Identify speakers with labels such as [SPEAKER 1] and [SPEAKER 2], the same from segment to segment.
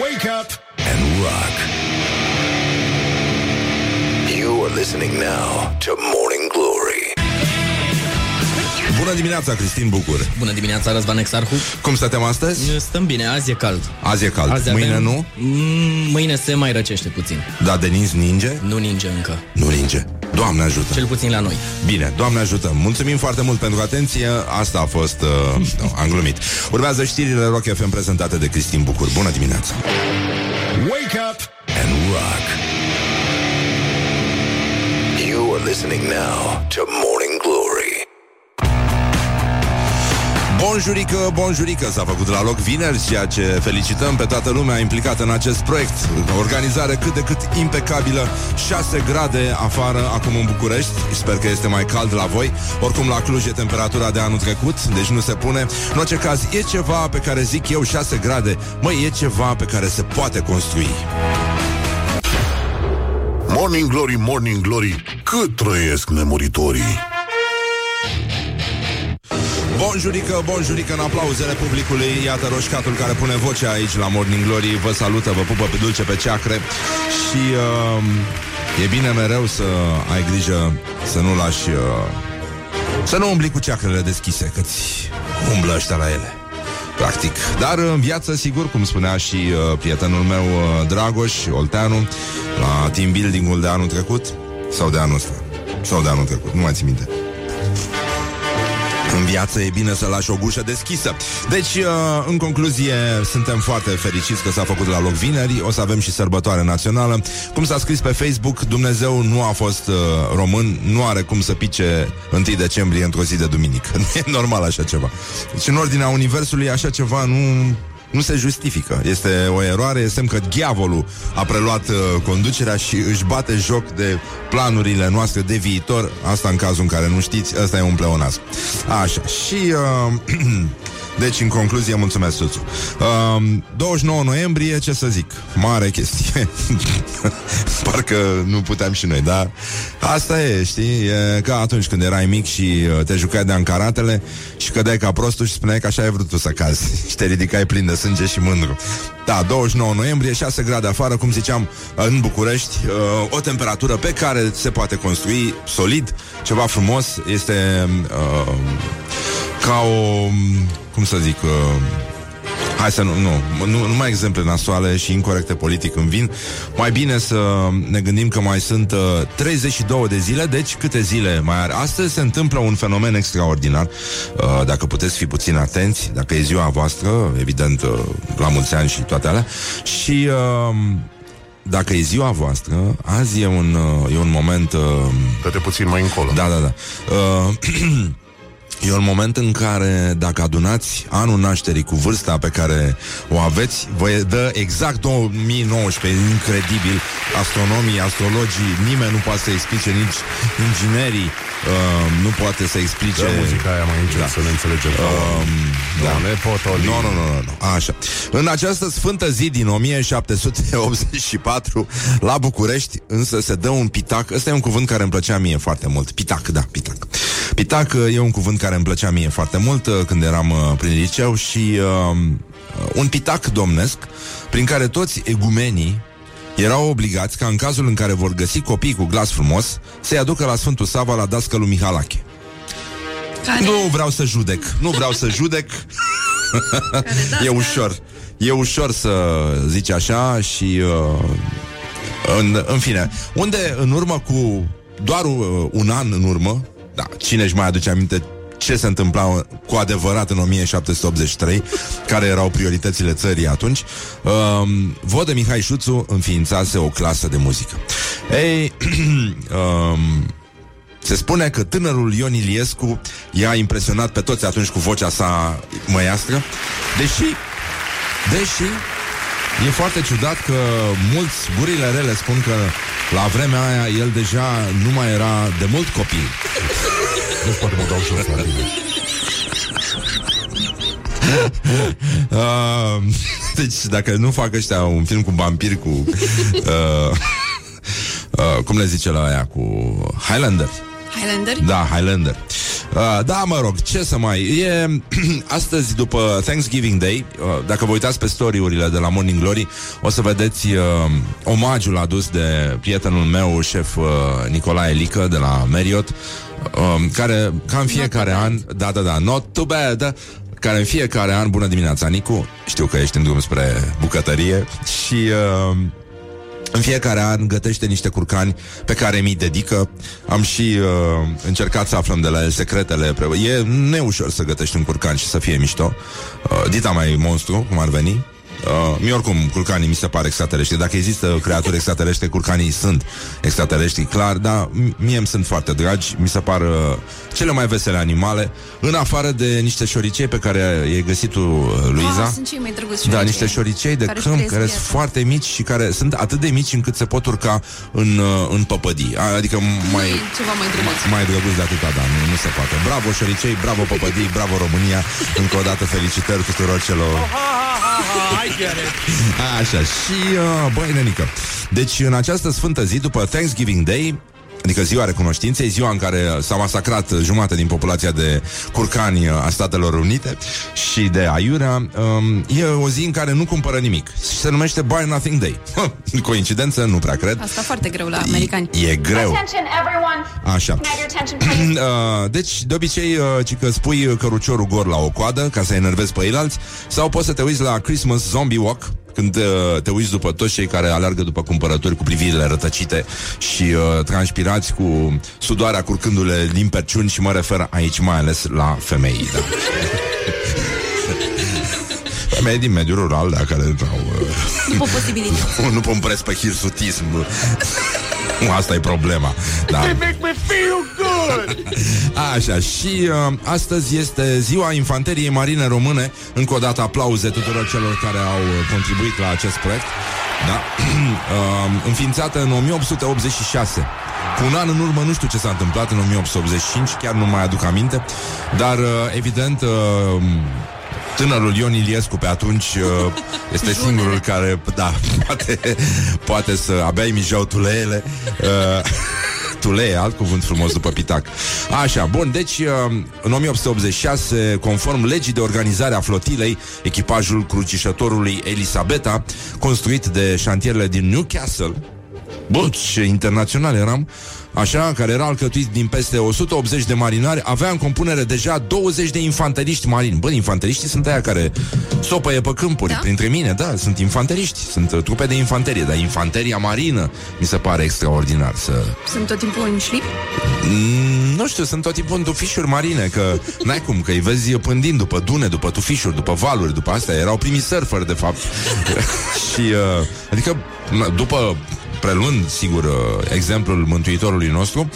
[SPEAKER 1] Wake up and rock. You are listening now to Morning Glory.
[SPEAKER 2] Bună dimineața, Cristin Bucur
[SPEAKER 3] Bună dimineața, Răzvan Exarhu
[SPEAKER 2] Cum stăm astăzi?
[SPEAKER 3] Stăm bine, azi e cald
[SPEAKER 2] Azi e cald,
[SPEAKER 3] azi
[SPEAKER 2] mâine
[SPEAKER 3] avem...
[SPEAKER 2] nu?
[SPEAKER 3] Mm, Mâine se mai răcește puțin
[SPEAKER 2] Da, Denis ninge?
[SPEAKER 3] Nu ninge încă
[SPEAKER 2] Nu ninge Doamne ajută.
[SPEAKER 3] Cel puțin la noi.
[SPEAKER 2] Bine, Doamne ajută. Mulțumim foarte mult pentru atenție. Asta a fost, uh, nu, am glumit. Urmează știrile Rock FM prezentate de Cristin Bucur. Bună dimineața.
[SPEAKER 1] Wake up and rock. You are listening now to Morning
[SPEAKER 2] Bonjurică, bonjurică S-a făcut la loc vineri Ceea ce felicităm pe toată lumea implicată în acest proiect. Organizare cât de cât impecabilă 6 grade afară Acum în București. Sper că este mai cald la voi. Oricum la Cluj e temperatura de anul trecut Deci nu se pune. În orice caz, e ceva pe care zic eu 6 grade. Măi, e ceva pe care se poate construi.
[SPEAKER 4] Morning Glory, Morning Glory, cât trăiesc nemuritorii.
[SPEAKER 2] Bonjurică, bonjurică în aplauzele publicului Iată roșcatul care pune voce aici la Morning Glory. Vă salută, vă pupă pe dulce pe ceacre. Și uh, e bine mereu să ai grijă Să nu lași uh, Să nu umbli cu ceacrele deschise Că-ți umblă ăștia la ele Practic. Dar în viață, sigur, cum spunea și uh, prietenul meu uh, Dragoș Olteanu La team building-ul de anul trecut Sau de anul ăsta? Sau de anul trecut, nu mai țin minte în viață e bine să lași o gușă deschisă. Deci, uh, în concluzie, suntem foarte fericiți că s-a făcut la loc vineri. O să avem și sărbătoare națională. Cum s-a scris pe Facebook, Dumnezeu nu a fost uh, român, nu are cum să pice 1 decembrie într-o zi de duminică. Nu e normal așa ceva. Deci, în ordinea Universului, așa ceva nu nu se justifică. Este o eroare, semn că diavolul a preluat uh, conducerea și își bate joc de planurile noastre de viitor. Asta în cazul în care nu știți, ăsta e un pleonasm. Așa. Și... Uh, Deci, în concluzie, mulțumesc, Suțu. Uh, 29 noiembrie, ce să zic? Mare chestie. Parcă nu puteam și noi, dar asta e, știi? E ca atunci când erai mic și uh, te jucai de ancaratele și cădeai ca prostul și spuneai că așa ai vrut tu să cazi. și te ridicai plin de sânge și mândru. Da, 29 noiembrie, 6 grade afară, cum ziceam, în București, uh, o temperatură pe care se poate construi solid, ceva frumos, este uh, ca o, cum să zic, uh, Hai să nu, nu, nu, nu mai exemple nasoale și incorrecte politic îmi vin. Mai bine să ne gândim că mai sunt uh, 32 de zile, deci câte zile mai are? Astăzi se întâmplă un fenomen extraordinar. Uh, dacă puteți fi puțin atenți, dacă e ziua voastră, evident, uh, la mulți ani și toate alea. Și uh, dacă e ziua voastră, azi e un, uh, e un moment... Uh,
[SPEAKER 4] Dă-te puțin mai încolo.
[SPEAKER 2] da, da, da. Uh, E un moment în care, dacă adunați anul nașterii cu vârsta pe care o aveți, vă dă exact 2019, incredibil. Astronomii, astrologii, nimeni nu poate să explice, nici inginerii uh, nu poate să explice...
[SPEAKER 4] Dă muzica aia mai încet
[SPEAKER 2] Da.
[SPEAKER 4] să ne înțelegem.
[SPEAKER 2] Um, da.
[SPEAKER 4] Ne potoli.
[SPEAKER 2] Nu, nu, nu, nu, nu. Așa. În această sfântă zi din 1784, la București, însă se dă un pitac. Ăsta e un cuvânt care îmi plăcea mie foarte mult. Pitac, da, pitac. Pitac uh, e un cuvânt care îmi plăcea mie foarte mult uh, când eram uh, prin liceu și uh, un pitac domnesc prin care toți egumenii erau obligați ca în cazul în care vor găsi copii cu glas frumos să-i aducă la Sfântul Sava la dascălul Mihalache.
[SPEAKER 5] Care,
[SPEAKER 2] Nu vreau să judec, nu vreau să judec.
[SPEAKER 5] care
[SPEAKER 2] E ușor. E ușor să zici așa și uh, în, în fine, unde în urmă cu doar uh, un an în urmă, da, cine își mai aduce aminte ce se întâmpla cu adevărat în 1783, care erau prioritățile țării atunci, um, Vodă Mihai Șuțu înființase o clasă de muzică. Ei, um, se spune că tânărul Ion Iliescu i-a impresionat pe toți atunci cu vocea sa măiastră, deși, deși e foarte ciudat că mulți gurile rele spun că la vremea aia el deja nu mai era de mult copil.
[SPEAKER 4] Nu poate mă dau jos la tine.
[SPEAKER 2] Uh, deci dacă nu fac ăștia un film cu vampiri cu uh, uh, cum le zice la aia cu Highlander.
[SPEAKER 5] Highlander?
[SPEAKER 2] Da, Highlander. Uh, da, mă rog, ce să mai... E astăzi, după Thanksgiving Day, uh, dacă vă uitați pe story-urile de la Morning Glory, o să vedeți uh, omagiul adus de prietenul meu, șef uh, Nicolae Lică, de la Marriott, uh, care, ca în fiecare an, da, da, da, not too bad, care în fiecare an, bună dimineața, Nicu, știu că ești în drum spre bucătărie și... Uh, în fiecare an gătește niște curcani pe care mi-i dedică. Am și uh, încercat să aflăm de la el secretele. E neușor să gătești un curcan și să fie mișto. Uh, dita mai monstru, cum ar veni. Uh, mie oricum, curcanii mi se pare extraterestri. Dacă există creaturi extraterestri, curcanii sunt extraterestri, clar, dar mie îmi sunt foarte dragi. Mi se par uh, cele mai vesele animale, în afară de niște șoricei pe care ai găsit tu, uh, Luiza.
[SPEAKER 5] Ah, sunt cei mai drăguți
[SPEAKER 2] Da, niște șoricei de
[SPEAKER 5] care
[SPEAKER 2] câmp care sunt
[SPEAKER 5] viața.
[SPEAKER 2] foarte mici și care sunt atât de mici încât se pot urca în, uh, în păpădii. Adică mai,
[SPEAKER 5] E ceva mai drăguț.
[SPEAKER 2] mai drăguț de atâta, da, nu, nu se poate. Bravo șoricei, bravo păpădii, bravo România. Încă o dată felicitări tuturor celor Așa, și uh, băi, nenică. Deci în această sfântă zi, după Thanksgiving Day Adică ziua recunoștinței, ziua în care s-a masacrat jumătate din populația de curcani a Statelor Unite și de aiurea, um, e o zi în care nu cumpără nimic. Și se numește Buy Nothing Day. Coincidență? Nu prea cred.
[SPEAKER 5] Asta foarte greu la americani.
[SPEAKER 2] E greu.
[SPEAKER 6] Attention, everyone.
[SPEAKER 2] Așa.
[SPEAKER 6] Can I have your attention, please?
[SPEAKER 2] Uh, deci, de obicei, uh, ci că spui căruciorul gor la o coadă ca să enervezi pe eilalți sau poți să te uiți la Christmas Zombie Walk când uh, te uiți după toți cei care alergă după cumpărături cu privirile rătăcite și uh, transpirați cu sudoarea curcându-le din perciuni și mă refer aici mai ales la femei. Da. Femei din mediul rural, da, care au, uh,
[SPEAKER 5] După posibilități.
[SPEAKER 2] nu pun preț pe hirsutism. Asta e problema. Da. Așa, și uh, astăzi este ziua infanteriei marine române. Încă o dată aplauze tuturor celor care au uh, contribuit la acest proiect. Da. uh, înființată în 1886. Cu un an în urmă nu știu ce s-a întâmplat în 1885, chiar nu mai aduc aminte, dar uh, evident uh, Tânărul Ion Iliescu pe atunci uh, este
[SPEAKER 5] Junele.
[SPEAKER 2] singurul care, da, poate, poate să abia îi mijau tuleele. Uh, tulee, alt cuvânt frumos după pitac. Așa, bun, deci uh, în 1886, conform legii de organizare a flotilei, echipajul crucișătorului Elisabeta, construit de șantierele din Newcastle, Bă, ce internațional eram Așa, care era alcătuit din peste 180 de marinari Avea în compunere deja 20 de infanteriști marini Bă, infanteriștii sunt aia care Sopăie pe câmpuri,
[SPEAKER 5] Da?
[SPEAKER 2] printre mine Da, sunt infanteriști, sunt uh, trupe de infanterie Dar infanteria marină Mi se pare extraordinar să...
[SPEAKER 5] Sunt tot timpul în șlip?
[SPEAKER 2] Mm, nu știu, sunt tot timpul în tufișuri marine Că n-ai cum, că îi vezi pândind după dune După tufișuri, după valuri, după astea Erau primii surferi, de fapt Și, uh, adică, na, după preluând, sigur, uh, exemplul mântuitorului nostru,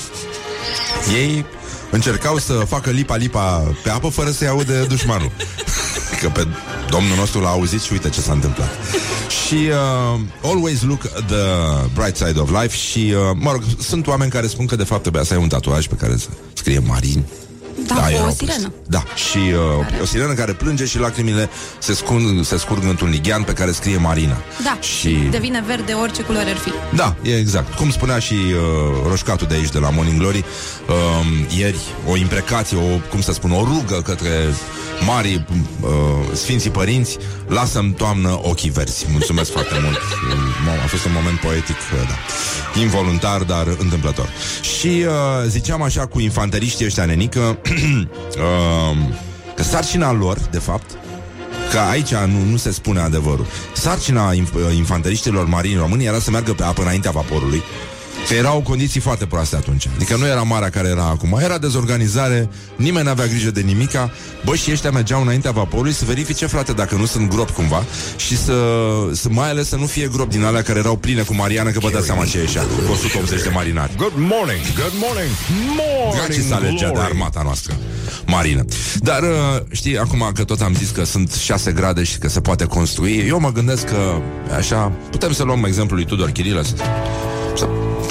[SPEAKER 2] ei încercau să facă lipa-lipa pe apă fără să-i aude dușmanul. Că pe domnul nostru l-a auzit și uite ce s-a întâmplat. Și uh, always look at the bright side of life și, uh, mă rog, sunt oameni care spun că de fapt trebuia să ai un tatuaj pe care să scrie marin.
[SPEAKER 5] Da, cu
[SPEAKER 2] erau
[SPEAKER 5] o
[SPEAKER 2] pus.
[SPEAKER 5] sirenă.
[SPEAKER 2] Da, și uh, o sirenă care plânge și lacrimile se scurg, se scurg într-un lighean pe care scrie Marina.
[SPEAKER 5] Da,
[SPEAKER 2] Și
[SPEAKER 5] devine verde orice culoare ar fi.
[SPEAKER 2] da, e exact. Cum spunea și uh, roșcatul de aici, de la Morning Glory, uh, ieri, o imprecație, o, cum să spun, o rugă către mari uh, sfinții părinți, lasă-mi toamnă ochii verzi. Mulțumesc foarte mult. Mamă, a fost un moment poetic, uh, da. Involuntar, dar întâmplător. Și uh, ziceam așa cu infanteriștii ăștia nenică, uh, că sarcina lor, de fapt, Că aici nu, nu se spune adevărul. Sarcina inf- infanteriștilor marini români era să meargă pe apă înaintea vaporului. Că erau condiții foarte proaste atunci. Adică nu era marea care era acum. Era dezorganizare, nimeni n-avea grijă de nimica. Bă, și ăștia mergeau înaintea vaporului să verifice, frate, dacă nu sunt gropi cumva și să, să mai ales să nu fie gropi din alea care erau pline cu Mariană, că vă dați seama ce e ăștia, cu 180 de marinari.
[SPEAKER 4] Good morning, good morning,
[SPEAKER 2] Dragii să
[SPEAKER 4] morning
[SPEAKER 2] alegea de
[SPEAKER 4] glory.
[SPEAKER 2] armata noastră marină. Dar, uh, știi, acum că tot am zis că sunt 6 grade și că se poate construi, eu mă gândesc că, așa, putem să luăm exemplul lui Tudor Chirilă, să, să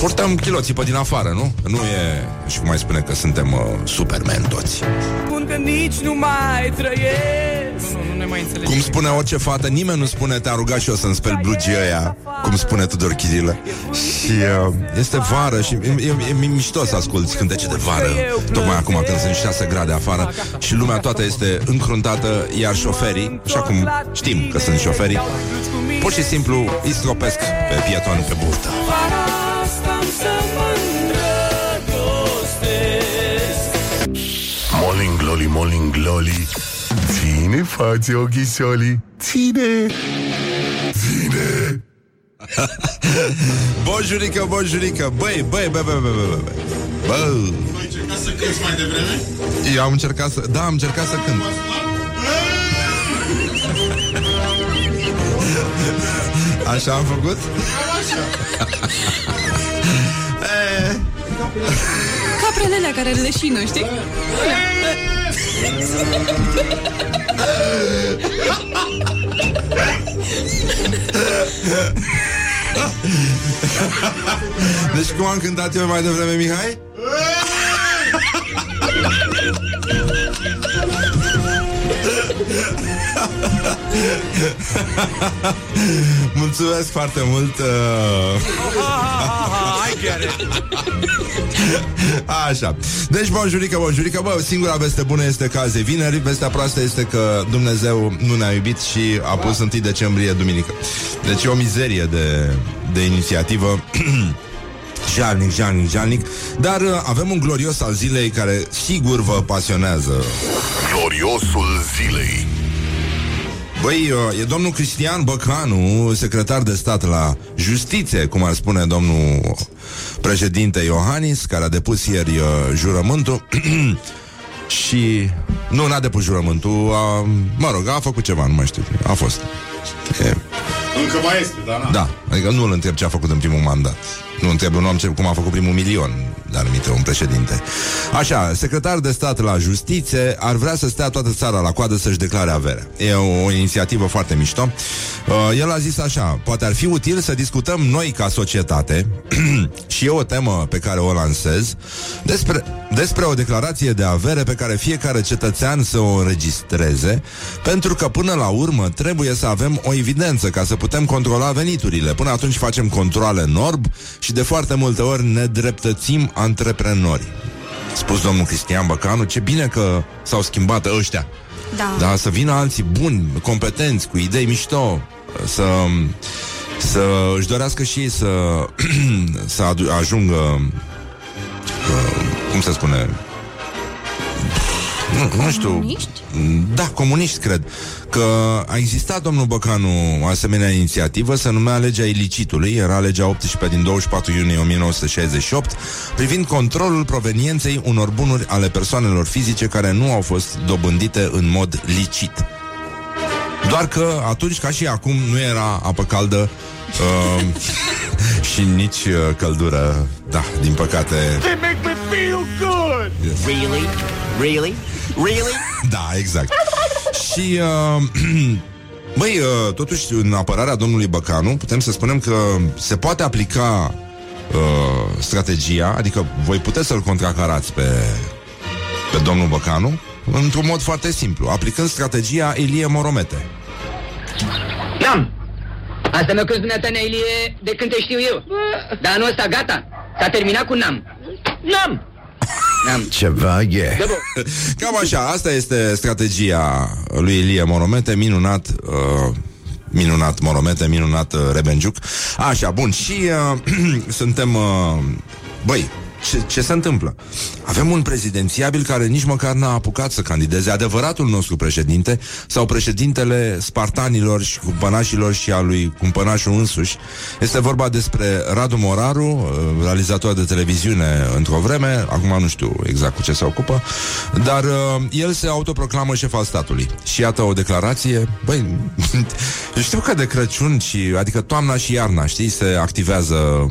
[SPEAKER 2] purtăm chiloții pe din afară, nu? Nu e, și cum mai spune că suntem uh, supermen toți.
[SPEAKER 7] Spun că nici nu mai trăiesc
[SPEAKER 3] Nu, nu, nu ne mai înțelegem.
[SPEAKER 2] Cum spune orice fată, nimeni nu spune te-am rugat și eu să-mi speli blugii ăia, cum spune Tudor Chirilă. Și uh, este vară și e, e, e mișto să asculti cântece de vară, tocmai acum când sunt 6 grade afară și lumea toată este încruntată, iar șoferii, așa cum știm că sunt șoferii, pur și simplu îi stropesc pe pietoni pe burtă.
[SPEAKER 4] Morning glory, morning glory Ține față ochișoli Ține Ține
[SPEAKER 2] Bonjurică, bonjurică, băi, băi, băi, băi, băi, băi, băi. Bă,
[SPEAKER 7] Ai încercat să cânti mai devreme?
[SPEAKER 2] eu am încercat să, da, am încercat să cânt. Așa am făcut? Eh,
[SPEAKER 5] Caprele alea care leșină, știi?
[SPEAKER 2] Deci cum am cântat eu mai devreme, Mihai? Mulțumesc foarte mult uh... Așa. Deci bonjurică, bonjurică Bă, singura veste bună este că azi e vineri Vestea proastă este că Dumnezeu nu ne-a iubit Și a pus 1 decembrie duminică. Deci e o mizerie de, de inițiativă. Jalnic, jalnic, jalnic. Dar uh, avem un glorios al zilei Care sigur vă pasionează.
[SPEAKER 4] Gloriosul zilei
[SPEAKER 2] Băi, uh, e domnul Cristian Băcanu, secretar de stat la justiție, cum ar spune domnul președinte Iohannis, care a depus ieri uh, jurământul și... Nu, n-a depus jurământul, a, mă rog, a făcut ceva, nu mai știu, a fost. E,
[SPEAKER 7] Încă mai este, dar na.
[SPEAKER 2] da, adică nu îl întreb ce a făcut în primul mandat. Nu întreb un om ce, cum a făcut primul milion de anumite un președinte. Așa, secretar de stat la justiție ar vrea să stea toată țara la coadă să-și declare averea. E o, o inițiativă foarte mișto. Uh, el a zis așa, poate ar fi util să discutăm noi ca societate și e o temă pe care o lansez despre, despre o declarație de avere pe care fiecare cetățean să o înregistreze pentru că până la urmă trebuie să avem o evidență ca să putem controla veniturile. Până atunci facem controle în orb și de foarte multe ori ne dreptățim antreprenori. Spus domnul Cristian Băcanu, ce bine că s-au schimbat ăștia.
[SPEAKER 5] Da.
[SPEAKER 2] Da, să vină alții buni, competenți, cu idei mișto, să, să își dorească și ei să, să adu- ajungă, uh, cum se spune, nu, nu știu.
[SPEAKER 5] Comuniști?
[SPEAKER 2] Da, comuniști, cred. Că a existat, domnul Băcanu, o asemenea inițiativă, se numea legea ilicitului, era legea 18 din 24 iunie 1968, privind controlul provenienței unor bunuri ale persoanelor fizice care nu au fost dobândite în mod licit. Doar că atunci, ca și acum, nu era apă caldă uh, și nici uh, căldură. Da, din păcate.
[SPEAKER 8] Really? Really? Really?
[SPEAKER 2] Da, exact. și, uh, băi, uh, totuși, în apărarea domnului Băcanu, putem să spunem că se poate aplica uh, strategia, adică voi puteți să-l contracarați pe, pe domnul Băcanu într-un mod foarte simplu, aplicând strategia Ilie Moromete.
[SPEAKER 9] N-am. Asta mi-a crezut dumneata, Neilie, de când te știu eu. Dar anul ăsta, gata. S-a terminat cu n-am. N-am. N-am.
[SPEAKER 1] Ceva e.
[SPEAKER 9] Dă bă.
[SPEAKER 2] Cam așa, asta este strategia lui Ilie Moromete, minunat, uh, minunat Moromete, minunat uh, Rebenjuc. Așa, bun, și uh, suntem, uh, băi, ce, ce se întâmplă? Avem un prezidențiabil care nici măcar n-a apucat să candideze adevăratul nostru președinte sau președintele spartanilor și cumpănașilor și a lui cumpănașul însuși. Este vorba despre Radu Moraru, uh, realizator de televiziune într-o vreme, acum nu știu exact cu ce se ocupă, dar uh, el se autoproclamă șef al statului. Și iată o declarație, băi, eu știu că de Crăciun și, adică toamna și iarna, știi, se activează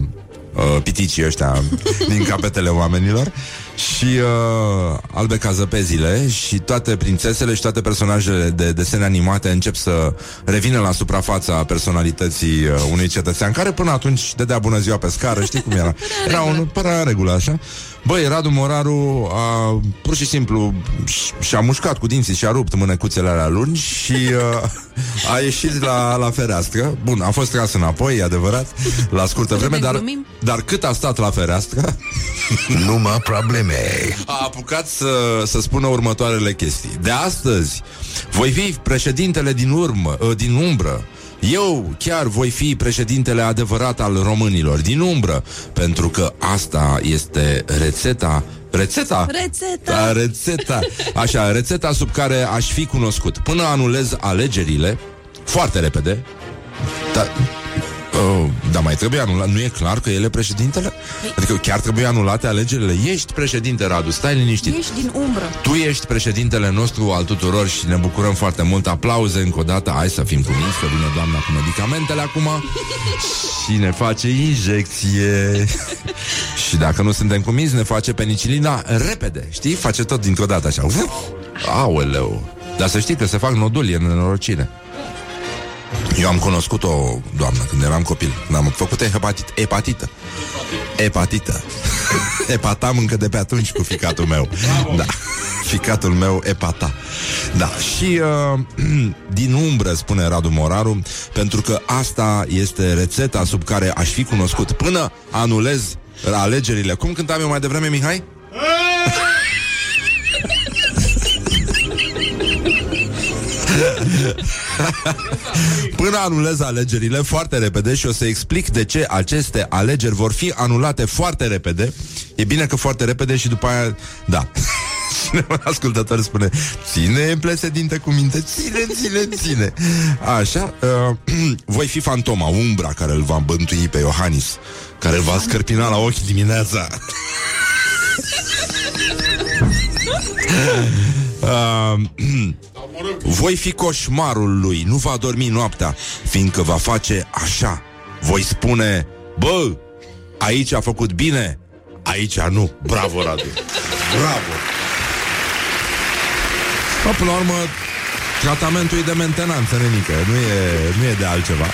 [SPEAKER 2] uh, piticii ăștia din capetele oamenilor și uh, albe ca zăpezile și toate prințesele și toate personajele de desene animate încep să revină la suprafața personalității uh, unui cetățean care până atunci dădea bună ziua pe scară, știi cum era? Era un părea în regulă, așa. Băi, Radu Moraru a, pur și simplu și- și-a mușcat cu dinții și-a rupt mânecuțele alea lungi și uh, a ieșit la, la fereastră. Bun, a fost tras înapoi, e adevărat, la scurtă vreme, dar,
[SPEAKER 5] glumim.
[SPEAKER 2] dar cât a stat la fereastră,
[SPEAKER 1] Numai probleme.
[SPEAKER 2] a apucat să, să spună următoarele chestii. De astăzi voi fi președintele din urmă, uh, din umbră. Eu chiar voi fi președintele adevărat al românilor din umbră, pentru că asta este rețeta Rețeta?
[SPEAKER 5] Rețeta.
[SPEAKER 2] Da, rețeta. Așa, rețeta sub care aș fi cunoscut. Până anulez alegerile, foarte repede, da, oh, dar mai trebuie anulat. Nu e clar că el e președintele? Adică chiar trebuie anulate alegerile? Ești președinte, Radu, stai liniștit.
[SPEAKER 5] Ești din umbră.
[SPEAKER 2] Tu ești președintele nostru al tuturor și ne bucurăm foarte mult. Aplauze încă o dată. Hai să fim cuminți că vine doamna cu medicamentele acum și ne face injecție. și dacă nu suntem cuminți, ne face penicilina repede. Știi? Face tot dintr-o dată așa. Uf! Aoleu! Dar să știi că se fac noduli în nenorocire. Eu am cunoscut o doamnă când eram copil, când am făcut hepatit, hepatită. Hepatită. Epatam încă de pe atunci cu ficatul meu. Da. Ficatul meu epata. Da. Și uh, din umbră, spune Radu Moraru, pentru că asta este rețeta sub care aș fi cunoscut până anulez alegerile. Cum cântam eu mai devreme, Mihai? Până anulez alegerile foarte repede și o să explic de ce aceste alegeri vor fi anulate foarte repede. E bine că foarte repede și după aia... Da. Și un ascultător spune Ține, președinte, cu minte Ține, ține, ține Așa uh, Voi fi fantoma, umbra care îl va bântui pe Iohannis Care îl va scărpina la ochi dimineața uh, Voi fi coșmarul lui, nu va dormi noaptea, fiindcă va face așa. Voi spune, bă, aici a făcut bine, aici nu. Bravo, Radu. Bravo. Bă, până la urmă, tratamentul e de mentenanță, nenică, nu e, nu e de altceva.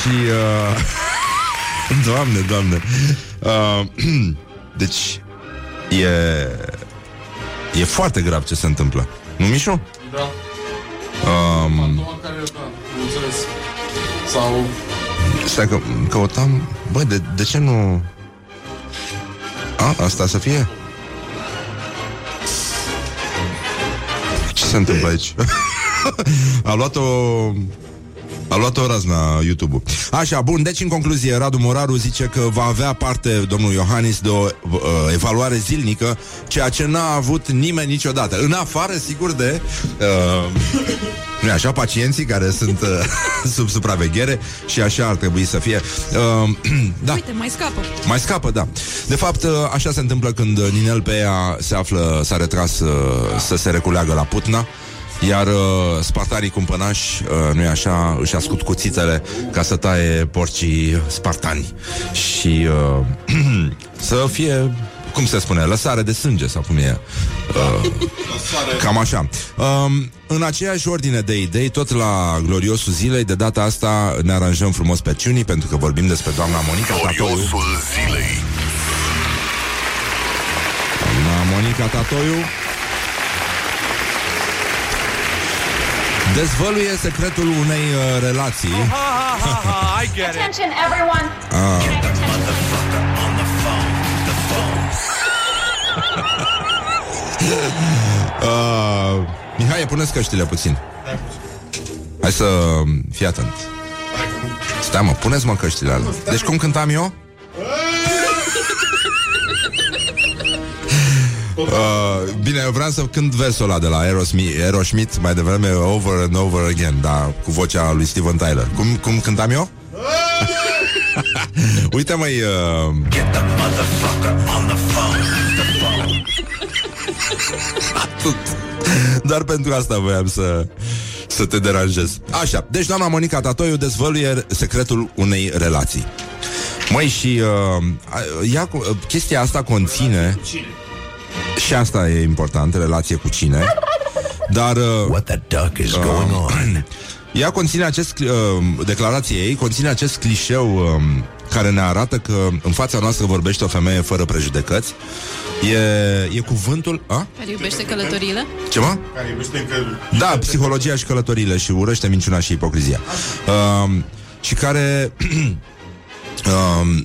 [SPEAKER 2] Și, uh, doamne, doamne, uh, deci, e, e foarte grav ce se întâmplă. Nu, Mișu?
[SPEAKER 7] Da.
[SPEAKER 2] Um,
[SPEAKER 7] Fantoma care, da, am înțeles. Sau...
[SPEAKER 2] Stai că căutam Bă, de, de ce nu A, asta să fie? Ce se întâmplă aici? A luat-o a luat-o razna YouTube-ul. Așa, bun, deci în concluzie, Radu Moraru zice că va avea parte domnul Iohannis de o uh, evaluare zilnică, ceea ce n-a avut nimeni niciodată. În afară, sigur, de uh, nu așa, pacienții care sunt uh, sub supraveghere și așa ar trebui să fie. Uh, da.
[SPEAKER 5] Uite, mai scapă.
[SPEAKER 2] Mai scapă, da. De fapt, uh, așa se întâmplă când uh, Ninel pe ea se află, s-a retras uh, să se reculeagă la Putna. Iar uh, spartanii cumpănași, uh, nu-i așa, își ascut cuțițele ca să taie porcii spartani. Și uh, să fie, cum se spune, lăsare de sânge sau cum e. Uh, Cam așa. Um, în aceeași ordine de idei, tot la gloriosul zilei, de data asta ne aranjăm frumos pe ciunii, pentru că vorbim despre doamna Monica Tatoiu.
[SPEAKER 4] Gloriosul zilei.
[SPEAKER 2] Doamna Monica Tatoiu dezvăluie secretul unei uh, relații.
[SPEAKER 6] Attention, everyone.
[SPEAKER 2] Uh, Mihai, puneți căștile puțin. Hai să fii atent. Stai mă, puneți mă căștile alea. Deci cum cântam eu? Uh, bine, eu vreau să cânt versul ăla de la Aerosmith, Aerosmith mai devreme Over and Over Again, da, cu vocea lui Steven Tyler. Cum, cum cântam eu? Uite măi uh... Atât. Doar pentru asta voiam să Să te deranjez. Așa, deci doamna Monica Tatoiu dezvăluie secretul unei relații. Măi și uh, ea, cu- uh, chestia asta conține Și asta e important, relație cu cine Dar uh,
[SPEAKER 1] What the duck is going on?
[SPEAKER 2] ea conține acest uh, Declarația ei conține acest clișeu uh, care ne arată că în fața noastră vorbește o femeie fără prejudecăți. E, e cuvântul... A?
[SPEAKER 5] Care iubește călătoriile?
[SPEAKER 2] Ce mă?
[SPEAKER 4] Care iubește încă...
[SPEAKER 2] Da, psihologia și călătorile și urăște minciuna și ipocrizia. Um, și care um,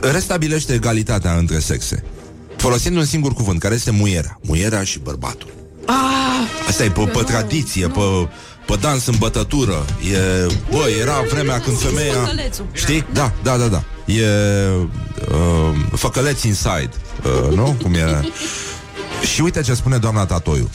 [SPEAKER 2] restabilește egalitatea între sexe. Folosind un singur cuvânt, care este muierea. Muierea și bărbatul.
[SPEAKER 5] Ah,
[SPEAKER 2] Asta e pe, pe tradiție, pe, pe dans în bătătură. E, bă, era vremea când femeia...
[SPEAKER 5] Făcălețul.
[SPEAKER 2] Știi? Da, da, da, da. E uh, făcăleț inside, uh, nu? Cum e... Și uite ce spune doamna Tatoiu.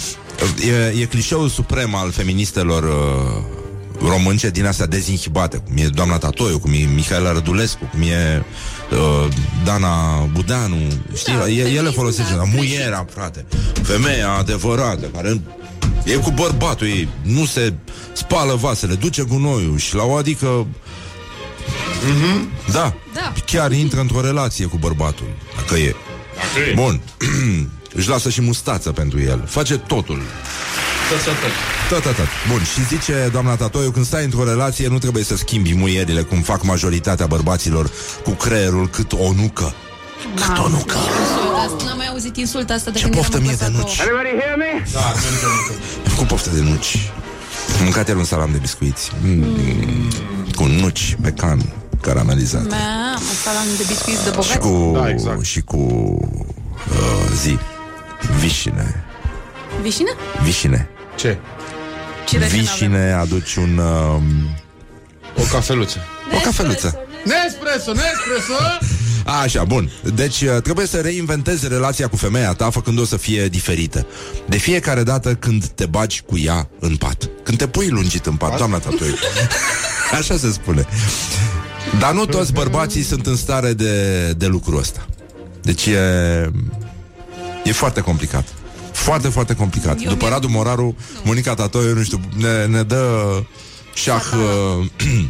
[SPEAKER 2] E, e clișeul suprem al feministelor uh, românce din astea dezinhibate, cum e doamna Tatoiu, cum e Mihaela Rădulescu, cum e uh, Dana Budeanu, știi?
[SPEAKER 5] Da,
[SPEAKER 2] e, ele
[SPEAKER 5] feminism,
[SPEAKER 2] folosesc
[SPEAKER 5] da,
[SPEAKER 2] da, muierea, frate. Femeia adevărată, care e cu bărbatul ei, nu se spală vasele, duce gunoiul și la o adică da,
[SPEAKER 5] Da.
[SPEAKER 2] chiar intră într-o relație cu bărbatul, dacă e.
[SPEAKER 4] Dacă e.
[SPEAKER 2] Bun. Își lasă și mustață pentru el. Face totul. Tot, tot, tot. Bun, și zice doamna Tatoiu, când stai într-o relație, nu trebuie să schimbi muierile, cum fac majoritatea bărbaților cu creierul cât o nucă. Cât o nucă.
[SPEAKER 5] Insultă asta. N-am mai auzit insulta asta de
[SPEAKER 2] Ce
[SPEAKER 5] când
[SPEAKER 2] poftă
[SPEAKER 5] eram
[SPEAKER 2] mie de
[SPEAKER 5] în
[SPEAKER 2] nuci.
[SPEAKER 5] clasa
[SPEAKER 2] Am făcut poftă de nuci. Am mâncat iar un salam de biscuiți. Mm. Cu nuci pe can caramelizate.
[SPEAKER 5] a doua. Mamă, salam de biscuiți de
[SPEAKER 2] Și
[SPEAKER 5] bogați.
[SPEAKER 2] cu,
[SPEAKER 4] Da, exact.
[SPEAKER 2] și cu uh, zi. Vișine.
[SPEAKER 5] Vișină?
[SPEAKER 2] Vișine.
[SPEAKER 7] Ce?
[SPEAKER 5] Cireșe n-avem.
[SPEAKER 2] Vișine aduci un... Uh,
[SPEAKER 7] O cafeluță.
[SPEAKER 2] o cafeluță.
[SPEAKER 7] Nespresso, Nespresso!
[SPEAKER 2] Așa, bun. Deci uh, trebuie să reinventezi relația cu femeia ta făcând-o să fie diferită. De fiecare dată când te bagi cu ea în pat. Când te pui lungit în pat, doamna Tatoi. Așa se spune. Dar nu toți bărbații sunt în stare de, de lucrul ăsta. Deci e, e foarte complicat. Foarte, foarte complicat.
[SPEAKER 5] Eu
[SPEAKER 2] După
[SPEAKER 5] mi-am-
[SPEAKER 2] Radu Moraru, Monica Tatoiu, nu știu, ne, ne dă șah, uh,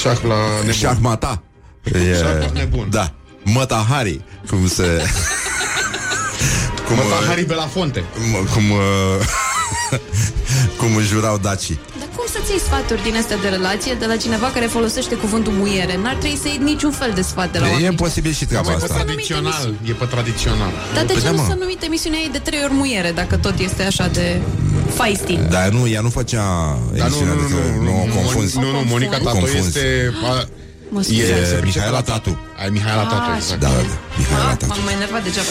[SPEAKER 7] Șah la nebun.
[SPEAKER 2] șahmata. E,
[SPEAKER 7] Șah nebun.
[SPEAKER 2] Da. Mătahari, cum se... cum,
[SPEAKER 7] Mătahari Belafonte.
[SPEAKER 2] uh, cum, uh, cum își jurau dacii.
[SPEAKER 5] Dar cum să-ți iei sfaturi din astea de relație de la cineva care folosește cuvântul muiere? N-ar trebui să iei niciun fel de sfat de la
[SPEAKER 2] E
[SPEAKER 5] oameni.
[SPEAKER 2] posibil și treaba
[SPEAKER 7] Mai pe
[SPEAKER 2] asta.
[SPEAKER 7] tradițional. E pe tradițional.
[SPEAKER 5] Dar de
[SPEAKER 2] Păi
[SPEAKER 5] ce
[SPEAKER 2] da,
[SPEAKER 5] nu
[SPEAKER 2] mă.
[SPEAKER 5] s-a numit emisiunea ei de trei ori muiere, dacă tot este așa de feisty?
[SPEAKER 2] Dar nu, ea nu făcea
[SPEAKER 7] Dar nu,
[SPEAKER 2] emisiunea
[SPEAKER 7] nu,
[SPEAKER 2] de
[SPEAKER 7] nu,
[SPEAKER 2] trei-
[SPEAKER 7] nu,
[SPEAKER 2] nu, o
[SPEAKER 7] nu,
[SPEAKER 2] confunzi.
[SPEAKER 7] nu, nu, Monica
[SPEAKER 5] O
[SPEAKER 7] Tato
[SPEAKER 2] confunzi.
[SPEAKER 7] este... a,
[SPEAKER 5] Mă
[SPEAKER 7] E
[SPEAKER 5] scuzați.
[SPEAKER 7] se pricepe
[SPEAKER 2] Mihaela
[SPEAKER 7] la
[SPEAKER 2] Tatu.
[SPEAKER 7] Ai Mihaela Tatu,
[SPEAKER 5] Ah,
[SPEAKER 7] exact.
[SPEAKER 2] Da, da, da. Mihaela
[SPEAKER 5] Ah,
[SPEAKER 2] Tatu.
[SPEAKER 5] M-am mai enervat degeaba.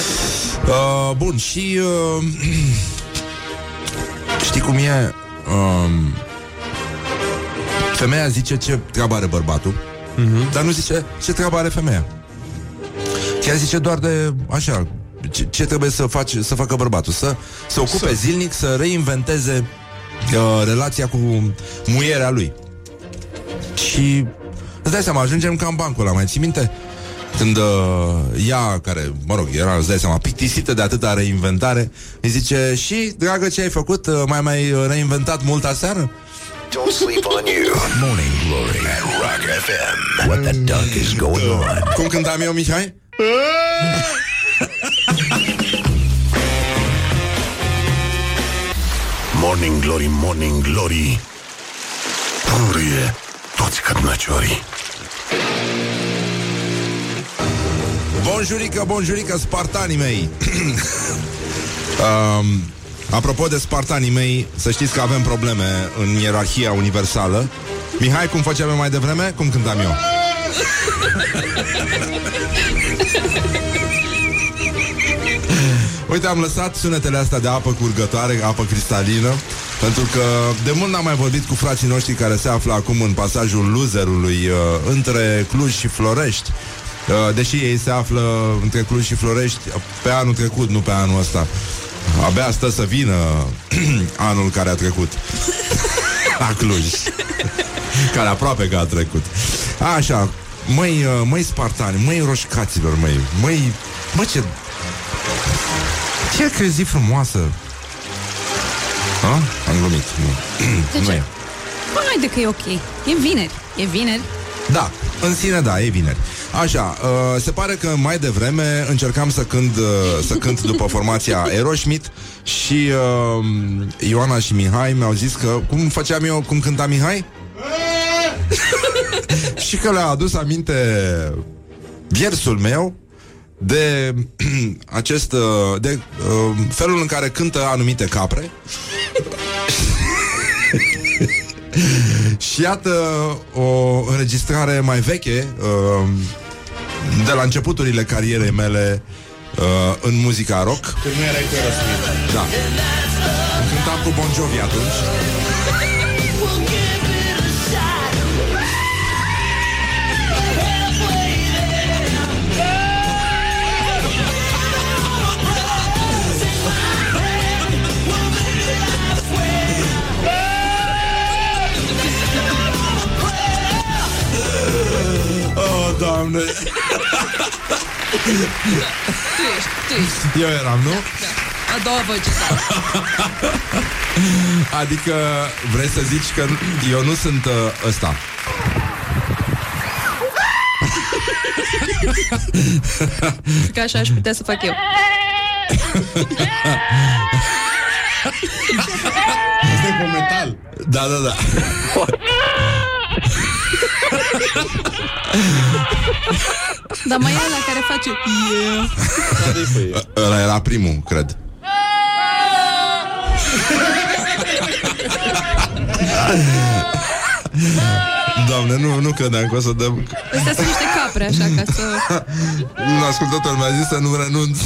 [SPEAKER 2] Uh, bun, și uh, știi cum e? Um, femeia zice ce treabă are bărbatul, uh-huh. dar nu zice ce treabă are femeia. Chiar zice doar de așa, ce, ce trebuie să, faci, să facă bărbatul, să se ocupe să. zilnic, să reinventeze uh, relația cu muierea lui. Și îți dai seama, ajungem ca în bancul ăla, mai ții minte? Când uh, ea, care, mă rog, era, îți dai seama, plictisită de atâta reinventare, îi zice, și, dragă, ce ai făcut? Uh, mai mai reinventat mult aseară?
[SPEAKER 1] Don't sleep on you. Morning Glory at Rock FM. What the duck is going on?
[SPEAKER 2] Cum cântam eu, Mihai?
[SPEAKER 4] Morning Glory, Morning Glory Purie toți cărnăciorii
[SPEAKER 2] Bonjurică, bonjurică, spartanii mei! um, apropo de spartanii mei, să știți că avem probleme în ierarhia universală. Mihai, cum făceam eu mai devreme? Cum cântam eu? Uite, am lăsat sunetele astea de apă curgătoare, apă cristalină, pentru că de mult n-am mai vorbit cu frații noștri care se află acum în pasajul loserului uh, între Cluj și Florești. Uh, deși ei se află între Cluj și Florești pe anul trecut, nu pe anul ăsta. Abia stă să vină anul care a trecut. La Cluj. care aproape că a trecut. Așa, măi, uh, măi spartani, măi roșcaților, măi, măi, mă ce... Ce crezi frumoasă? Ha? Am glumit. Nu.
[SPEAKER 5] De
[SPEAKER 2] nu
[SPEAKER 5] ce?
[SPEAKER 2] e.
[SPEAKER 5] Haide că e ok. E vineri. E vineri.
[SPEAKER 2] Da, în sine da, e vineri. Așa, uh, se pare că mai devreme încercam să cânt, uh, să cânt după formația Aerosmith și uh, Ioana și Mihai mi-au zis că cum făceam eu, cum cânta Mihai? și că le-a adus aminte viersul meu de acest uh, de uh, felul în care cântă anumite capre. și iată o înregistrare mai veche uh, de la începuturile carierei mele uh, în muzica rock.
[SPEAKER 7] Când nu erai cu Aerosmith.
[SPEAKER 2] Da. Cântam cu Bon Jovi atunci.
[SPEAKER 5] Tu ești, tu ești.
[SPEAKER 2] Eu eram, nu?
[SPEAKER 5] A doua voce.
[SPEAKER 2] Adică vrei să zici că eu nu sunt uh, ăsta.
[SPEAKER 5] Că așa aș putea să fac eu.
[SPEAKER 7] Asta e pe metal.
[SPEAKER 2] Da, da, da.
[SPEAKER 5] Dar mai e la care face yeah.
[SPEAKER 2] Ăla era primul, cred. Doamne, nu, nu credeam că o să dăm
[SPEAKER 5] Astea sunt niște capre, așa, ca să...
[SPEAKER 2] Un ascultător mi-a zis să nu renunț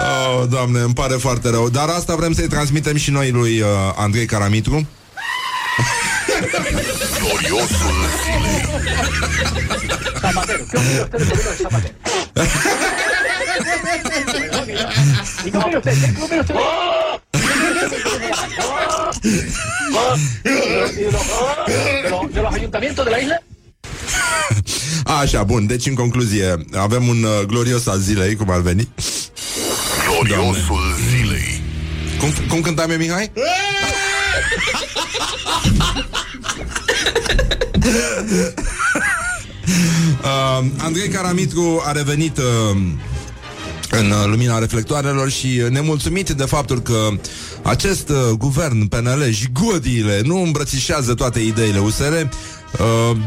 [SPEAKER 2] oh, Doamne, îmi pare foarte rău Dar asta vrem să-i transmitem și noi lui uh, Andrei Caramitru
[SPEAKER 4] Gloriosul zilei.
[SPEAKER 9] de los ayuntamientos de la isla.
[SPEAKER 2] Așa, bun, deci în concluzie Avem un uh, glorios al zilei, cum ar veni
[SPEAKER 4] Gloriosul zilei.
[SPEAKER 2] Cum, cum cântam eu, Mihai? uh, Andrei Caramitru a revenit uh, în uh, lumina reflectoarelor și uh, nemulțumit de faptul că acest uh, guvern PNL și godiile nu îmbrățișează toate ideile USR, uh,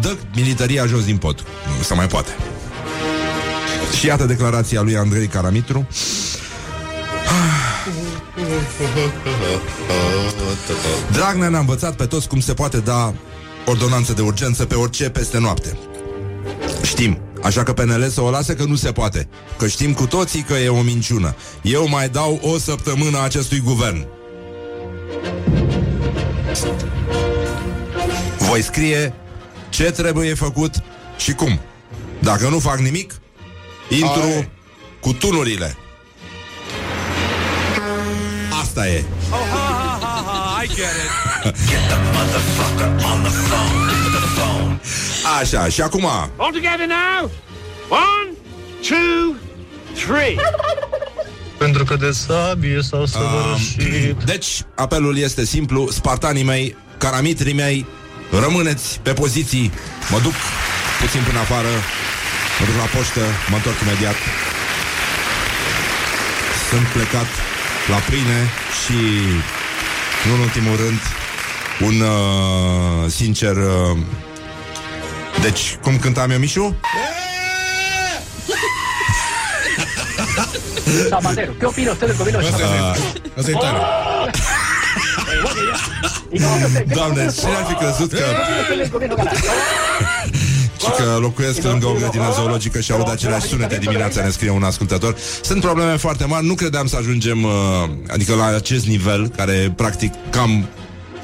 [SPEAKER 2] dă militaria jos din pod. Nu se mai poate. Și iată declarația lui Andrei Caramitru. Dragnea ne-a învățat pe toți cum se poate da ordonanță de urgență pe orice peste noapte. Știm, așa că PNL să o lase că nu se poate. Că știm cu toții că e o minciună. Eu mai dau o săptămână acestui guvern. Voi scrie ce trebuie făcut și cum. Dacă nu fac nimic, intru
[SPEAKER 7] Ai.
[SPEAKER 2] cu tunurile. Asta e.
[SPEAKER 6] Oh, ha, ha, ha, ha, I get it.
[SPEAKER 2] Așa, și acum.
[SPEAKER 6] All together now. One, two, three.
[SPEAKER 10] Pentru că de sabie s-au săvârșit.
[SPEAKER 2] Deci, apelul este simplu. Spartanii mei, caramitrii mei Rămâneți pe poziții. Mă duc puțin până afară. Mă duc la poștă, mă întorc imediat. Sunt plecat la pâine Și Nu în ultimul rând Un uh, sincer uh, Deci, cum cântam eu, Mișu?
[SPEAKER 9] Zapatero, ¿qué opina usted del gobierno de
[SPEAKER 7] Asta
[SPEAKER 9] Zapatero?
[SPEAKER 7] e, asta e tare.
[SPEAKER 9] ¿Y cómo ve usted? ¿Qué
[SPEAKER 2] Doamne,
[SPEAKER 9] opina
[SPEAKER 2] cine ar fi crezut că Și că locuiesc lângă o grădină zoologică și aud aceleași sunete dimineața, ne scrie un ascultător. Sunt probleme foarte mari, nu credeam să ajungem, uh, adică la acest nivel, care practic cam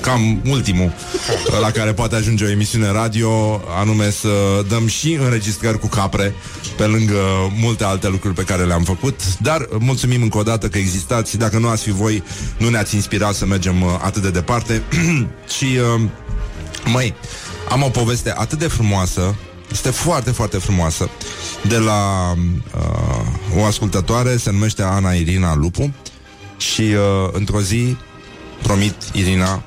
[SPEAKER 2] cam ultimul uh, la care poate ajunge o emisiune radio, anume să dăm și înregistrări cu capre, pe lângă multe alte lucruri pe care le-am făcut, dar mulțumim încă o dată că existați și dacă nu ați fi voi, nu ne-ați inspirat să mergem uh, atât de departe și uh, Măi, am o poveste atât de frumoasă Este foarte, foarte frumoasă. De la uh, o ascultătoare Se numește Ana Irina Lupu Și uh, într-o zi Promit Irina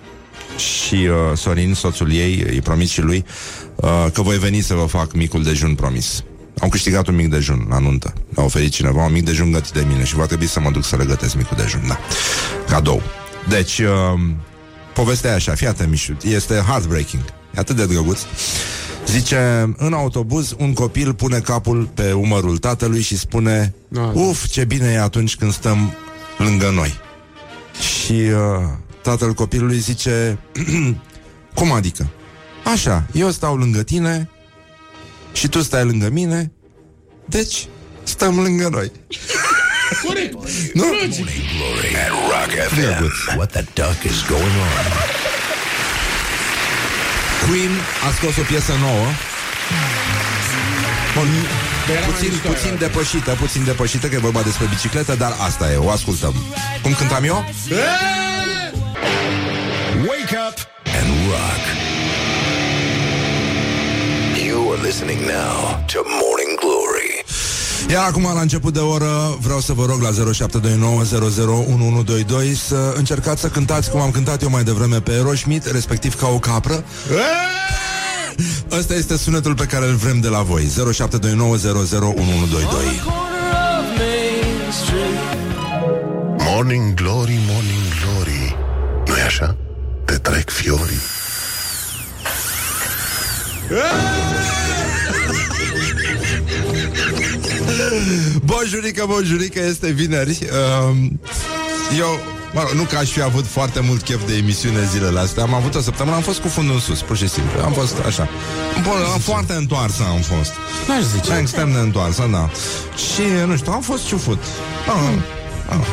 [SPEAKER 2] Și uh, Sorin, soțul ei Îi promit și lui uh, Că voi veni să vă fac micul dejun promis. Am câștigat un mic dejun la nuntă. A oferit cineva un mic dejun gătit de mine Și va trebui să mă duc să le gătesc micul dejun, da. Cadou. Deci, uh, povestea e așa, fii atent, Mișu, este heartbreaking, e atât de drăguț. Zice, în autobuz un copil pune capul pe umărul tatălui și spune Uf, ce bine e atunci când stăm lângă noi Și uh, tatăl copilului zice Cum adică? Așa, eu stau lângă tine Și tu stai lângă mine Deci, stăm lângă noi
[SPEAKER 7] Corect.
[SPEAKER 2] Nu?
[SPEAKER 1] Morning Glory at Rock FM. What the duck is going on?
[SPEAKER 2] Queen a scos o piesă nouă Bun,
[SPEAKER 7] Era mai
[SPEAKER 2] puțin,
[SPEAKER 7] mișto,
[SPEAKER 2] puțin
[SPEAKER 7] era.
[SPEAKER 2] depășită, puțin depășită Că e vorba despre bicicletă, dar asta e, o ascultăm Cum cântam eu?
[SPEAKER 1] Wake up and rock. You are listening now to Morning Glory.
[SPEAKER 2] Iar acum, la început de oră, vreau să vă rog la 0729001122 să încercați să cântați cum am cântat eu mai devreme pe Aerosmith, respectiv ca o capră. Ăsta este sunetul pe care îl vrem de la voi. 0729001122.
[SPEAKER 4] Morning Glory, Morning Glory nu e așa? Te trec fiorii
[SPEAKER 2] Bonjurică, bonjurică, este vineri. Um, eu, mă rog, nu că aș fi avut foarte mult chef de emisiune zilele astea. Am avut o săptămână, am fost cu fundul în sus, pur și simplu. Am fost așa. Bun, am foarte întoarsă am fost.
[SPEAKER 3] N-aș zice.
[SPEAKER 2] Extrem de întoarsă, da. Și, nu știu, am fost ciufut. Ah, ah.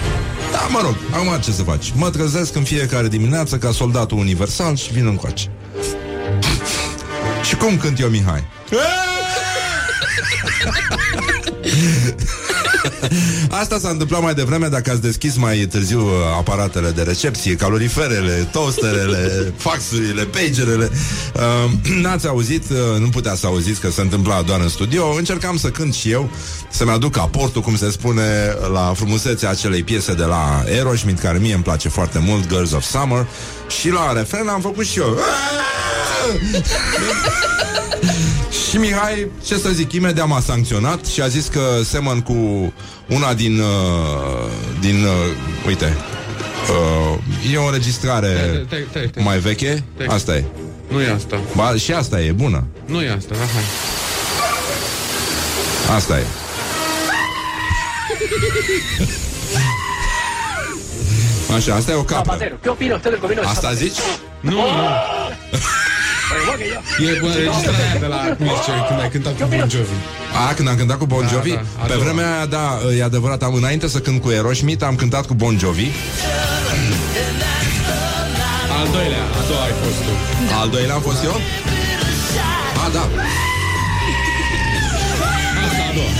[SPEAKER 2] Da, mă rog, acum ce să faci? Mă trezesc în fiecare dimineață ca soldatul universal și vin încoace. și cum cânt eu, Mihai? Asta s-a întâmplat mai devreme dacă ați deschis mai târziu uh, aparatele de recepție, caloriferele, toasterele, faxurile, pagerele. Uh, n-ați auzit, uh, nu putea să auziți că se întâmpla doar în studio. Încercam să cânt și eu, să-mi aduc aportul, cum se spune, la frumusețea acelei piese de la Aerosmith, care mie îmi place foarte mult, Girls of Summer. Și la refren am făcut și eu. Și Mihai, ce să zic, imediat m-a sancționat și a zis că semăn cu una din... Uh, din uh, uite, uh, e o înregistrare
[SPEAKER 7] Stai, stai, stai, stai.
[SPEAKER 2] mai veche.
[SPEAKER 7] Stai.
[SPEAKER 2] Asta e.
[SPEAKER 7] Nu e asta.
[SPEAKER 2] Ba, și asta e bună.
[SPEAKER 7] Nu e asta, da, hai.
[SPEAKER 2] Asta e. Așa, asta e o capră.
[SPEAKER 9] ¿Qué opina usted del gobierno de
[SPEAKER 2] Asta zici?
[SPEAKER 7] Nu, nu. E bună registrarea aia de la Mircea când ai cântat cu Bon Jovi.
[SPEAKER 2] A, când am cântat cu Bon
[SPEAKER 7] Da,
[SPEAKER 2] Jovi?
[SPEAKER 7] da, a
[SPEAKER 2] Pe
[SPEAKER 7] doua.
[SPEAKER 2] vremea aia, da, e adevărat, am înainte să cânt cu Aerosmith, am cântat cu Bon Jovi.
[SPEAKER 7] Al doilea, a doua ai fost tu.
[SPEAKER 2] Al doilea am fost eu? A, da.
[SPEAKER 7] Asta a doua.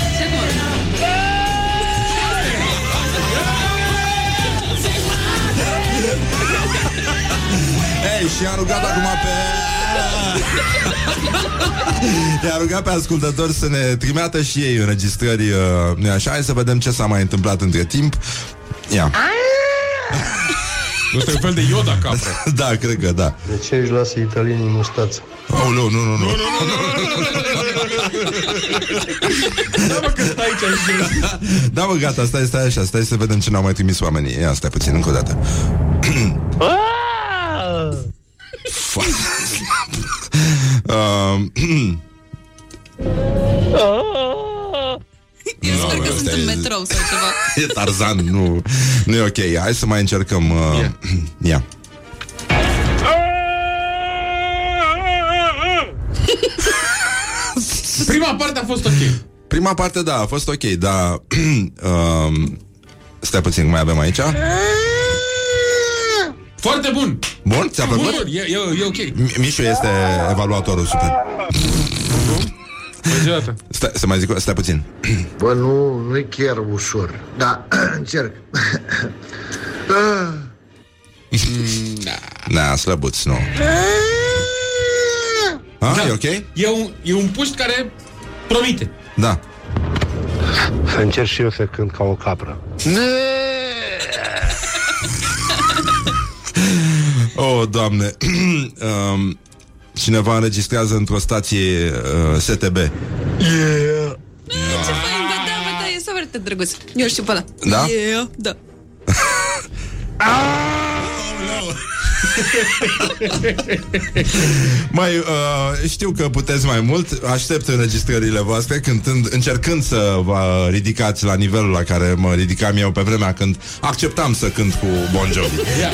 [SPEAKER 2] Ei, și a rugat acum pe... I-a rugat pe ascultători să ne trimeată și ei înregistrări uh, nu așa, hai să vedem ce s-a mai întâmplat între timp. Ia.
[SPEAKER 7] Nu este un fel de Yoda capră.
[SPEAKER 2] da, cred că da.
[SPEAKER 10] De ce își lasă italienii mustață?
[SPEAKER 2] Oh, nu, nu, nu, nu.
[SPEAKER 7] Da, mă, că stai aici și
[SPEAKER 2] Da, mă, gata, stai, stai așa, stai să vedem ce ne-au mai trimis oamenii. Ia, stai puțin, încă o dată. Foarte slab. Um,
[SPEAKER 5] Eu
[SPEAKER 2] Nu,
[SPEAKER 5] sper că
[SPEAKER 2] asta
[SPEAKER 5] sunt
[SPEAKER 2] e-
[SPEAKER 5] în metrou sau ceva.
[SPEAKER 2] E Tarzan, nu, nu e ok. Hai să mai încercăm. Uh, ia.
[SPEAKER 7] Prima parte a fost ok.
[SPEAKER 2] Prima parte, da, a fost ok, dar... um, stai puțin, mai avem aici.
[SPEAKER 7] Foarte bun.
[SPEAKER 2] Bun, ți-a
[SPEAKER 7] Bun,
[SPEAKER 2] plăcut?
[SPEAKER 7] bun, e, e, e ok.
[SPEAKER 2] Mi- Mișu este evaluatorul super.
[SPEAKER 7] Merge o dată.
[SPEAKER 2] Stai, să mai zic, stai puțin.
[SPEAKER 11] Bă, nu, nu e chiar ușor. Da, încerc.
[SPEAKER 2] Da, slăbuț, nu. A,
[SPEAKER 7] Da.
[SPEAKER 2] e ok?
[SPEAKER 7] E un, e un puști care promite.
[SPEAKER 2] Da.
[SPEAKER 10] Să încerc și eu să cânt ca o capră.
[SPEAKER 2] Oh, doamne. um, cineva înregistrează într-o stație uh, STB.
[SPEAKER 5] Ce fain, da, da, bă, da, e foarte drăguț. Eu știu pe ăla.
[SPEAKER 2] Da?
[SPEAKER 5] Yeah, da.
[SPEAKER 2] Mai uh, știu că puteți mai mult Aștept înregistrările voastre cântând, Încercând să vă ridicați la nivelul La care mă ridicam eu pe vremea Când acceptam să cânt cu Bon Jovi
[SPEAKER 7] Ia.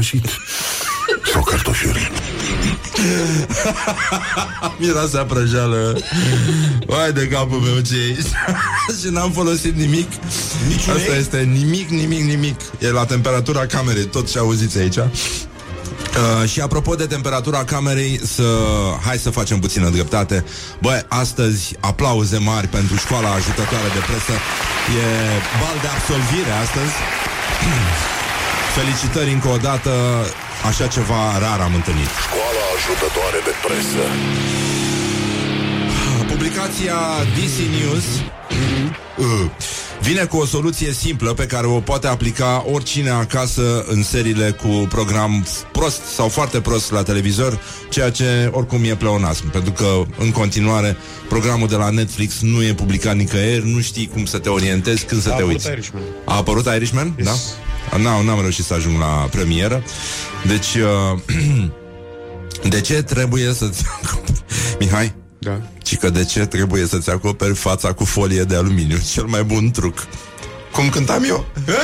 [SPEAKER 4] Eu sprășit sau cartofiuri?
[SPEAKER 2] Miroasea prăjeală. Vai de capul meu ce e aici Și n-am folosit nimic.
[SPEAKER 7] Niciun
[SPEAKER 2] Asta
[SPEAKER 7] ei?
[SPEAKER 2] este nimic, nimic, nimic. E la temperatura camerei, tot ce auziți aici. Uh, și apropo de temperatura camerei să, Hai să facem puțină dreptate. Băi, astăzi aplauze mari Pentru școala ajutătoare de presă. E bal de absolvire astăzi Felicitări încă o dată Așa ceva rar am întâlnit
[SPEAKER 4] Școala ajutătoare de presă.
[SPEAKER 2] Publicația DC News uh, vine cu o soluție simplă pe care o poate aplica oricine acasă în seriile cu program prost sau foarte prost la televizor, ceea ce oricum e pleonasm, pentru că în continuare programul de la Netflix nu e publicat nicăieri, nu știi cum să te orientezi, când să
[SPEAKER 7] A
[SPEAKER 2] te
[SPEAKER 7] apărut
[SPEAKER 2] uiți.
[SPEAKER 7] Irishman.
[SPEAKER 2] A apărut Irishman?
[SPEAKER 7] Yes.
[SPEAKER 2] Da? N-am, n-am reușit să ajung la premieră. Deci, uh, de ce trebuie să-ți... Mihai?
[SPEAKER 7] Da.
[SPEAKER 2] Și că de ce trebuie să-ți acoperi fața cu folie de aluminiu? Cel mai bun truc. Cum cântam eu?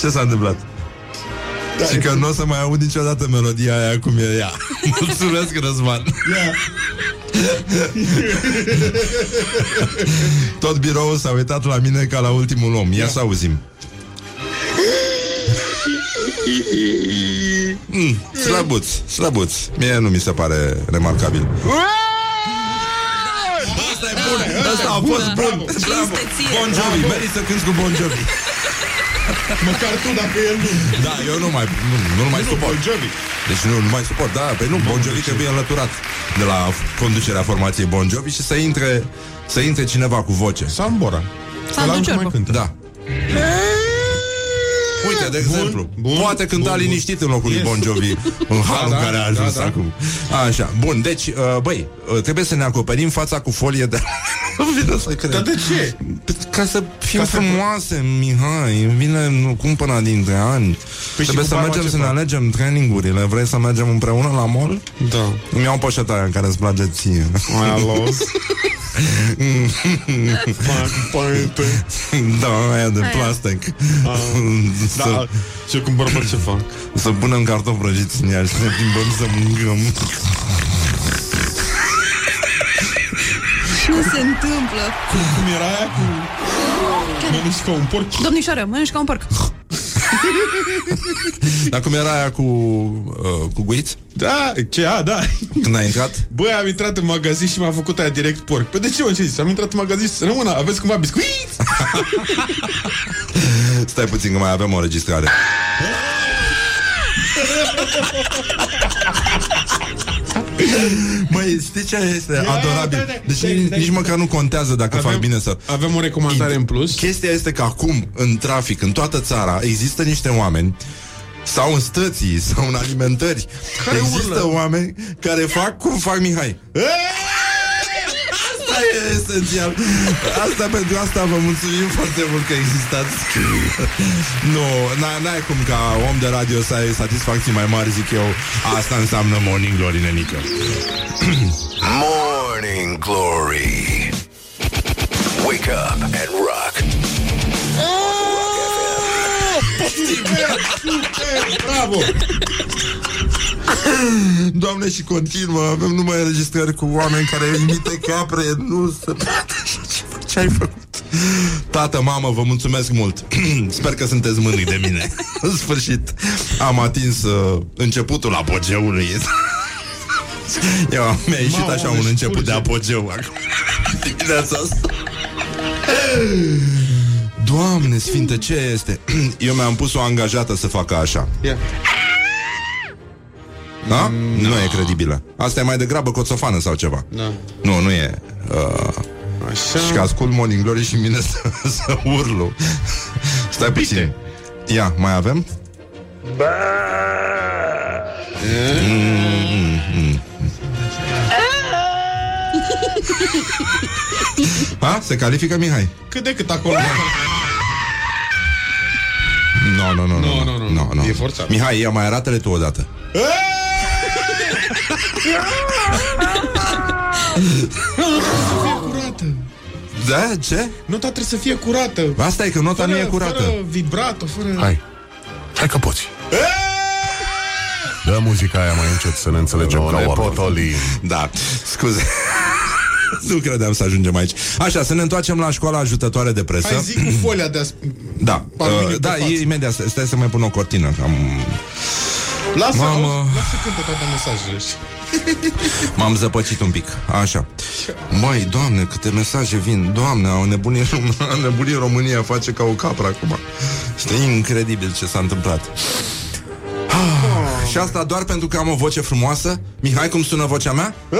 [SPEAKER 2] Ce s-a întâmplat? Da, și că nu o să mai aud niciodată melodia aia cum e ea. Mulțumesc, Răzvan. Tot biroul s-a uitat la mine ca la ultimul om. Ia să auzim. Mm, slăbuț, slăbuț. Mie nu mi se pare remarcabil. Asta e bun, asta a fost bun. Bravo. Bon Jovi, meriți să cânti cu Bon Jovi.
[SPEAKER 7] Măcar tu, dacă el nu.
[SPEAKER 2] Da, eu nu mai, nu, nu mai suport.
[SPEAKER 7] Bon Jovi.
[SPEAKER 2] Deci nu, nu mai suport, da, păi nu, Bon Jovi trebuie înlăturat de la conducerea formației Bon Jovi și să intre, să intre cineva cu voce.
[SPEAKER 7] Sambora.
[SPEAKER 5] Sandu
[SPEAKER 7] Ăla încă mai
[SPEAKER 5] Ciorbo.
[SPEAKER 7] cântă.
[SPEAKER 2] Da. Uite, de exemplu,
[SPEAKER 7] bun,
[SPEAKER 2] poate cânta
[SPEAKER 7] bun, bun.
[SPEAKER 2] liniștit în locul lui
[SPEAKER 7] Yes.
[SPEAKER 2] Bon Jovi în halul
[SPEAKER 7] da,
[SPEAKER 2] în care a ajuns
[SPEAKER 7] da, da.
[SPEAKER 2] acum. Așa, bun, deci, uh, băi, uh, trebuie să ne acoperim fața cu folie de... Nu vine să cred.
[SPEAKER 7] Dar de ce?
[SPEAKER 2] Ca să fim
[SPEAKER 7] Ca să-
[SPEAKER 2] frumoase, Mihai Vine nu, cumpăna dintre ani
[SPEAKER 7] Păi și
[SPEAKER 2] Trebuie
[SPEAKER 7] cu
[SPEAKER 2] să
[SPEAKER 7] barba
[SPEAKER 2] mergem
[SPEAKER 7] ce
[SPEAKER 2] să ne
[SPEAKER 7] fac?
[SPEAKER 2] alegem trainingurile Vrei să mergem împreună la mall?
[SPEAKER 7] Da.
[SPEAKER 2] Îmi iau poșeta aia în care îți place ție
[SPEAKER 7] Mai ales. Fac părinte.
[SPEAKER 2] Da, aia de
[SPEAKER 5] Aia.
[SPEAKER 2] plastic
[SPEAKER 7] Da.
[SPEAKER 2] să,
[SPEAKER 7] Și eu cu bărbat ce fac?
[SPEAKER 2] să punem cartofi prăjiți în ea Și să ne plimbăm să mâncăm
[SPEAKER 5] Ce se întâmplă?
[SPEAKER 7] Cum era aia cu... Mănânci ca un porc?
[SPEAKER 5] Domnișoară, mănânci ca un porc.
[SPEAKER 2] Dar cum era aia cu, uh, cu guiți?
[SPEAKER 7] Da, ce, a, da.
[SPEAKER 2] Când ai intrat?
[SPEAKER 7] Băi, am intrat în magazin și m-a făcut aia direct porc. Păi de ce, mă, ce zici? Am intrat în magazin și să rămână, aveți cumva biscuiți?
[SPEAKER 2] Stai puțin că mai avem o înregistrare Măi, știi ce este
[SPEAKER 7] Ia,
[SPEAKER 2] adorabil?
[SPEAKER 7] da, da,
[SPEAKER 2] Deci
[SPEAKER 7] stai,
[SPEAKER 2] nici,
[SPEAKER 7] stai.
[SPEAKER 2] nici măcar nu contează dacă fac
[SPEAKER 7] Avem-
[SPEAKER 2] bine sau...
[SPEAKER 7] Avem o recomandare în plus.
[SPEAKER 2] Chestia este că acum, în trafic, în toată țara, există niște oameni sau în stății, sau în alimentări.
[SPEAKER 7] Care
[SPEAKER 2] există
[SPEAKER 7] urlă?
[SPEAKER 2] oameni care fac cum fac Mihai. Asta e esențial. Asta pentru asta vă mulțumim foarte mult că existați. nu, n- n-ai cum ca om de radio să ai satisfacții mai mari, zic eu. Asta înseamnă Morning Glory, nenică.
[SPEAKER 1] Morning Glory. Wake up and rock.
[SPEAKER 7] Bravo!
[SPEAKER 2] Doamne, și continuă. Avem numai înregistrări cu oameni care imite capre Nu se poate așa ceva. Ce ai făcut? Tată, mamă, vă mulțumesc mult. Sper că sunteți mândri de mine. În sfârșit Am atins uh, începutul apogeului. Eu, mi-a ieșit
[SPEAKER 7] Mamă,
[SPEAKER 2] așa
[SPEAKER 7] mă,
[SPEAKER 2] un început de
[SPEAKER 7] scurge.
[SPEAKER 2] apogeu acum. Dimineața asta. Doamne sfinte, ce este? Eu mi-am pus o angajată să facă așa.
[SPEAKER 7] Ia.
[SPEAKER 2] Da? Nu e credibilă. Asta e mai degrabă coțofană sau ceva.
[SPEAKER 7] Da.
[SPEAKER 2] Nu, nu e. Uh,
[SPEAKER 7] Așa.
[SPEAKER 2] și că ascult Morning Glory și mine să, să urlu. Stai puțin. Ia, mai avem? Mm, Ha? Se califică Mihai?
[SPEAKER 7] Cât de cât acolo.
[SPEAKER 2] Nu, nu, nu,
[SPEAKER 7] Nu,
[SPEAKER 2] nu,
[SPEAKER 7] nu, nu,
[SPEAKER 2] nu.
[SPEAKER 7] e forțat.
[SPEAKER 2] Mihai, ia mai arată-le tu odată.
[SPEAKER 7] Curată.
[SPEAKER 2] Da? Ce?
[SPEAKER 7] Nota trebuie să fie curată.
[SPEAKER 2] Asta e că nota
[SPEAKER 7] fără,
[SPEAKER 2] nu e curată.
[SPEAKER 7] Fără vibrato, fără...
[SPEAKER 4] Hai. Hai că poți. Dă muzica aia mai încet să ne înțelegem
[SPEAKER 2] Nu
[SPEAKER 4] ca
[SPEAKER 2] ne
[SPEAKER 4] oameni.
[SPEAKER 2] potolim. Da, scuze. nu credeam să ajungem aici. Așa, să ne întoarcem la școala ajutătoare de presă.
[SPEAKER 7] Hai zi cu folia de as...
[SPEAKER 2] Da,
[SPEAKER 7] Aluminiu
[SPEAKER 2] uh,
[SPEAKER 7] pe
[SPEAKER 2] da,
[SPEAKER 7] față.
[SPEAKER 2] e, imediat, stai- stai să mai pun o cortină. Am,
[SPEAKER 7] Lasă,
[SPEAKER 2] Mamă.
[SPEAKER 7] auzi, lasă cântă toate mesajele.
[SPEAKER 2] m-am zăpăcit un pic. Așa. Măi, doamne, câte mesaje vin. Doamne, au nebunit, au nebunit România, face ca o capră acum. Este incredibil ce s-a întâmplat. Ah, și asta doar pentru că am o voce frumoasă? Mihai, cum sună vocea mea?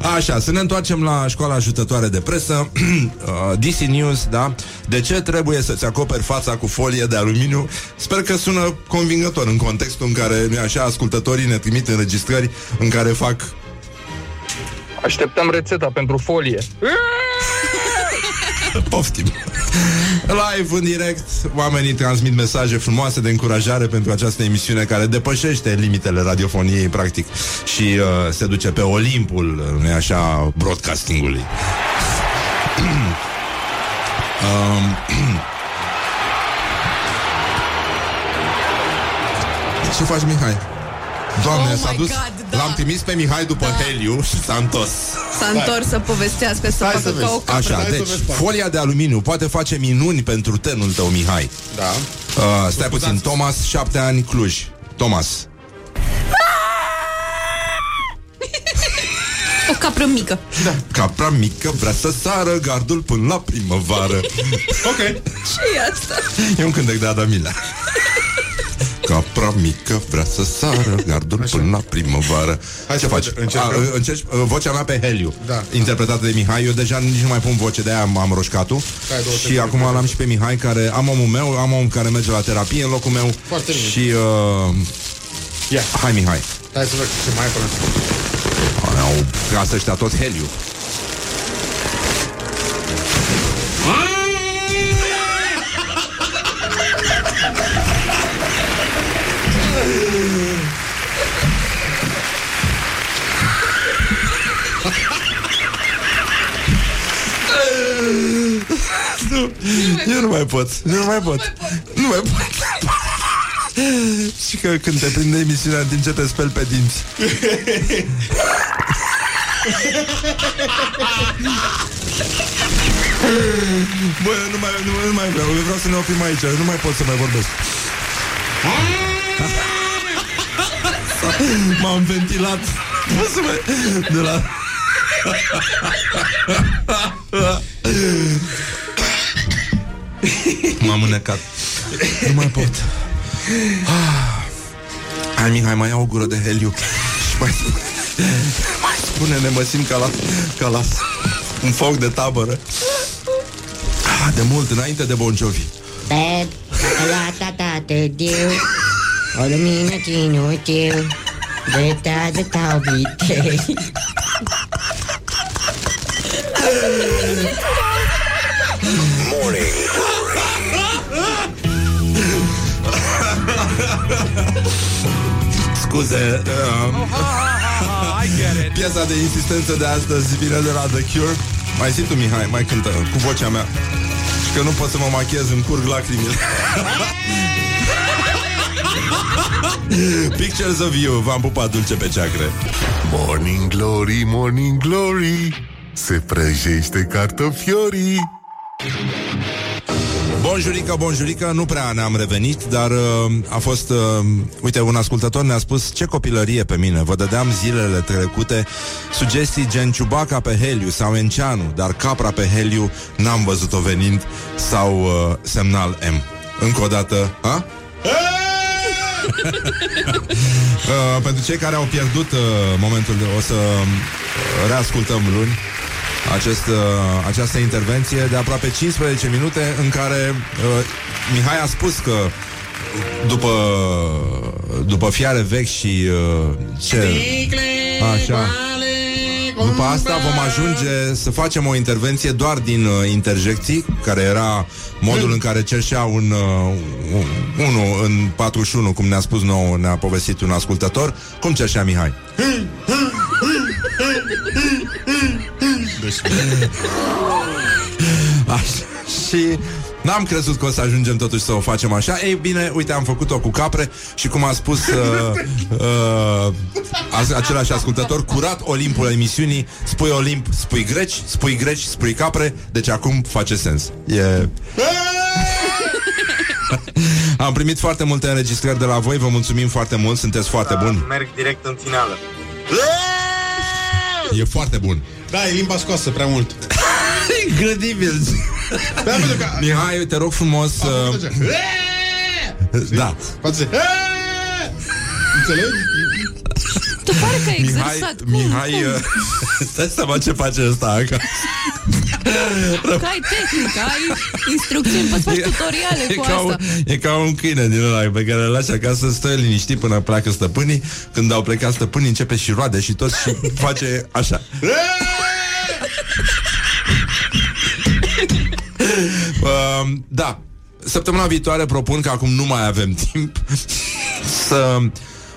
[SPEAKER 2] Așa, să ne întoarcem la școala ajutătoare de presă uh, DC News, da? De ce trebuie să-ți acoperi fața cu folie de aluminiu? Sper că sună convingător în contextul în care, nu așa, ascultătorii ne trimit înregistrări în care fac
[SPEAKER 10] Așteptăm rețeta pentru folie.
[SPEAKER 2] Poftim Live, în direct, oamenii transmit mesaje frumoase de încurajare pentru această emisiune care depășește limitele radiofoniei, practic, și uh, se duce pe Olimpul, nu așa, broadcastingului. um, Ce faci, Mihai? Doamne,
[SPEAKER 5] Oh
[SPEAKER 2] s-a
[SPEAKER 5] my
[SPEAKER 2] dus
[SPEAKER 5] God, da.
[SPEAKER 2] L-am trimis pe Mihai după Heliu Și s-a întors
[SPEAKER 5] S-a întors să povestească, să
[SPEAKER 7] Hai
[SPEAKER 5] facă
[SPEAKER 7] să
[SPEAKER 5] ca
[SPEAKER 7] vezi.
[SPEAKER 5] o capră.
[SPEAKER 2] Așa,
[SPEAKER 7] Hai să
[SPEAKER 2] deci,
[SPEAKER 7] vezi, Paul.
[SPEAKER 2] folia de aluminiu poate face minuni pentru tenul tău, Mihai.
[SPEAKER 7] Da.
[SPEAKER 2] Uh, stai puțin, Thomas, șapte ani, Cluj. Thomas.
[SPEAKER 5] O capră mică.
[SPEAKER 2] Capra mică vrea să sară gardul până la primăvară.
[SPEAKER 7] Ok.
[SPEAKER 5] Ce e asta?
[SPEAKER 2] E un cântec de Adamila. Capra mică vrea să sară gardul Așa. până la primăvară.
[SPEAKER 7] Hai
[SPEAKER 2] Ce
[SPEAKER 7] să
[SPEAKER 2] faci?
[SPEAKER 7] vedem, încercăm.
[SPEAKER 2] A, încerci uh, vocea mea pe Heliu,
[SPEAKER 7] Da.
[SPEAKER 2] interpretată de Mihai. Eu deja nici nu mai pun voce, de-aia am, am roșcatul.
[SPEAKER 7] Hai, două
[SPEAKER 2] Și
[SPEAKER 7] secunde.
[SPEAKER 2] acum l-am și pe Mihai, care am omul meu, am om care merge la terapie în locul meu.
[SPEAKER 7] Foarte bine.
[SPEAKER 2] Și... Uh,
[SPEAKER 7] Ia.
[SPEAKER 2] hai, Mihai.
[SPEAKER 7] Hai să văd ce mai e până.
[SPEAKER 2] Au tras ăștia tot Heliu. Nu, eu nu mai pot, eu nu mai pot, nu mai pot. Și că când te prinde emisiunea în timp ce te speli pe dinți Bă, nu mai, nu, nu mai vreau, eu vreau să ne oprim aici, nu mai pot să mai vorbesc. M-am ventilat. Bă, să mai... De la... M-am înecat. Nu mai pot. Ah. Hai, Mihai, mai iau o gură de heliu și mai spune, mai spune-ne, mă simt ca la, ca la un foc de tabără. Ah, de mult, înainte de Bon Jovi.
[SPEAKER 12] Bad, la ta ta te diu, o lumină cinutiu, de ta de
[SPEAKER 2] Scuze, um, piesa de insistență de astăzi vine de la The Cure. Mai zi tu, Mihai, mai cântă cu vocea mea. Și că nu pot să mă machiez, îmi curg lacrimile. Pictures of You, v-am pupat dulce pe ceacre.
[SPEAKER 4] Morning Glory, Morning Glory Se prăjește cartofiorii
[SPEAKER 2] Bonjurică, bonjurică, nu prea ne-am revenit, dar uh, a fost, uh, uite, un ascultător ne-a spus ce copilărie pe mine, vă dădeam zilele trecute sugestii gen Ciubaca pe Heliu sau Enceanu, dar Capra pe Heliu n-am văzut-o venind sau uh, Semnal M. Încă o dată. A? uh, pentru cei care au pierdut uh, momentul, de, o să uh, reascultăm luni acest, uh, această intervenție de aproape 15 minute în care uh, Mihai a spus că după, după fiare vechi și uh, ce... Așa. După asta vom ajunge să facem o intervenție doar din uh, interjecții, care era modul în care cerșea un, uh, un unul în 41, cum ne-a spus nou, ne-a povestit un ascultător, cum cerșea Mihai. Așa. Și N-am crezut că o să ajungem totuși să o facem așa Ei bine, uite, am făcut-o cu capre Și cum a spus uh, uh, același ascultător Curat Olimpul emisiunii Spui Olimp, spui greci, spui greci, spui capre Deci acum face sens E... Am primit foarte multe înregistrări de la voi Vă mulțumim foarte mult, sunteți foarte buni
[SPEAKER 10] Merg direct în finală.
[SPEAKER 2] E foarte bun
[SPEAKER 7] Da, e limba scoasă prea mult.
[SPEAKER 2] Incredibil
[SPEAKER 7] Da, pentru că...
[SPEAKER 2] Mihai, te rog frumos uh, Da
[SPEAKER 7] Face... Înțelegi?
[SPEAKER 5] Tu pare că ai
[SPEAKER 2] Mihai,
[SPEAKER 5] exersat. Cum,
[SPEAKER 2] Mihai
[SPEAKER 5] cum?
[SPEAKER 2] uh, Stai seama ce face ăsta acasă
[SPEAKER 5] Că ai tehnică, ai instrucțiuni, poți faci tutoriale
[SPEAKER 2] e
[SPEAKER 5] cu
[SPEAKER 2] ca, un,
[SPEAKER 5] asta.
[SPEAKER 2] e ca un câine din ăla pe care îl lași acasă Stă liniștit până pleacă stăpânii. Când au plecat stăpânii începe și roade și tot Și face așa. Uh, Da. Săptămâna viitoare propun că acum nu mai avem timp Să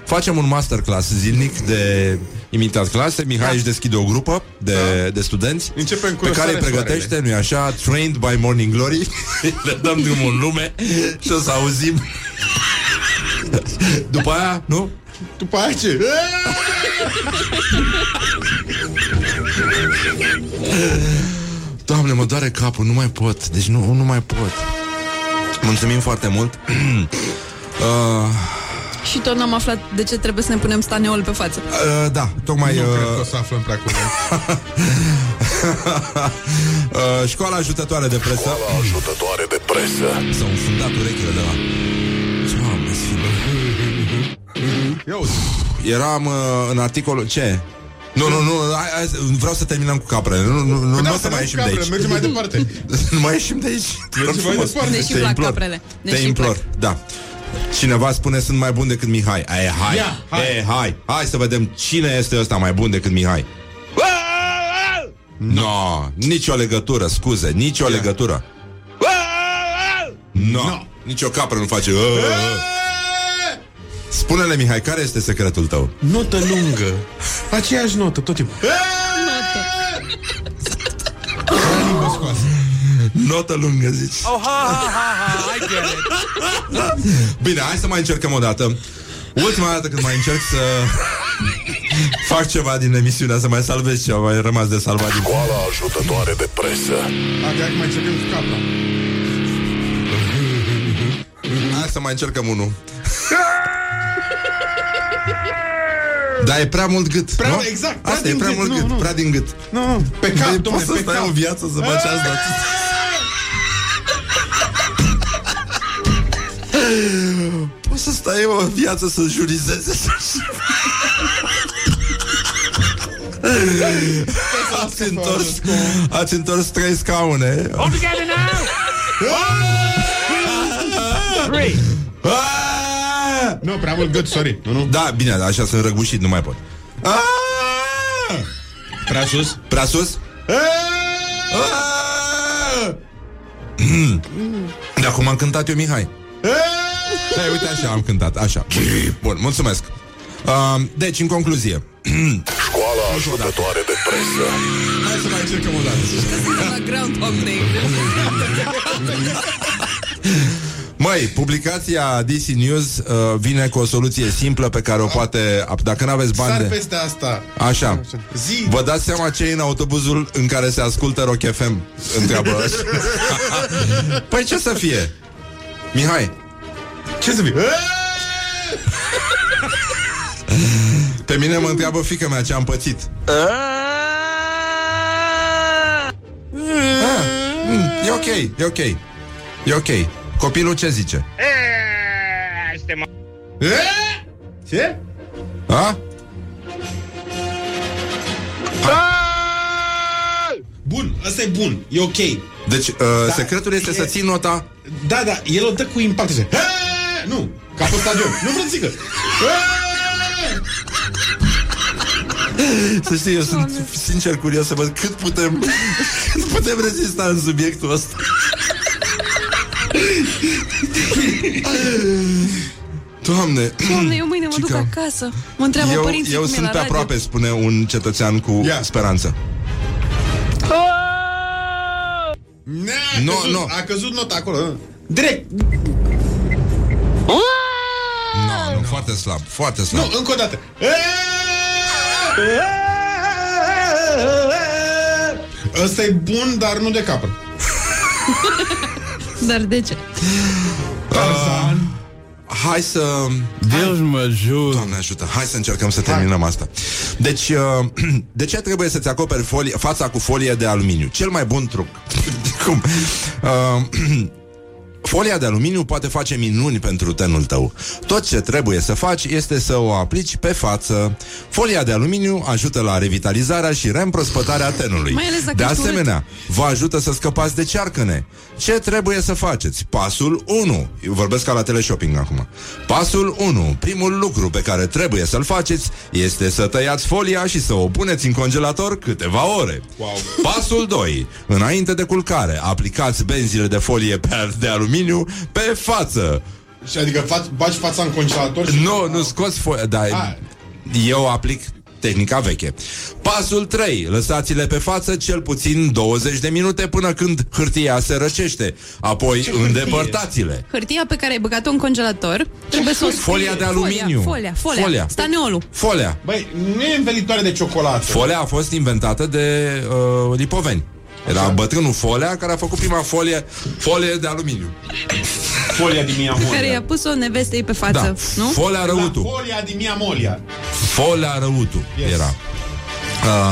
[SPEAKER 2] facem un masterclass zilnic de imitat clase Mihai
[SPEAKER 7] Da.
[SPEAKER 2] își deschide o grupă de, de studenți
[SPEAKER 7] Începem cu
[SPEAKER 2] Pe care îi
[SPEAKER 7] răsare
[SPEAKER 2] pregătește,
[SPEAKER 7] soarele.
[SPEAKER 2] nu-i așa Trained by Morning Glory Le dăm drumul în lume Și o să auzim După aia, nu?
[SPEAKER 7] După aia ce?
[SPEAKER 2] Doamne, mă doare capul, nu mai pot Deci nu, nu mai pot Mulțumim foarte mult uh,
[SPEAKER 5] Și tot n-am aflat de ce trebuie să ne punem staneol pe față.
[SPEAKER 2] uh, Da, tocmai
[SPEAKER 7] Nu
[SPEAKER 2] uh,
[SPEAKER 7] cred că o să aflăm prea curând.
[SPEAKER 2] uh, Școala ajutătoare de presă
[SPEAKER 4] Școala ajutătoare de presă.
[SPEAKER 2] S-au înfundat urechile de la Doamne, sfântă.
[SPEAKER 7] Ia uite.
[SPEAKER 2] Eram uh, în articolul Ce? Nu, nu, nu, hai, hai, vreau să terminăm cu caprele Nu, nu, nu,
[SPEAKER 7] Păi
[SPEAKER 2] nu
[SPEAKER 7] da,
[SPEAKER 2] o să mai ieșim de aici
[SPEAKER 7] Mergem mai departe.
[SPEAKER 2] Nu mai ieșim de aici Te rog
[SPEAKER 7] Mergem mai
[SPEAKER 2] frumos.
[SPEAKER 7] departe.
[SPEAKER 5] Deși
[SPEAKER 2] Te
[SPEAKER 5] plac
[SPEAKER 2] implor.
[SPEAKER 5] caprele.
[SPEAKER 2] Te
[SPEAKER 5] Deși
[SPEAKER 2] implor, da Cineva spune sunt mai bun decât Mihai Aie, hai,
[SPEAKER 7] Ia, hai.
[SPEAKER 2] E, hai, hai să vedem cine este ăsta mai bun decât Mihai No, nicio legătură, scuze, nicio legătură No,
[SPEAKER 7] No.
[SPEAKER 2] nicio capră nu face "Ă, ă, ă." Spune-le, Mihai, care este secretul tău?
[SPEAKER 7] Notă lungă. Aceeași notă, tot timpul.
[SPEAKER 2] Notă lungă, zici
[SPEAKER 6] Oh, ha, ha, ha, ha, I get it.
[SPEAKER 2] Bine, hai să mai încercăm o dată Ultima dată când mai încerc să Fac ceva din emisiunea Să mai salvez ce a mai rămas de salvat din...
[SPEAKER 4] Școala ajutătoare de presă.
[SPEAKER 7] Hai, hai, mai încercăm cu capra.
[SPEAKER 2] Hai să mai încercăm unul Dar e prea mult gât
[SPEAKER 7] Prea-
[SPEAKER 2] nu?
[SPEAKER 7] exact, prea
[SPEAKER 2] Asta e
[SPEAKER 7] din
[SPEAKER 2] prea
[SPEAKER 7] gât,
[SPEAKER 2] mult
[SPEAKER 7] nu,
[SPEAKER 2] gât,
[SPEAKER 7] nu.
[SPEAKER 2] prea din gât
[SPEAKER 7] Nu, nu, pe cap,
[SPEAKER 2] Băi,
[SPEAKER 7] domnule,
[SPEAKER 2] Poți să
[SPEAKER 7] pe
[SPEAKER 2] stai
[SPEAKER 7] cap.
[SPEAKER 2] o viață să faci asta Poți să stai o viață să jurizeze Ați întors, ați întors trei scaune
[SPEAKER 6] All together now. Three.
[SPEAKER 2] Ah!
[SPEAKER 7] Nu, prea mult gât, sorry. Nu, nu.
[SPEAKER 2] Da, bine, așa sunt răgușit, nu mai pot Ah!
[SPEAKER 7] Prea sus.
[SPEAKER 2] Prea sus? Ah! De acum am cântat eu, Mihai Hai, uite așa am cântat, așa Bun, mulțumesc uh, Deci, în concluzie
[SPEAKER 4] Școala ajutătoare de presă.
[SPEAKER 2] Hai să mai încercăm o dată
[SPEAKER 5] La Groundhog Day.
[SPEAKER 2] Măi, publicația DC News uh, vine cu o soluție simplă pe care o poate... Dacă n-aveți bani
[SPEAKER 7] Sar
[SPEAKER 2] de...
[SPEAKER 7] peste asta.
[SPEAKER 2] Așa.
[SPEAKER 7] Zi.
[SPEAKER 2] Vă dați seama ce e în autobuzul în care se ascultă Rock FM? Întreabă Păi ce să fie? Mihai,
[SPEAKER 7] Ce să fie?
[SPEAKER 2] pe mine mă întreabă fica mea ce am pățit Ah, mm, E ok, e ok E ok Copilul ce zice?
[SPEAKER 7] Ce?
[SPEAKER 2] A?
[SPEAKER 7] Bun, asta e bun, e ok.
[SPEAKER 2] Deci, uh,
[SPEAKER 7] Da.
[SPEAKER 2] secretul este
[SPEAKER 7] E-
[SPEAKER 2] să ții nota
[SPEAKER 7] Da, da, el o dă cu impact. Zice, "Ha!" nu, ca pe stadion. Nu vreau să zică.
[SPEAKER 2] Să știi, eu sunt sincer curios să văd cât putem Cât putem rezista în subiectul ăsta Doamne
[SPEAKER 5] Doamne, eu mâine mă duc
[SPEAKER 2] Cica.
[SPEAKER 5] acasă. Mă întreabă
[SPEAKER 2] Eu,
[SPEAKER 5] părinții
[SPEAKER 2] eu
[SPEAKER 5] cum e
[SPEAKER 2] sunt
[SPEAKER 5] la
[SPEAKER 2] pe
[SPEAKER 5] radio.
[SPEAKER 2] aproape, spune un cetățean cu
[SPEAKER 7] Ia.
[SPEAKER 2] speranță
[SPEAKER 7] Ne-a
[SPEAKER 2] Nu,
[SPEAKER 7] căzut,
[SPEAKER 2] nu.
[SPEAKER 7] A căzut nota acolo. Direct.
[SPEAKER 2] Nu, nu, foarte slab, foarte slab
[SPEAKER 7] Nu, încă o dată. Ăsta e bun, dar nu de capăt.
[SPEAKER 5] Dar de ce?
[SPEAKER 7] Tarzan.
[SPEAKER 2] Hai să...
[SPEAKER 3] Deus mă jur.
[SPEAKER 2] Doamne ajută, hai să încercăm să terminăm asta Deci, uh, de ce trebuie să-ți acoperi folie, fața cu folie de aluminiu? Cel mai bun truc Cum? Uh, Folia de aluminiu poate face minuni pentru tenul tău. Tot ce trebuie să faci este să o aplici pe față. Folia de aluminiu ajută la revitalizarea și reîmprospătarea tenului.
[SPEAKER 5] Mai ales dacă
[SPEAKER 2] De
[SPEAKER 5] ești
[SPEAKER 2] asemenea, vă ajută să scăpați de cearcăne. Ce trebuie să faceți? Pasul 1. Eu vorbesc ca la teleshopping acum. Pasul 1. Primul lucru pe care trebuie să-l faceți este să tăiați folia și să o puneți în congelator câteva ore.
[SPEAKER 7] Wow.
[SPEAKER 2] Pasul 2. Înainte de culcare, aplicați benzile de folie pe de aluminiu pe față.
[SPEAKER 7] Și adică faci, bagi fața în congelator și...
[SPEAKER 2] Nu, nu scoți folia, dar
[SPEAKER 7] Ah.
[SPEAKER 2] eu aplic tehnica veche. Pasul 3. Lăsați-le pe față cel puțin 20 de minute până când hârtia se răcește. Apoi
[SPEAKER 7] Ce hârtie?
[SPEAKER 2] îndepărtați-le.
[SPEAKER 5] Hârtia pe care ai băgat-o în congelator Trebuie să o scrii.
[SPEAKER 2] Folia de aluminiu.
[SPEAKER 5] Folia, folia, folia,
[SPEAKER 2] Folia.
[SPEAKER 5] Staneolul
[SPEAKER 2] Folia.
[SPEAKER 7] Băi, nu e învelitoare de ciocolată.
[SPEAKER 2] Folia a fost inventată de uh, lipoveni. Era bătrânul Folea care a făcut prima folie, folie de aluminiu.
[SPEAKER 7] Folia din Mia
[SPEAKER 5] Care i-a pus-o nevestei pe față
[SPEAKER 2] Da,
[SPEAKER 5] Nu?
[SPEAKER 2] folia răutu.
[SPEAKER 7] Folia din Mia Molia.
[SPEAKER 2] Folia răutu
[SPEAKER 7] Yes.
[SPEAKER 2] era.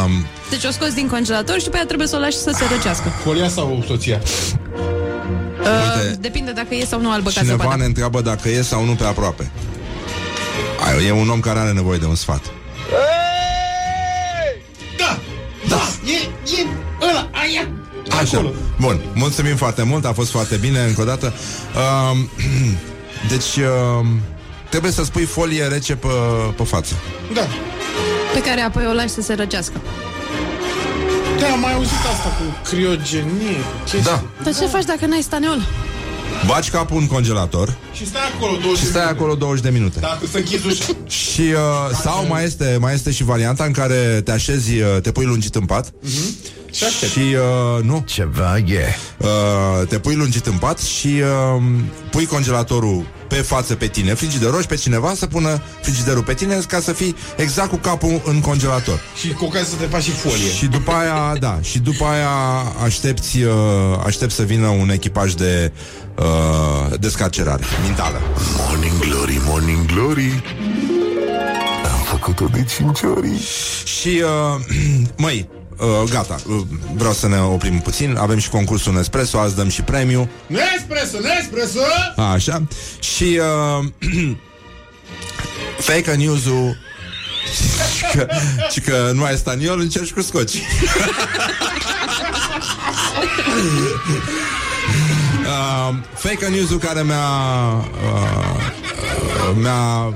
[SPEAKER 2] Um,
[SPEAKER 5] Deci o scoți din congelator și după aia trebuie să o lași să se răcească
[SPEAKER 7] Folia sau soția?
[SPEAKER 5] uh, Depinde dacă e sau nu albă ca
[SPEAKER 2] Cineva
[SPEAKER 5] zăpada
[SPEAKER 2] ne întreabă dacă e sau nu pe aproape. Ai, e un om care are nevoie de un sfat.
[SPEAKER 7] Da! Da! E, e ăla, aia!
[SPEAKER 2] Așa.
[SPEAKER 7] Acolo.
[SPEAKER 2] Bun, mulțumim foarte mult, a fost foarte bine încă o dată. Um, deci, um, trebuie să spui folie rece pe, pe față.
[SPEAKER 7] Da.
[SPEAKER 5] Pe care apoi o lași să se răcească
[SPEAKER 7] Da, am mai auzit asta cu criogenie. chestii.
[SPEAKER 2] Da.
[SPEAKER 5] Dar ce faci dacă n-ai staneol?
[SPEAKER 2] Bagi capul în congelator
[SPEAKER 7] Și stai acolo 20
[SPEAKER 2] și stai
[SPEAKER 7] de
[SPEAKER 2] acolo 20 de minute.
[SPEAKER 7] Da, trebuie să închizi ușa.
[SPEAKER 2] Și uh, sau mai este, mai este și varianta în care te așezi, uh, te pui lungit în pat
[SPEAKER 7] Și aștept.
[SPEAKER 2] și uh, nu,
[SPEAKER 1] Ceva e.
[SPEAKER 2] uh, te pui lungit în pat și uh, pui congelatorul pe față pe tine, frigiderul rogi pe cineva să pună frigiderul pe tine ca să fii exact cu capul în congelator.
[SPEAKER 7] Și cu ocazia să te faci și folie.
[SPEAKER 2] Și după aia, da, și după aia aștepți, uh, aștepți să vină un echipaj de uh, descarcerare mentală.
[SPEAKER 4] Morning Glory, Morning Glory Am făcut-o de 5 ori
[SPEAKER 2] Și, uh, măi, uh, gata, uh, vreau să ne oprim puțin, avem și concursul Nespresso, azi dăm și premiu,
[SPEAKER 7] Nespresso, Nespresso!
[SPEAKER 2] așa, și uh, fake news-ul și că, și că nu ai staniol, încerci cu scoci. uh, fake news-ul care mi-a uh, uh, mi-a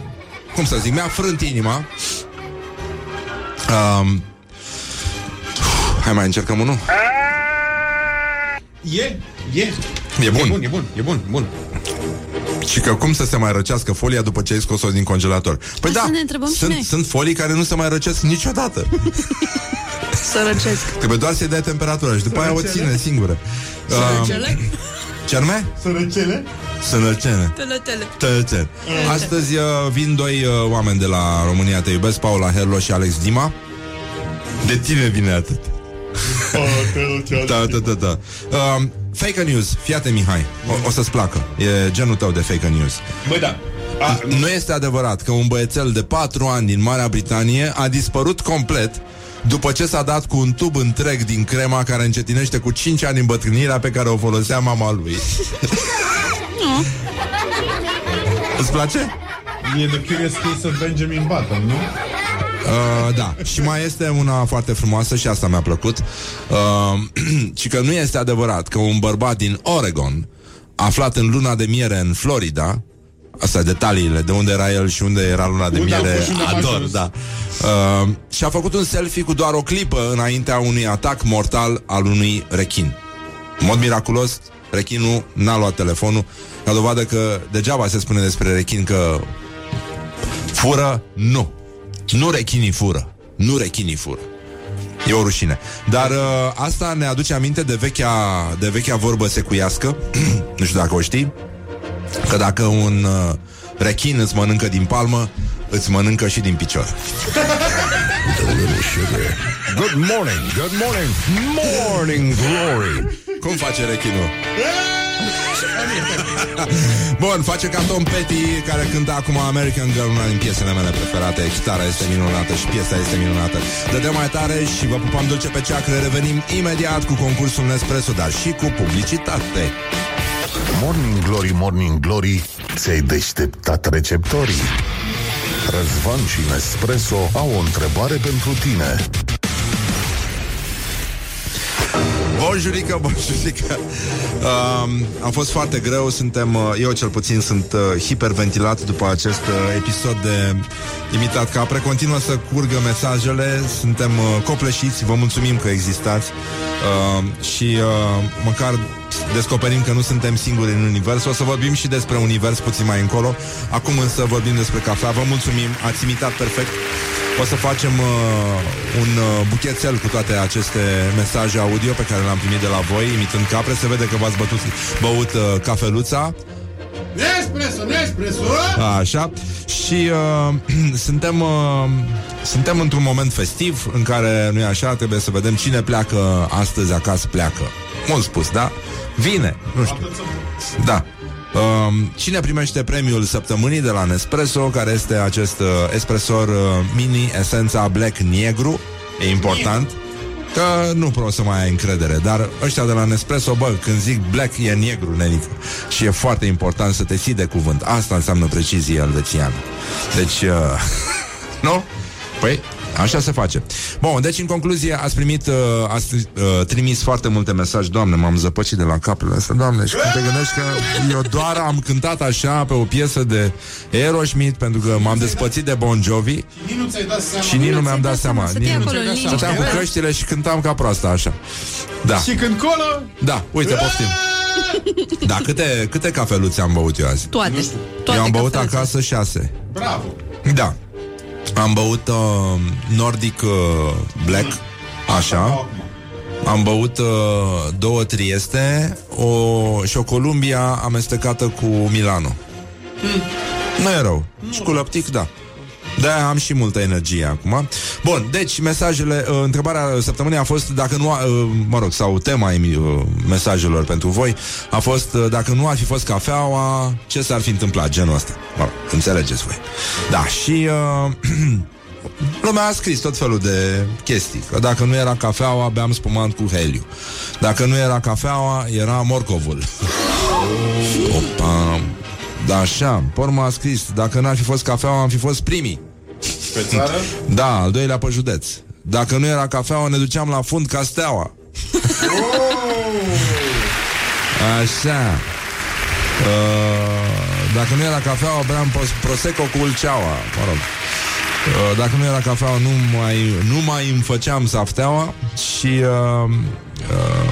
[SPEAKER 2] cum să zic, mi-a frânt inima. Um, hai mai încercăm unul.
[SPEAKER 7] E, e.
[SPEAKER 2] E bun.
[SPEAKER 7] E bun, e bun, e bun, bun.
[SPEAKER 2] Și că cum să se mai răcească folia după ce ai scos-o din congelator? Păi
[SPEAKER 5] Hai
[SPEAKER 2] da,
[SPEAKER 5] să ne întrebăm și
[SPEAKER 2] sunt,
[SPEAKER 5] noi.
[SPEAKER 2] sunt folii care nu se mai răcesc niciodată.
[SPEAKER 5] Să răcesc
[SPEAKER 2] Trebuie doar să-i dai temperatură și după aia o ține singură. Um,
[SPEAKER 5] Cele?
[SPEAKER 2] Ce anume?
[SPEAKER 7] Sărăcele?
[SPEAKER 2] Sănălcene.
[SPEAKER 5] Tele-tele
[SPEAKER 2] Tălățeni. Astăzi uh, vin doi uh, oameni de la România Te iubesc, Paula Herlo și Alex Dima. De tine vine atât. Da, da, da, da. Uh, fake news, fii atent, Mihai. O, o să-ți placă. E genul tău de fake news.
[SPEAKER 7] Băi, da. A,
[SPEAKER 2] Nu este adevărat că un băiețel de 4 ani din Marea Britanie a dispărut complet după ce s-a dat cu un tub întreg din crema care încetinește cu 5 ani îmbătrânirea pe care o folosea mama lui.
[SPEAKER 5] Nu.
[SPEAKER 2] Îți place?
[SPEAKER 7] E The Curious Case of Benjamin Button, nu?
[SPEAKER 2] Uh, da, și mai este una foarte frumoasă și asta mi-a plăcut uh, Și că nu este adevărat că un bărbat din Oregon Aflat în luna de miere în Florida Asta detaliile, de unde era el și unde era luna de
[SPEAKER 7] Unde a
[SPEAKER 2] miere.
[SPEAKER 7] fost și unde am
[SPEAKER 2] Ador,
[SPEAKER 7] ajuns.
[SPEAKER 2] da. Uh, Și a făcut un selfie cu doar o clipă Înaintea unui atac mortal al unui rechin. În mod miraculos Rechinul n-a luat telefonul. Ca dovadă că degeaba se spune despre rechin că Fură, nu. Nu rechinii fură. Nu rechinii fură. E o rușine. Dar uh, asta ne aduce aminte de vechea, de vechea vorbă secuiască, nu știu dacă o știi, că dacă un uh, rechin îți mănâncă din palmă, îți mănâncă și din picior.
[SPEAKER 1] Good morning, good morning, morning glory.
[SPEAKER 2] Cum face rechinul? Bun, face ca Tom Petty Care cânta acum American Girl Una din piesele mele preferate Chitara este minunată și piesa este minunată Dădem mai tare și vă pupăm dulce pe ceacră Revenim imediat cu concursul Nespresso Dar și cu publicitate
[SPEAKER 4] Morning Glory, Morning Glory Ți-ai deșteptat receptorii. Răzvan și Nespresso au o întrebare pentru tine.
[SPEAKER 2] Bonjurică, bonjurică. Um, A fost foarte greu Suntem, uh, eu cel puțin sunt uh, hiperventilat După acest uh, episod de Imitat Capre Continuă să curgă mesajele Suntem uh, copleșiți, vă mulțumim că existați. Uh, Și uh, măcar descoperim că nu suntem singuri în univers O să vorbim și despre univers puțin mai încolo Acum însă vorbim despre cafea Vă mulțumim, ați imitat perfect o să facem uh, un uh, buchețel cu toate aceste mesaje audio pe care le-am primit de la voi, imitând capre. Se vede că v-ați bătut, băut uh, cafeluța.
[SPEAKER 7] Nespresso, Nespresso!
[SPEAKER 2] Așa. Și uh, suntem, uh, suntem într-un moment festiv în care, nu e așa, trebuie să vedem cine pleacă astăzi acasă, pleacă. Mult spus, da? Vine, nu știu. Da. Um, cine primește premiul săptămânii de la Nespresso, care este acest uh, espresor uh, mini esența Black Negru, e important. Că nu pot să mai ai încredere Dar ăștia de la Nespresso, bă, când zic black e negru, nenică Și e foarte important să te ții de cuvânt Asta înseamnă precizie elvețiană Deci, uh, nu? Păi, așa se face Bun, deci în concluzie ați primit uh, Ați uh, trimis foarte multe mesaje Doamne, m-am zăpăcit de la capele astea Doamne, și când te gândești că eu doar am cântat așa Pe o piesă de Aerosmith Pentru că m-am despățit de Bon Jovi
[SPEAKER 7] Nici nu ți-ai dat seama.
[SPEAKER 2] Și nici nu mi-am dat seama
[SPEAKER 5] Stăteai
[SPEAKER 2] nici nu-
[SPEAKER 5] acolo în liniște.
[SPEAKER 2] Stăteam cu căștile și cântam ca proasta așa Da,
[SPEAKER 7] Și când colo...
[SPEAKER 2] da, uite, poftim Da, câte, câte cafeluțe am băut eu azi?
[SPEAKER 5] Toate. Toate
[SPEAKER 2] Eu am băut
[SPEAKER 5] cafeluțe.
[SPEAKER 2] acasă șase
[SPEAKER 7] Bravo!
[SPEAKER 2] Da Am băut uh, Nordic uh, Black Așa. Am băut uh, două Trieste o, Și o Columbia amestecată cu Milano. Nu e rău. Și cu lăptic, da de am și multă energie acum. Bun, deci mesajele, uh, întrebarea săptămânii a fost dacă nu, a, uh, mă rog, sau tema emi- uh, mesajelor pentru voi a fost uh, dacă nu ar fi fost cafeaua, ce s-ar fi întâmplat, genul ăsta. Mă rog, înțelegeți voi. Da, și uh, lumea a scris tot felul de chestii. Că dacă nu era cafeaua, beam spumant cu heliu. Dacă nu era cafeaua, era morcovul. Opa. Da, așa. Porma a scris, dacă n-ar fi fost cafeaua, am fi fost primii.
[SPEAKER 7] Pe țară?
[SPEAKER 2] Da, al doilea pe județ. Dacă nu era cafeaua, ne duceam la fund ca steaua. Așa. Uh, dacă nu era cafeaua, beam pros- prosecco cu ulceaua. Mă rog. Uh, dacă nu era cafeaua, nu mai, nu mai îmi făceam safteaua și... Uh, uh,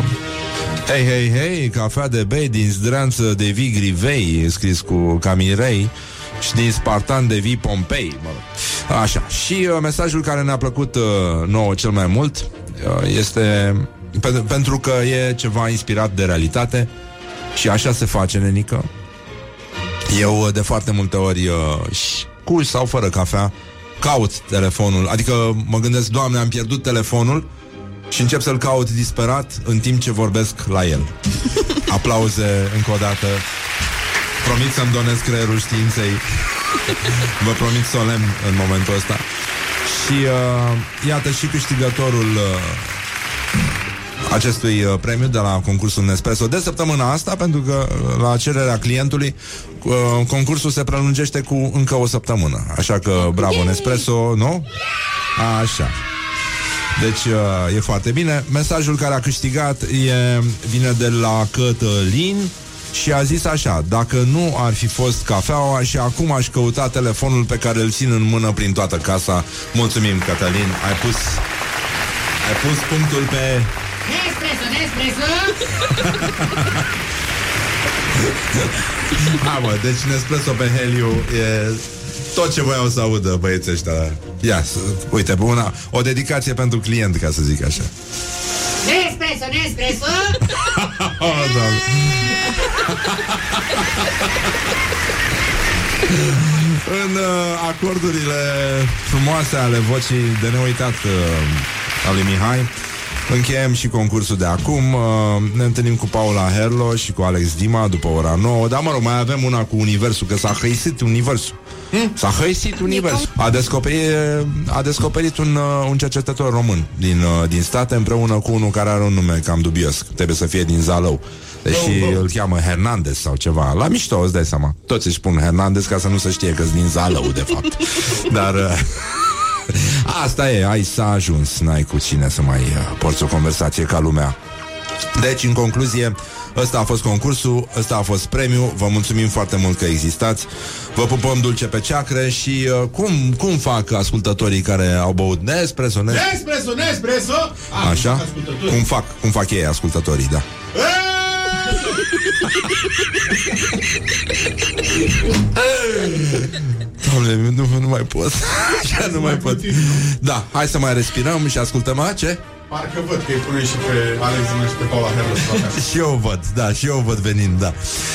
[SPEAKER 2] Hei, hei, hei, cafea de bei din zdreanță de vii grivei, scris cu camirei și din Spartan de vii Pompei. Mă rog. Așa. Și uh, mesajul care ne-a plăcut uh, nouă cel mai mult uh, este pe- pentru că e ceva inspirat de realitate și așa se face, nenică. Eu uh, de foarte multe ori uh, și cu sau fără cafea caut telefonul, adică mă gândesc, Doamne, am pierdut telefonul și încep să-l caut disperat în timp ce vorbesc la el. Aplauze încă o dată. Promit să-mi donez creierul științei. Vă promit solemn în momentul ăsta. Și uh, iată și câștigătorul uh, acestui uh, premiu de la concursul Nespresso de săptămâna asta, pentru că uh, la cererea clientului uh, concursul se prelungește cu încă o săptămână. Așa că bravo Nespresso, nu? Așa. Deci uh, e foarte bine. Mesajul care a câștigat e, vine de la Cătălin și a zis așa, dacă nu ar fi fost cafeaua și acum aș căuta telefonul pe care îl țin în mână prin toată casa. Mulțumim, Cătălin, ai pus ai pus punctul pe...
[SPEAKER 12] Nespresso, Nespresso!
[SPEAKER 2] Ha, mă, deci Nespresso pe Heliu e tot ce voiau să audă băieții ăștia. Ia, s- uite, una, o dedicație pentru client, ca să zic așa.
[SPEAKER 12] Nespresso, Nespresso!
[SPEAKER 2] Oh, doamne. În uh, acordurile frumoase ale vocii de neuitat uh, al lui Mihai Încheiem și concursul de acum. Uh, Ne întâlnim cu Paula Herlo și cu Alex Dima după ora 9 Dar mă rog, mai avem una cu Universul Că s-a hăisit Universul. S-a hăisit Universul. A descoperit, a descoperit un, uh, un cercetător român din, uh, din state Împreună cu unul care are un nume cam dubios. Trebuie să fie din Zalău. Deși îl cheamă Hernandez sau ceva. La mișto, îți dai seama. Toți își spun Hernandez ca să nu se știe că din Zalău, de fapt. Dar... Uh, Asta e, ai s-a ajuns N-ai cu cine să mai uh, porți o conversație ca lumea. Deci, în concluzie Ăsta a fost concursul, ăsta a fost premiu Vă mulțumim foarte mult că existați. Vă pupăm dulce pe ceacre Și uh, cum, cum fac ascultătorii care au băut? Nespresso, Nespresso
[SPEAKER 7] Nespresso, Nespresso! Ah,
[SPEAKER 2] Așa?
[SPEAKER 7] ascultători.
[SPEAKER 2] Cum fac, cum fac ei, ascultătorii, da Doamne, nu, nu mai pot Așa nu mai pot Da, hai să mai respirăm și ascultăm a, ce?
[SPEAKER 7] Parcă văd că îi pune și pe Alex Zina și pe Paula Herlos pe acasă.
[SPEAKER 2] Și eu văd, da, și eu văd venind, da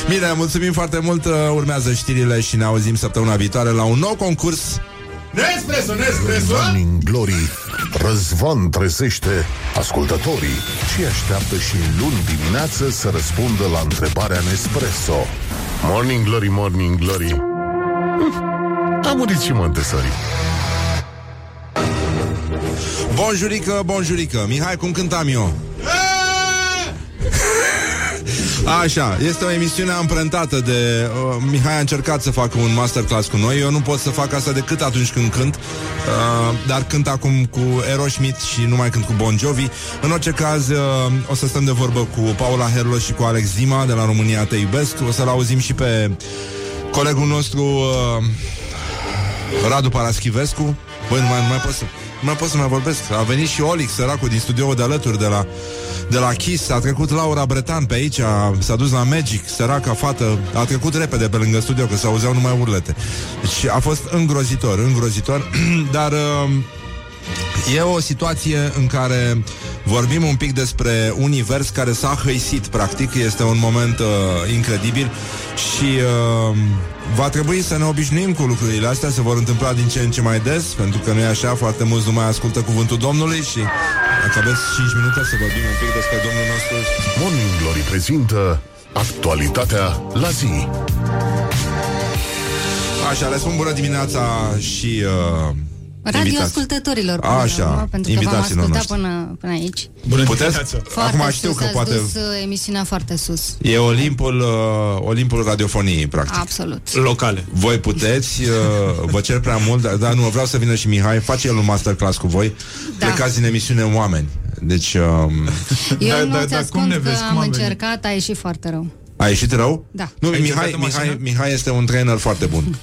[SPEAKER 2] Bine, mulțumim foarte mult uh, Urmează știrile și ne auzim săptămâna viitoare La un nou concurs
[SPEAKER 7] Nespresso, Nespresso!
[SPEAKER 4] Morning Glory Răzvan trezește ascultătorii și așteaptă și luni dimineață să răspundă la întrebarea Nespresso. Morning Glory, Morning Glory. Hm, A murit și Montessori.
[SPEAKER 2] Bonjurică, bonjurică Mihai, cum cântam eu? Așa, este o emisiune amprentată de... Uh, Mihai a încercat să facă un masterclass cu noi. Eu nu pot să fac asta decât atunci când cânt uh, Dar cânt acum cu Aerosmith și nu mai cânt cu Bon Jovi. În orice caz, uh, o să stăm de vorbă cu Paula Herlo și cu Alex Zima de la România Te Iubesc O să-l auzim și pe colegul nostru uh, Radu Paraschivescu Băi, nu mai, nu mai pot să... Nu mai pot să mai vorbesc. A venit și Olix, săracul din studioul de alături de la, de la Kiss. A trecut Laura Bretan pe aici, a, s-a dus la Magic, săraca fată. A trecut repede pe lângă studio, că se auzeau numai urlete. Deci a fost îngrozitor, îngrozitor. Dar... Uh, E o situație în care vorbim un pic despre univers care s-a hăisit, practic. Este un moment uh, incredibil și uh, va trebui să ne obișnuim cu lucrurile astea, se vor întâmpla din ce în ce mai des, pentru că nu e așa, foarte mulți nu mai ascultă cuvântul Domnului și dacă aveți 5 minute să vorbim un pic despre Domnul nostru.
[SPEAKER 4] Morning Glory prezintă actualitatea la zi.
[SPEAKER 2] Așa, le spun bună dimineața și... Uh,
[SPEAKER 13] Radio
[SPEAKER 2] invitați.
[SPEAKER 13] ascultătorilor până
[SPEAKER 2] Așa,
[SPEAKER 13] la urmă, pentru că v-am
[SPEAKER 2] invitații
[SPEAKER 13] ascultat
[SPEAKER 2] noștri.
[SPEAKER 13] până, până aici.
[SPEAKER 7] Bună
[SPEAKER 2] Puteți?
[SPEAKER 7] dimineața!
[SPEAKER 13] Foarte
[SPEAKER 2] Acum
[SPEAKER 13] sus,
[SPEAKER 2] știu că
[SPEAKER 13] ați
[SPEAKER 2] poate...
[SPEAKER 13] dus uh, emisiunea foarte sus.
[SPEAKER 2] E Olimpul, uh, Olimpul radiofoniei, practic.
[SPEAKER 13] Absolut.
[SPEAKER 7] Locale.
[SPEAKER 2] Voi puteți, uh, vă cer prea mult, dar, dar nu, vreau să vină și Mihai, face el un masterclass cu voi,
[SPEAKER 13] Da.
[SPEAKER 2] plecați în emisiune oameni. Deci, um,
[SPEAKER 13] Eu
[SPEAKER 7] Da,
[SPEAKER 13] nu
[SPEAKER 7] da,
[SPEAKER 13] ți
[SPEAKER 7] da,
[SPEAKER 13] ascund
[SPEAKER 7] cum ne
[SPEAKER 13] că
[SPEAKER 7] vezi?
[SPEAKER 13] am
[SPEAKER 7] Cum a venit?
[SPEAKER 13] încercat, a ieșit foarte rău.
[SPEAKER 2] a ieșit rău?
[SPEAKER 13] Da.
[SPEAKER 2] Nu,
[SPEAKER 7] Ai
[SPEAKER 2] Mihai,
[SPEAKER 7] încercat în
[SPEAKER 2] Mihai,
[SPEAKER 7] mașină?
[SPEAKER 2] Mihai este un trainer foarte bun.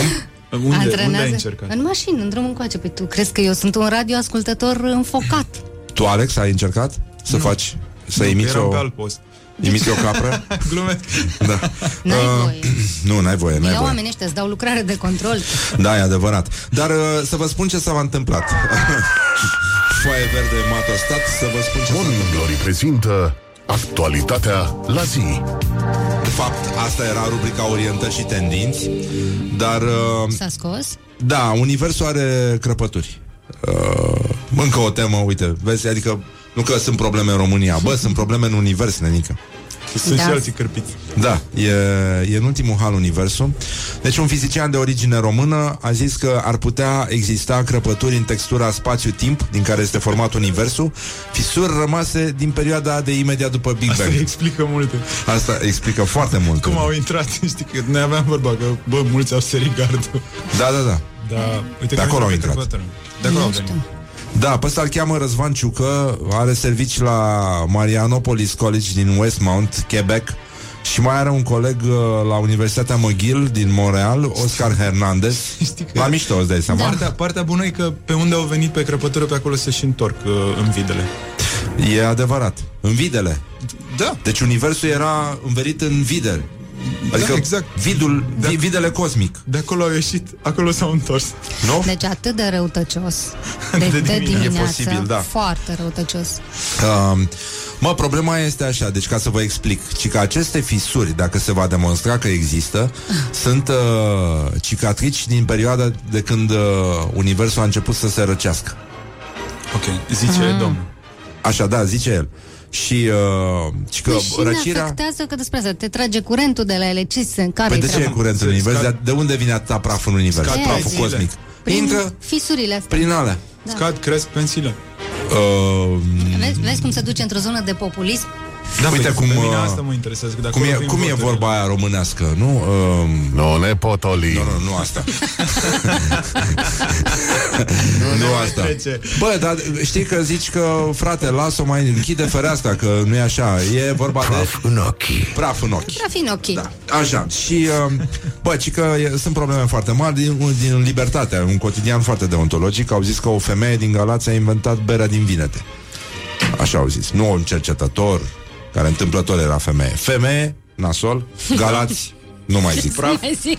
[SPEAKER 7] Unde, unde
[SPEAKER 13] Antrenează
[SPEAKER 7] ai încercat?
[SPEAKER 13] În mașină, în drum încoace. Păi tu crezi că eu sunt un radioascultător înfocat?
[SPEAKER 2] Tu, Alex, ai încercat să faci, să imiți
[SPEAKER 7] Eram
[SPEAKER 2] o,
[SPEAKER 7] pe alt post.
[SPEAKER 2] imiți o capră?
[SPEAKER 7] Glumesc.
[SPEAKER 2] Da.
[SPEAKER 13] N-ai
[SPEAKER 2] Uh,
[SPEAKER 13] voie.
[SPEAKER 2] Nu, n-ai voie, n-ai
[SPEAKER 13] Ia
[SPEAKER 2] voie.
[SPEAKER 13] oamenii ăștia îți dau lucrare de control.
[SPEAKER 2] Da, e adevărat. Dar uh, să vă spun ce s-a întâmplat. Foaie verde matostat, să vă spun ce s-a
[SPEAKER 4] Morning
[SPEAKER 2] întâmplat.
[SPEAKER 4] Glory prezintă actualitatea la zi.
[SPEAKER 2] De fapt, asta era rubrica orientări și tendinți, dar uh,
[SPEAKER 13] S-a scos?
[SPEAKER 2] da, universul are crăpături. Uh, încă o temă, uite, vezi, adică nu că sunt probleme în România, bă, sunt probleme în univers, nenică.
[SPEAKER 14] Sunt
[SPEAKER 5] Da.
[SPEAKER 14] și alții cârpiți.
[SPEAKER 2] Da, e, e în ultimul hal universul. Deci un fizician de origine română a zis că ar putea exista crăpături în textura spațiu-timp din care este format universul, fisuri rămase din perioada de imediat după Big
[SPEAKER 14] Asta
[SPEAKER 2] Bang.
[SPEAKER 14] explică multe.
[SPEAKER 2] Asta explică foarte mult.
[SPEAKER 14] Cum au intrat, știi că noi aveam vorba că, bă, mulți au sărit gardul.
[SPEAKER 2] Da, da, da.
[SPEAKER 14] Da, uite
[SPEAKER 2] De
[SPEAKER 14] că
[SPEAKER 2] acolo au
[SPEAKER 14] pe
[SPEAKER 2] intrat.
[SPEAKER 14] crăpături. De acolo au venit.
[SPEAKER 2] Da, pe ăsta îl cheamă Răzvan Ciucă, are servici la Marianopolis College din Westmount, Quebec și mai are un coleg uh, la Universitatea McGill din Montreal, Oscar Hernandez. La mișto, îți dai seama.
[SPEAKER 14] Partea, partea bună e că pe unde au venit pe crăpătură, pe acolo se și întorc uh, în videle.
[SPEAKER 2] E adevărat. În videle.
[SPEAKER 14] Da.
[SPEAKER 2] Deci universul era înverit în vide. Adică
[SPEAKER 14] Da, exact.
[SPEAKER 2] vidul, vi, videle cosmic.
[SPEAKER 14] De acolo au ieșit, acolo s-au întors.
[SPEAKER 2] Nu?
[SPEAKER 13] Deci atât de răutăcios. De,
[SPEAKER 14] De
[SPEAKER 13] de,
[SPEAKER 14] dimineață.
[SPEAKER 13] dimineață.
[SPEAKER 2] E posibil, da.
[SPEAKER 13] Foarte răutăcios.
[SPEAKER 2] Uh, mă, problema este așa, deci ca să vă explic, ci că aceste fisuri, dacă se va demonstra că există, sunt uh, cicatrici din perioada de când uh, universul a început să se răcească.
[SPEAKER 14] Ok, zice
[SPEAKER 13] Ah.
[SPEAKER 14] domnul.
[SPEAKER 2] Așa, da, zice el. Și, uh, și că
[SPEAKER 13] Păi și ne
[SPEAKER 2] răcirea...
[SPEAKER 13] afectează că despre asta te trage curentul de la ele. Ce sunt? Care
[SPEAKER 2] Păi de ce e curent în univers? De, de unde vine atâta praf în univers?
[SPEAKER 13] Scad
[SPEAKER 2] Praful
[SPEAKER 13] pensiile.
[SPEAKER 2] cosmic.
[SPEAKER 13] Prin
[SPEAKER 2] Intră
[SPEAKER 13] fisurile astea.
[SPEAKER 2] prin alea.
[SPEAKER 13] Da.
[SPEAKER 14] Scad, cresc pensiile.
[SPEAKER 2] Uh,
[SPEAKER 13] Vezi, vezi cum se duce într-o zonă de populism?
[SPEAKER 14] Da,
[SPEAKER 2] Uite
[SPEAKER 14] păi,
[SPEAKER 2] cum,
[SPEAKER 14] pe mine
[SPEAKER 2] uh,
[SPEAKER 14] asta mă interesează. că de
[SPEAKER 2] cum, e,
[SPEAKER 14] acolo vin
[SPEAKER 2] cum e
[SPEAKER 14] voturile.
[SPEAKER 2] vorba aia românească, nu? Uh,
[SPEAKER 4] Nu ne potoli.
[SPEAKER 2] nu, nu, nu asta. nu asta.
[SPEAKER 14] trece.
[SPEAKER 2] Bă, dar știi că zici că, frate, lasă-o mai închide fereastra, că nu e așa. E vorba
[SPEAKER 1] Praf
[SPEAKER 2] de
[SPEAKER 1] în ochi.
[SPEAKER 2] praf în ochi.
[SPEAKER 13] Ca fiind ok.
[SPEAKER 2] Da, așa. Și, uh, bă, ci că e, sunt probleme foarte mari din, din Libertatea, un cotidian foarte deontologic. Au zis că o femeie din Galați a inventat berea din vinete. Așa au zis. Nu un cercetător care întâmplător era femeie. Femeie, nasol, Galați, nu mai zic.
[SPEAKER 13] Nu mai zic.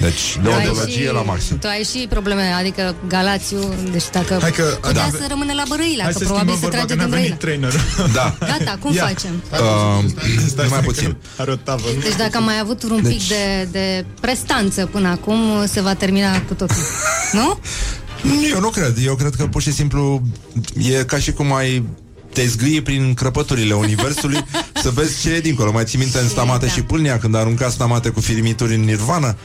[SPEAKER 2] Deci,
[SPEAKER 13] Tu ai
[SPEAKER 2] deontologie
[SPEAKER 13] și-
[SPEAKER 2] la maxim.
[SPEAKER 13] Tu ai și probleme, adică Galațiu, deci dacă
[SPEAKER 14] Hai că-
[SPEAKER 13] putea
[SPEAKER 14] da.
[SPEAKER 13] să rămână la Bărâila,
[SPEAKER 14] Hai
[SPEAKER 13] că
[SPEAKER 14] să
[SPEAKER 13] probabil
[SPEAKER 14] schimbăm
[SPEAKER 13] se
[SPEAKER 14] vorba,
[SPEAKER 13] trage
[SPEAKER 14] că n-a
[SPEAKER 13] din
[SPEAKER 14] venit
[SPEAKER 13] Brăila.
[SPEAKER 14] trainerul.
[SPEAKER 2] Da.
[SPEAKER 13] Gata, cum
[SPEAKER 14] Ia.
[SPEAKER 13] facem?
[SPEAKER 2] Uh, numai puțin.
[SPEAKER 14] Are o tavă.
[SPEAKER 13] Deci dacă am mai avut un
[SPEAKER 2] Deci-
[SPEAKER 13] pic de, de prestanță până acum, se va termina cu totul. Nu?
[SPEAKER 2] Eu nu cred. Eu cred că pur și simplu e ca și cum ai te zgâie prin crăpăturile universului să vezi ce e dincolo. Mai ții minte în Stamate
[SPEAKER 13] Da.
[SPEAKER 2] și Pâlnia când arunca Stamate cu firimituri în Nirvana?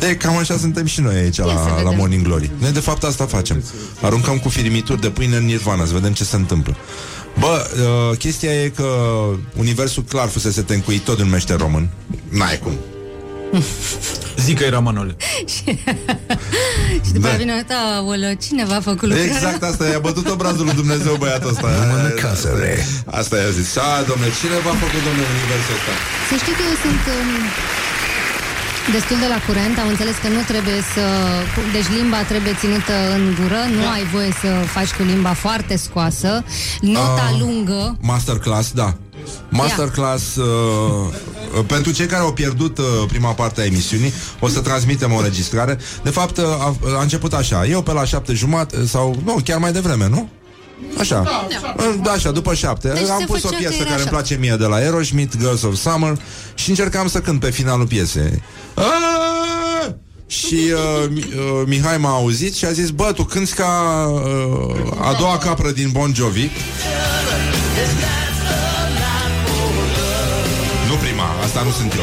[SPEAKER 2] De cam așa suntem și noi aici
[SPEAKER 13] să
[SPEAKER 2] la, la
[SPEAKER 13] vedem.
[SPEAKER 2] Morning Glory. Noi de fapt asta facem. Aruncăm cu firimituri de pâine în Nirvana să vedem ce se întâmplă. Bă, uh, chestia e că universul clar fusese tencuit tot în mește român. N-ai cum.
[SPEAKER 14] Zic că era Manole.
[SPEAKER 13] Și după
[SPEAKER 2] Da.
[SPEAKER 13] da. vine uita, aoleu, cine v-a făcut lucrarea?
[SPEAKER 2] Exact asta, i-a bătut obrazul lui Dumnezeu băiatul ăsta.
[SPEAKER 1] Mănâncă casele.
[SPEAKER 2] Asta i-a zis. A, domnule, cine v-a făcut, domnule, universul ăsta?
[SPEAKER 13] Să știi că eu sunt um, destul de la curent, am înțeles că nu trebuie să... Deci limba trebuie ținută în gură, nu ai voie să faci cu limba foarte scoasă, nota
[SPEAKER 2] Ah.
[SPEAKER 13] lungă,
[SPEAKER 2] Masterclass, da. Masterclass uh, uh, pentru cei care au pierdut uh, prima parte a emisiunii, o să transmitem o înregistrare. De fapt, uh, a, a început așa. Eu pe la șapte jumate sau nu, chiar mai devreme, nu? Așa. Da, da așa, după șapte.
[SPEAKER 13] Deci
[SPEAKER 2] Am
[SPEAKER 13] se
[SPEAKER 2] pus o
[SPEAKER 13] făcea că
[SPEAKER 2] piesă
[SPEAKER 13] era
[SPEAKER 2] care îmi
[SPEAKER 13] așa.
[SPEAKER 2] place mie de la Aerosmith, Girls of Summer și încercam să cânt pe finalul piesei. Aaaa! Și uh, Mi- uh, Mihai m-a auzit și a zis Bă, tu cânti ca uh, a doua capră din Bon Jovi asta nu sunt eu.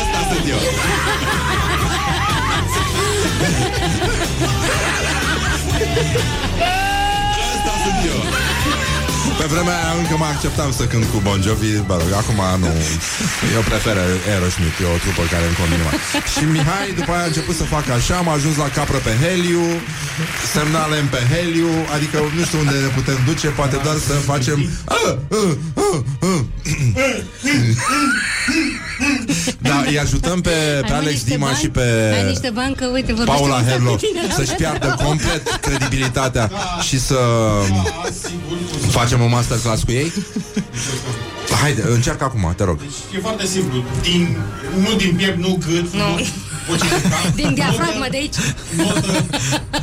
[SPEAKER 2] Asta sunt eu. Asta vremea aia încă mă acceptam să cânt cu Bon Jovi Bă, rog, acum nu Eu prefer Aerosmith, e o trupă care îmi convine mai. Și Mihai după aia a început să facă așa Am ajuns la capră pe heliu Semnale pe heliu Adică nu știu unde ne putem duce Poate doar să facem Ah, ah, ah, ah. Da, îi ajutăm pe, pe
[SPEAKER 13] Ai
[SPEAKER 2] Alex
[SPEAKER 13] niște
[SPEAKER 2] Dima
[SPEAKER 13] bani?
[SPEAKER 2] și pe
[SPEAKER 13] Ai niște bani că, uite, vorbește
[SPEAKER 2] Paula
[SPEAKER 13] foarte
[SPEAKER 2] Herlo
[SPEAKER 13] bine la
[SPEAKER 2] să-și
[SPEAKER 13] mine.
[SPEAKER 2] piardă complet credibilitatea și să facem un masterclass cu ei? Haide, încearcă acum, te rog.
[SPEAKER 7] E foarte simplu. Din, nu din piept, nu gât, nu, voce de cap.
[SPEAKER 13] Din diafragmă de aici.
[SPEAKER 7] Notă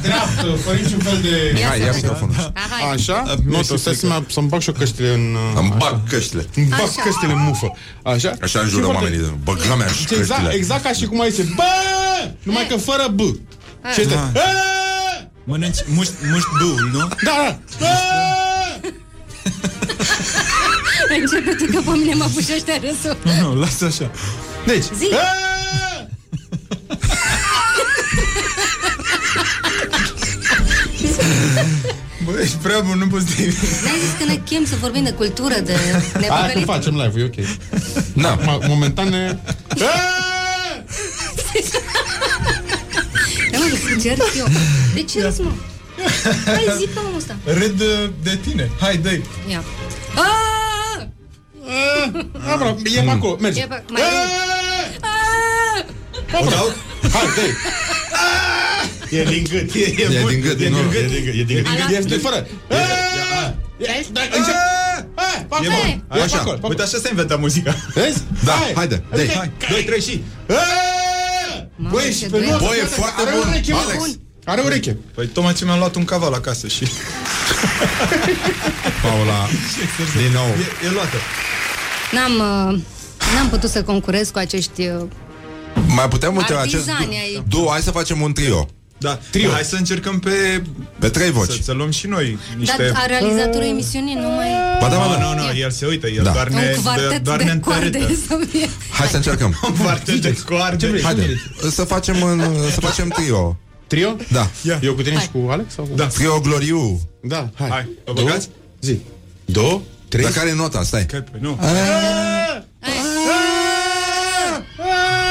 [SPEAKER 7] dreaptă, fără niciun fel de...
[SPEAKER 2] Hai, ia microfonul.
[SPEAKER 13] Aha,
[SPEAKER 7] Așa? Notă, stai să-mi, să-mi bag și o căștile în... uh,
[SPEAKER 2] Îmi bag căștile.
[SPEAKER 7] Îmi bag
[SPEAKER 13] Așa.
[SPEAKER 7] căștile în mufă. Așa?
[SPEAKER 2] Așa
[SPEAKER 7] Și
[SPEAKER 2] înjură
[SPEAKER 7] foarte-
[SPEAKER 2] oamenii. de- Băg la mea și
[SPEAKER 7] Deci exact,
[SPEAKER 2] căștile.
[SPEAKER 7] exact ca și cum ai zice Bă! Numai că fără B. Și este
[SPEAKER 14] Da.
[SPEAKER 7] "Bă!"
[SPEAKER 14] Mănânci, muști, muști bâul, nu?
[SPEAKER 7] Da, da!
[SPEAKER 13] Începe tu că pe mine mă pușește râsul.
[SPEAKER 14] Nu, nu, lasă așa. Deci,
[SPEAKER 13] Zi.
[SPEAKER 14] bă, ești prea bun, nu poți să te
[SPEAKER 13] N-ai zis că ne chem să vorbim de cultură, de
[SPEAKER 7] Hai că
[SPEAKER 13] nepăcălit.
[SPEAKER 7] facem live, e ok.
[SPEAKER 2] Da.
[SPEAKER 7] Ma- momentan ne...
[SPEAKER 13] Da, mă, să încerc eu. De ce râzi, mă? Hai, zi pe omul ăsta.
[SPEAKER 14] Râd de, de tine. Hai, dă
[SPEAKER 13] Ia. Aaaa!
[SPEAKER 7] Da, bravo, e pe acolo, merge.
[SPEAKER 13] E pe- mai
[SPEAKER 7] O dau? Hai, dă E din gât, e, e,
[SPEAKER 2] E
[SPEAKER 7] bun.
[SPEAKER 2] din gât,
[SPEAKER 7] e
[SPEAKER 2] nu,
[SPEAKER 7] din gât,
[SPEAKER 2] e
[SPEAKER 7] e din gât, e din gât, este fără.
[SPEAKER 13] Vezi?
[SPEAKER 7] Da, încep. Hai, pe
[SPEAKER 14] E
[SPEAKER 7] acolo.
[SPEAKER 14] bun.
[SPEAKER 7] E pe
[SPEAKER 14] Așa.
[SPEAKER 7] acolo, pe
[SPEAKER 14] Uite, așa se inventă muzica.
[SPEAKER 7] Vezi?
[SPEAKER 2] Da,
[SPEAKER 7] Hai.
[SPEAKER 2] haide,
[SPEAKER 7] Hai,
[SPEAKER 2] deci.
[SPEAKER 14] Hai, doi, trei și...
[SPEAKER 7] Băi, și
[SPEAKER 13] ce
[SPEAKER 7] pe
[SPEAKER 13] duet.
[SPEAKER 7] noi
[SPEAKER 2] Bă, e foarte
[SPEAKER 7] are
[SPEAKER 2] bun,
[SPEAKER 7] ureche, mă.
[SPEAKER 2] Alex.
[SPEAKER 7] Are ureche.
[SPEAKER 14] Păi tocmai ce mi-am luat un caval acasă și...
[SPEAKER 2] Paula, din nou.
[SPEAKER 14] E, e luată.
[SPEAKER 13] N-am, uh, n-am putut să concurez cu acești... uh,
[SPEAKER 2] Mai putem uite acest
[SPEAKER 13] Artizani ai.
[SPEAKER 2] duo, hai să facem un trio.
[SPEAKER 14] Da, trio. Hai să încercăm pe...
[SPEAKER 2] Pe trei voci.
[SPEAKER 14] Să, să luăm și noi niște...
[SPEAKER 13] Dar a realizatorul emisiunii nu mai...
[SPEAKER 2] Ba da, ba da.
[SPEAKER 14] Nu, nu, nu, el se uită, el
[SPEAKER 2] Da.
[SPEAKER 14] doar ne,
[SPEAKER 13] Un quartet
[SPEAKER 14] doar ne
[SPEAKER 13] de coarde
[SPEAKER 14] întărâtă.
[SPEAKER 13] să fie.
[SPEAKER 2] Hai să încercăm.
[SPEAKER 14] Un quartet de coarde.
[SPEAKER 2] Haide, să facem, în, să facem trio.
[SPEAKER 7] Trio?
[SPEAKER 2] Da.
[SPEAKER 7] Eu cu tine
[SPEAKER 13] Hai.
[SPEAKER 7] și cu Alex? Sau cu...
[SPEAKER 14] Da.
[SPEAKER 2] Trio Gloriu.
[SPEAKER 7] Da, hai.
[SPEAKER 14] Hai, o băgați?
[SPEAKER 7] Zi. Două, trei.
[SPEAKER 2] Dar care e nota? Stai.
[SPEAKER 14] Că, păi, nu. Hai,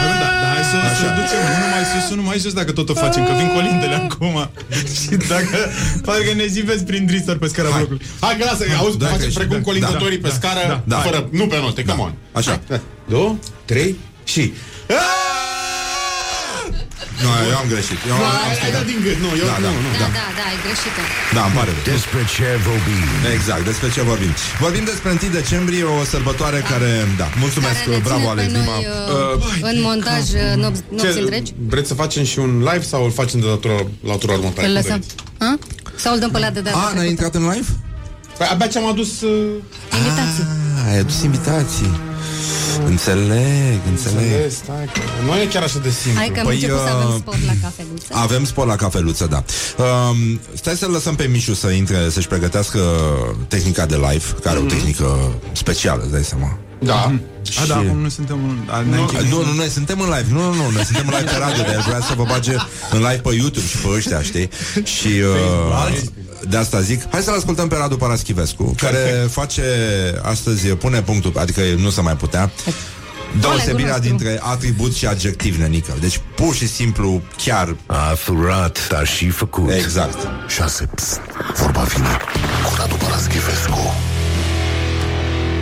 [SPEAKER 14] bă, da, da, hai să, să ducem unul mai sus, unul mai sus Dacă tot o facem, că vin colindele acum Și dacă Parcă ne ziveți prin dristor pe scara blocului
[SPEAKER 7] Hai că lasă, auzi,
[SPEAKER 2] Da,
[SPEAKER 7] facem
[SPEAKER 2] că-
[SPEAKER 7] precum
[SPEAKER 2] da,
[SPEAKER 7] colindătorii
[SPEAKER 2] da,
[SPEAKER 7] pe
[SPEAKER 2] da,
[SPEAKER 7] scară,
[SPEAKER 2] da, da.
[SPEAKER 7] fără, nu pe note, come on.
[SPEAKER 2] Așa.
[SPEAKER 7] Hai. Două, trei și...
[SPEAKER 2] Nu, eu am greșit. Eu am, am
[SPEAKER 7] Ai
[SPEAKER 2] strigat.
[SPEAKER 7] dat din gât, nu, eu
[SPEAKER 2] Da, da.
[SPEAKER 7] nu, nu.
[SPEAKER 13] Da, da, da, ai greșit
[SPEAKER 2] Da, îmi pare.
[SPEAKER 1] Despre ce vorbim?
[SPEAKER 2] Exact, despre ce vorbim. Vorbim despre 1 decembrie, o sărbătoare care, da, mulțumesc,
[SPEAKER 13] Care ne
[SPEAKER 2] bravo
[SPEAKER 13] ține
[SPEAKER 2] Alex
[SPEAKER 13] pe
[SPEAKER 2] Dima.
[SPEAKER 13] noi, uh, în montaj uh, nopți, nopți întregi.
[SPEAKER 7] vreți să facem și un live sau îl facem de la tura, la tura următoare?
[SPEAKER 13] Îl
[SPEAKER 7] Cum
[SPEAKER 13] lăsăm.
[SPEAKER 7] doriți?
[SPEAKER 13] Ha? Sau îl dăm pe la de data
[SPEAKER 2] A, n-ai
[SPEAKER 13] trecută?
[SPEAKER 2] intrat în live?
[SPEAKER 7] Păi abia ce-am adus... Uh,
[SPEAKER 13] Invitații.
[SPEAKER 2] Ah, ai adus invitații. Înțeleg, înțeleg.
[SPEAKER 7] înțeles, stai, că nu e chiar așa de simplu.
[SPEAKER 13] Hai că am
[SPEAKER 2] Păi,
[SPEAKER 13] început să avem
[SPEAKER 2] uh,
[SPEAKER 13] sport la cafeluță.
[SPEAKER 2] Avem spor la cafeluță, da. Um, stai să-l lăsăm pe Mișu să intre, să-și pregătească tehnica de live, care
[SPEAKER 13] Mhm.
[SPEAKER 2] e o tehnică specială, îți dai seama.
[SPEAKER 7] Da.
[SPEAKER 14] A, da, acum nu suntem în... a, ne-am
[SPEAKER 2] Nu,
[SPEAKER 14] chinuit.
[SPEAKER 2] nu, nu, noi suntem în live. Nu, nu, nu, noi suntem în live pe radio, dar el vrea să vă bage în live pe YouTube și pe ăștia, știi? Și uh, de asta zic, hai să-l ascultăm pe Radu Paraschivescu, care face astăzi, pune punctul, adică nu se mai putea, deosebirea
[SPEAKER 13] nostru.
[SPEAKER 2] dintre atribut și adjectiv, nenică. Deci, pur și simplu, chiar...
[SPEAKER 1] A furat, dar și făcut.
[SPEAKER 2] Exact.
[SPEAKER 4] 6. Psst, vorba vine cu Radu Paraschivescu.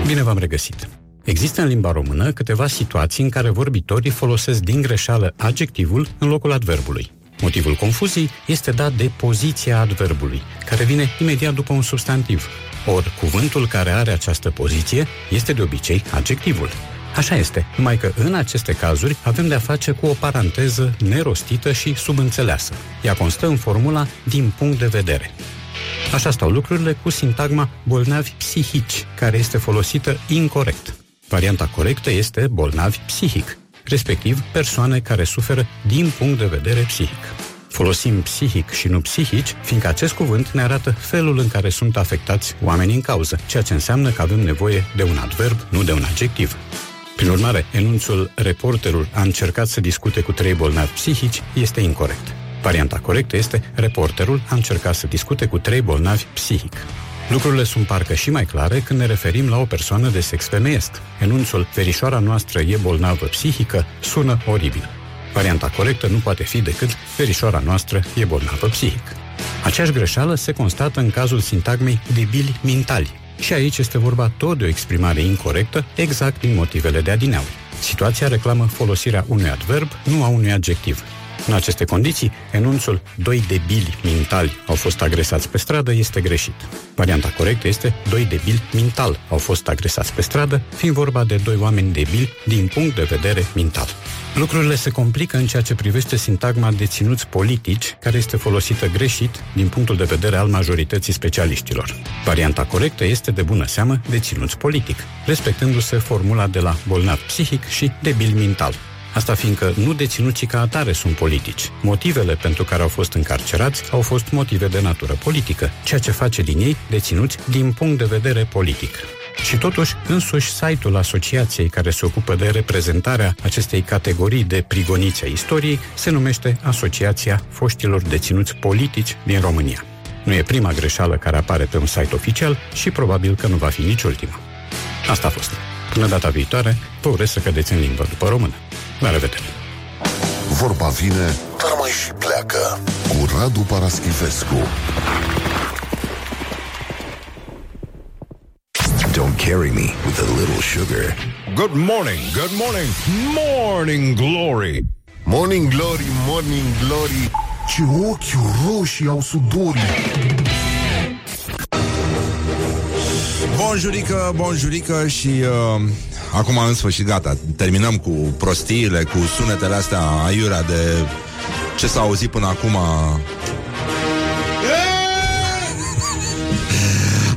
[SPEAKER 15] Bine v-am regăsit! Există în limba română câteva situații în care vorbitorii folosesc din greșeală adjectivul în locul adverbului. Motivul confuziei este dat de poziția adverbului, care vine imediat după un substantiv. Ori cuvântul care are această poziție este de obicei adjectivul. Așa este, numai că în aceste cazuri avem de-a face cu o paranteză nerostită și subînțeleasă. Ea constă în formula din punct de vedere. Așa stau lucrurile cu sintagma bolnavi psihici, care este folosită incorrect. Varianta corectă este bolnavi psihic, respectiv persoane care suferă din punct de vedere psihic. Folosim psihic și nu psihici, fiindcă acest cuvânt ne arată felul în care sunt afectați oamenii în cauză, ceea ce înseamnă că avem nevoie de un adverb, nu de un adjectiv. Prin urmare, enunțul reporterul a încercat să discute cu trei bolnavi psihici este incorrect. Varianta corectă este reporterul a încercat să discute cu trei bolnavi psihic. Lucrurile sunt parcă și mai clare când ne referim la o persoană de sex femeiesc. Enunțul verișoara noastră e bolnavă psihică sună oribil. Varianta corectă nu poate fi decât verișoara noastră e bolnavă psihic. Aceeași greșeală se constată în cazul sintagmei debili mintali. Și aici este vorba tot de o exprimare incorrectă, exact din motivele de adineauri. Situația reclamă folosirea unui adverb, nu a unui adjectiv. În aceste condiții, enunțul doi debili mintali au fost agresați pe stradă este greșit. Varianta corectă este doi debili mintal au fost agresați pe stradă, fiind vorba de doi oameni debili din punct de vedere mental. Lucrurile se complică în ceea ce privește sintagma deținuți politici, care este folosită greșit din punctul de vedere al majorității specialiștilor. Varianta corectă este de bună seamă deținuți politic, respectându-se formula de la bolnav psihic și debil mental. Asta fiindcă nu deținuții ca atare sunt politici. Motivele pentru care au fost încarcerați au fost motive de natură politică, ceea ce face din ei deținuți din punct de vedere politic. Și totuși, însuși site-ul asociației care se ocupă de reprezentarea acestei categorii de prigoniți a istoriei se numește Asociația Foștilor Deținuți Politici din România. Nu e prima greșeală care apare pe un site oficial și probabil că nu va fi nici ultima. Asta a fost. Până data viitoare, vă urez să cădeți în limbă după română. La revedere!
[SPEAKER 4] Vorba vine, dar mai și pleacă. Cu Radu Paraschivescu.
[SPEAKER 1] Don't carry me with a little sugar.
[SPEAKER 4] Good morning, good morning, morning glory. Morning glory, morning glory. Ce ochi roșii au sudorii.
[SPEAKER 2] Bonjurică, bonjurică și uh, acum în sfârșit gata. Terminăm cu prostiile, cu sunetele astea aiurea de ce s-a auzit până acum.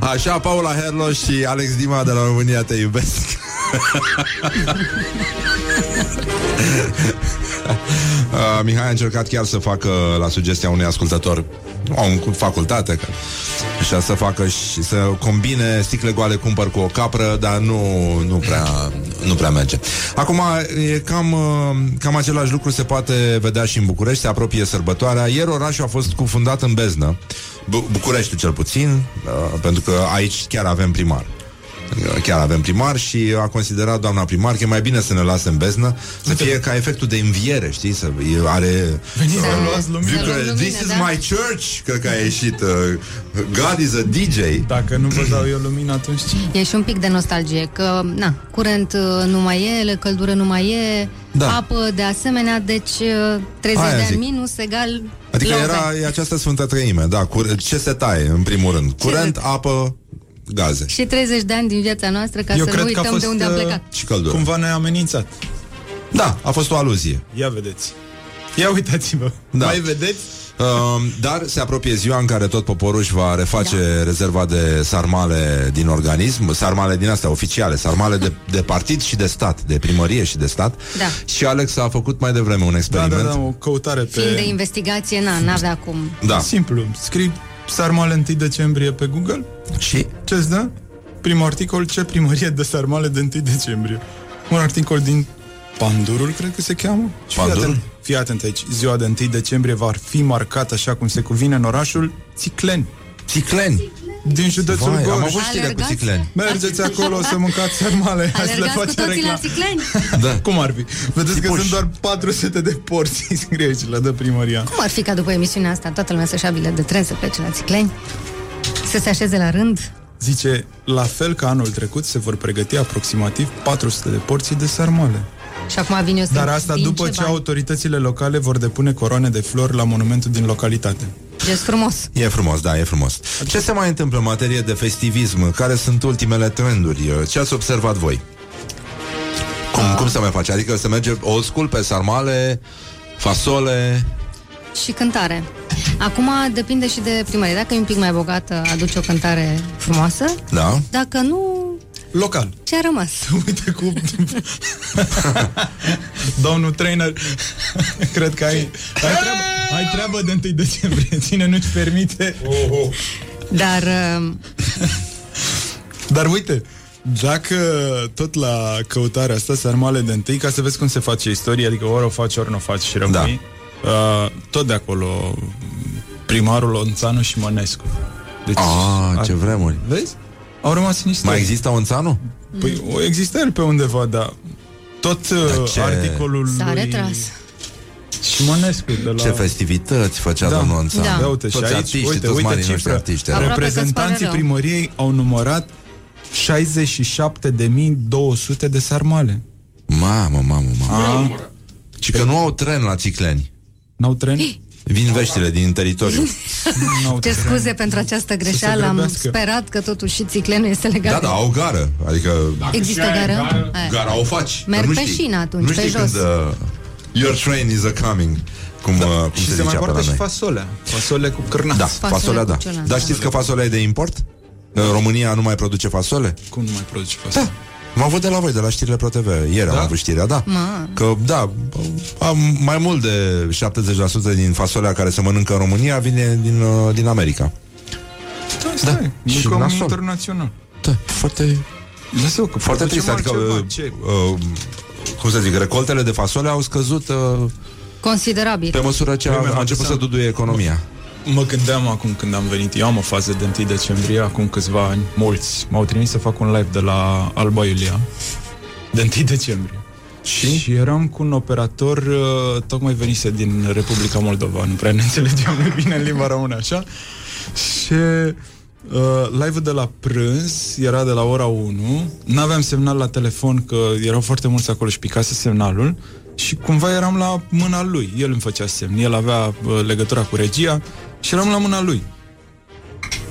[SPEAKER 2] Așa, Paula Herlo și Alex Dima de la România te iubesc. Uh, Mihai a încercat chiar să facă la sugestia unui ascultător o facultate că, și să facă și să combine sticle goale cumpăr cu o capră, dar nu, nu, prea, nu prea merge. Acum, e cam, uh, cam același lucru se poate vedea și în București, se apropie sărbătoarea. Ieri orașul a fost cufundat în beznă, Bu- București cel puțin, uh, pentru că aici chiar avem primar. Chiar avem primar și a considerat doamna primar că e mai bine să ne lase în beznă, să fie ca efectul de înviere, știi? Să e, are...
[SPEAKER 14] Veniți să luați lumină.
[SPEAKER 2] Bucure- This is
[SPEAKER 13] da.
[SPEAKER 2] my church, cred că a ieșit. Uh, God is a DJ.
[SPEAKER 14] Dacă nu vă dau eu lumină, atunci ce?
[SPEAKER 13] E și un pic de nostalgie, că, na, curent uh, nu mai e, căldură nu mai e,
[SPEAKER 2] Da.
[SPEAKER 13] apă de asemenea, deci uh, 30
[SPEAKER 2] Aia
[SPEAKER 13] de ani
[SPEAKER 2] zic.
[SPEAKER 13] minus egal
[SPEAKER 2] Adică
[SPEAKER 13] love.
[SPEAKER 2] era e această sfântă treime, da, cur- ce se taie, în primul rând? Curent, apă, gaze.
[SPEAKER 13] Și 30 de ani din viața noastră ca
[SPEAKER 14] Eu
[SPEAKER 13] să
[SPEAKER 14] cred
[SPEAKER 13] nu
[SPEAKER 14] că a
[SPEAKER 13] uităm
[SPEAKER 14] fost,
[SPEAKER 13] de unde am
[SPEAKER 14] uh,
[SPEAKER 13] plecat.
[SPEAKER 2] Și căldură.
[SPEAKER 14] Cumva ne-a amenințat.
[SPEAKER 2] Da, a fost o aluzie.
[SPEAKER 14] Ia vedeți. Ia uitați-vă.
[SPEAKER 2] Da.
[SPEAKER 14] Mai vedeți?
[SPEAKER 2] Uh, dar se apropie ziua în care tot poporul își va reface da. rezerva de sarmale din organism, sarmale din astea oficiale, sarmale de, de partid și de stat, de primărie și de stat.
[SPEAKER 13] Da.
[SPEAKER 2] Și Alex a făcut mai devreme un
[SPEAKER 14] Da,
[SPEAKER 2] experiment.
[SPEAKER 14] da, da, o căutare pe...
[SPEAKER 13] Fiind de investigație, na, n-avea cum.
[SPEAKER 2] Da.
[SPEAKER 14] Simplu. Scrii sarmale 1 decembrie pe Google
[SPEAKER 2] Și?
[SPEAKER 14] ce-ți dă? Primul articol, ce primărie de sarmale de 1 decembrie. Un articol din Pandurul, cred că se cheamă. Și fii
[SPEAKER 2] Pandurul?
[SPEAKER 14] atent, fii atent aici. Ziua de 1 decembrie va fi marcată așa cum se cuvine în orașul Țicleni.
[SPEAKER 2] Țicleni?
[SPEAKER 14] Din județul
[SPEAKER 2] Vai, am
[SPEAKER 14] Gorj.
[SPEAKER 2] avut știrea cu
[SPEAKER 13] Alergați?
[SPEAKER 2] țicleni.
[SPEAKER 14] Mergeți acolo să mâncați sarmale. Hai să le
[SPEAKER 13] Alergați cu
[SPEAKER 14] facem
[SPEAKER 13] toții la
[SPEAKER 14] reclamă.
[SPEAKER 13] țicleni?
[SPEAKER 2] Da.
[SPEAKER 14] Cum ar fi? Vedeți că
[SPEAKER 2] Tipuși.
[SPEAKER 14] sunt doar 400 de porții, scrie aici, le dă primăria.
[SPEAKER 13] Cum ar fi ca după emisiunea asta toată lumea să-și ia bilet de tren să plece la țicleni? Să se așeze la rând?
[SPEAKER 14] Zice, la fel ca anul trecut se vor pregăti aproximativ 400 de porții de sarmale.
[SPEAKER 13] Și acum vin eu să
[SPEAKER 14] Dar asta
[SPEAKER 13] din
[SPEAKER 14] după
[SPEAKER 13] ce
[SPEAKER 14] ce
[SPEAKER 13] bani?
[SPEAKER 14] autoritățile locale vor depune coroane de flori la monumentul din localitate.
[SPEAKER 13] Gest frumos.
[SPEAKER 2] E frumos, da, e frumos. Ce se mai întâmplă în materie de festivism? Care sunt ultimele trenduri? Ce ați observat voi? Cum, cum se mai face? Adică se merge old school pe sarmale, fasole...
[SPEAKER 13] Și cântare. Acum depinde și de primărie. Dacă e un pic mai bogată, aduce o cântare frumoasă.
[SPEAKER 2] Da?
[SPEAKER 13] Dacă nu,
[SPEAKER 14] Local.
[SPEAKER 13] ce a rămas?
[SPEAKER 14] Uite cum... Domnul trainer, cred că ai, ai, treabă, ai treabă de 1 decembrie. Cine nu-ți permite...
[SPEAKER 13] Dar uh,
[SPEAKER 14] Dar uite, dacă tot la căutarea asta sarmale de întâi, ca să vezi cum se face istorie, adică ori o faci, ori nu o faci și rămâi, da. uh, tot de acolo primarul Onțanu și Mănescu. Deci,
[SPEAKER 2] Ah, ce vremuri.
[SPEAKER 14] Vezi? Au rămas în istorie.
[SPEAKER 2] Mai există Onțanu?
[SPEAKER 14] Păi o există el pe undeva, dar tot uh,
[SPEAKER 2] ce-
[SPEAKER 14] articolul
[SPEAKER 13] s-a
[SPEAKER 14] lui
[SPEAKER 13] retras.
[SPEAKER 14] și Mănescu de la...
[SPEAKER 2] Ce festivități făcea
[SPEAKER 14] Da.
[SPEAKER 2] domnul Onțanu?
[SPEAKER 13] Da.
[SPEAKER 14] Ia uite, și
[SPEAKER 2] Toți
[SPEAKER 14] aici,
[SPEAKER 2] artiștii,
[SPEAKER 14] uite,
[SPEAKER 2] toți
[SPEAKER 14] uite
[SPEAKER 2] marii noștri
[SPEAKER 14] cifră.
[SPEAKER 2] artiști.
[SPEAKER 13] Aproape că-ți
[SPEAKER 14] Reprezentanții
[SPEAKER 13] pare rău.
[SPEAKER 14] primăriei au numărat 67.200 de sarmale.
[SPEAKER 2] Mamă, mamă, mamă.
[SPEAKER 14] A,
[SPEAKER 2] Și că nu au tren la Țicleni.
[SPEAKER 14] n-au tren?
[SPEAKER 2] Vin veștile din teritoriu.
[SPEAKER 14] N-au
[SPEAKER 13] Ce
[SPEAKER 14] tren.
[SPEAKER 13] scuze pentru această greșeală, am
[SPEAKER 14] grăbească.
[SPEAKER 13] sperat că totuși și țiclenul este legat.
[SPEAKER 2] Da, da, au gară. Adică
[SPEAKER 13] Există gară? Aia.
[SPEAKER 2] gara o faci.
[SPEAKER 13] Merg
[SPEAKER 2] Că nu
[SPEAKER 13] pe
[SPEAKER 2] știi.
[SPEAKER 13] șină atunci,
[SPEAKER 2] nu
[SPEAKER 13] pe
[SPEAKER 2] știi
[SPEAKER 13] jos.
[SPEAKER 2] Când, uh, your train is a coming. Cum, uh, cum
[SPEAKER 14] Și
[SPEAKER 2] se,
[SPEAKER 14] se mai
[SPEAKER 2] zicea pe la
[SPEAKER 14] poartă și
[SPEAKER 2] noi.
[SPEAKER 14] fasolea. Fasole cu cârnați.
[SPEAKER 2] Da,
[SPEAKER 13] Fasole
[SPEAKER 2] fasolea,
[SPEAKER 13] cu
[SPEAKER 2] da.
[SPEAKER 13] ciolan,
[SPEAKER 2] Dar
[SPEAKER 13] da.
[SPEAKER 2] știți că fasolea e de import? Că România nu mai produce fasole?
[SPEAKER 14] Cum nu mai produce fasole?
[SPEAKER 2] Am avut de la voi, de la știrile Pro TV. Ieri da? am avut știrea, da.
[SPEAKER 13] Ma.
[SPEAKER 2] Că, da, am mai mult de 70% din fasolea care se mănâncă în România vine din, uh, din America.
[SPEAKER 14] Da, stai, da.
[SPEAKER 2] Și
[SPEAKER 14] și un
[SPEAKER 2] nasol.
[SPEAKER 14] internațional.
[SPEAKER 2] Da, foarte...
[SPEAKER 14] Lăsă că
[SPEAKER 2] Foarte
[SPEAKER 14] producem
[SPEAKER 2] trist, adică,
[SPEAKER 14] altceva,
[SPEAKER 2] uh,
[SPEAKER 14] ce?
[SPEAKER 2] uh, cum să zic, recoltele de fasole au scăzut uh,
[SPEAKER 13] Considerabil.
[SPEAKER 2] pe măsură ce
[SPEAKER 14] Păi,
[SPEAKER 2] a,
[SPEAKER 14] mi-am
[SPEAKER 2] a început
[SPEAKER 14] adus
[SPEAKER 2] să duduie economia.
[SPEAKER 14] Mă gândeam acum când am venit, eu am o fază de 1 decembrie, acum câțiva ani, mulți, m-au trimis să fac un live de la Alba Iulia, de 1 decembrie. Și? și eram cu un operator, uh, tocmai venise din Republica Moldova, nu prea ne înțelegeam noi bine în limba română, așa. Și uh, live-ul de la prânz era de la ora 1, n-aveam semnal la telefon, că erau foarte mulți acolo și picase semnalul, și cumva eram la mâna lui. El îmi făcea semn, el avea uh, legătura cu regia și eram la mâna lui.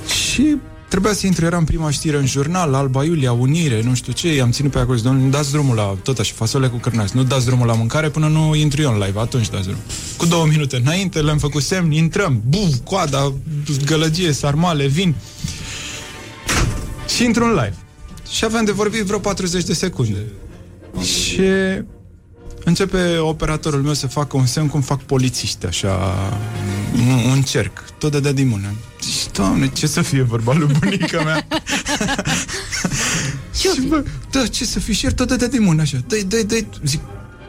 [SPEAKER 14] Și trebuia să intru, eram prima știre în jurnal, Alba Iulia, Unire, nu știu ce, i-am ținut pe acolo și domnule, nu dați drumul la, tot așa, fasole cu cârnați, nu dați drumul la mâncare până nu intru eu în live, atunci dați drumul. Cu două minute înainte le-am făcut semn, intrăm, buf, coada, gălăgie, sarmale, vin. Și intru în live. Și aveam de vorbit vreo 40 de secunde. Și începe operatorul meu să facă un semn cum fac polițiști, așa, un, un cerc, tot de din mână. Și, doamne, ce să fie vorba lui bunica mea? și, bă, da, ce să fie? Și el tot de din mână, așa, dă-i, dă-i, dă-i. Zic,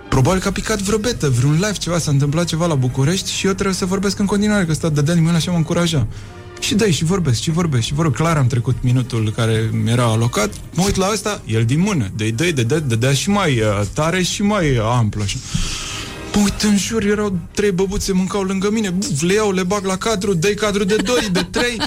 [SPEAKER 14] probabil că a picat vreo betă, vreun live, ceva, s-a întâmplat ceva la București și eu trebuie să vorbesc în continuare, că ăsta dădea din mână și mă încuraja. Și dai și vorbesc, și vorbesc, și vorbesc. Clar am trecut minutul care mi era alocat, mă uit la ăsta, el din mână, dă-i, dă-i, dădea, dădea și mai uh, tare și mai uh, amplu, așa. Mă uit în jur, erau trei băbuțe, mâncau lângă mine, Buf, le iau, le bag la cadru, dă cadru de doi, de trei,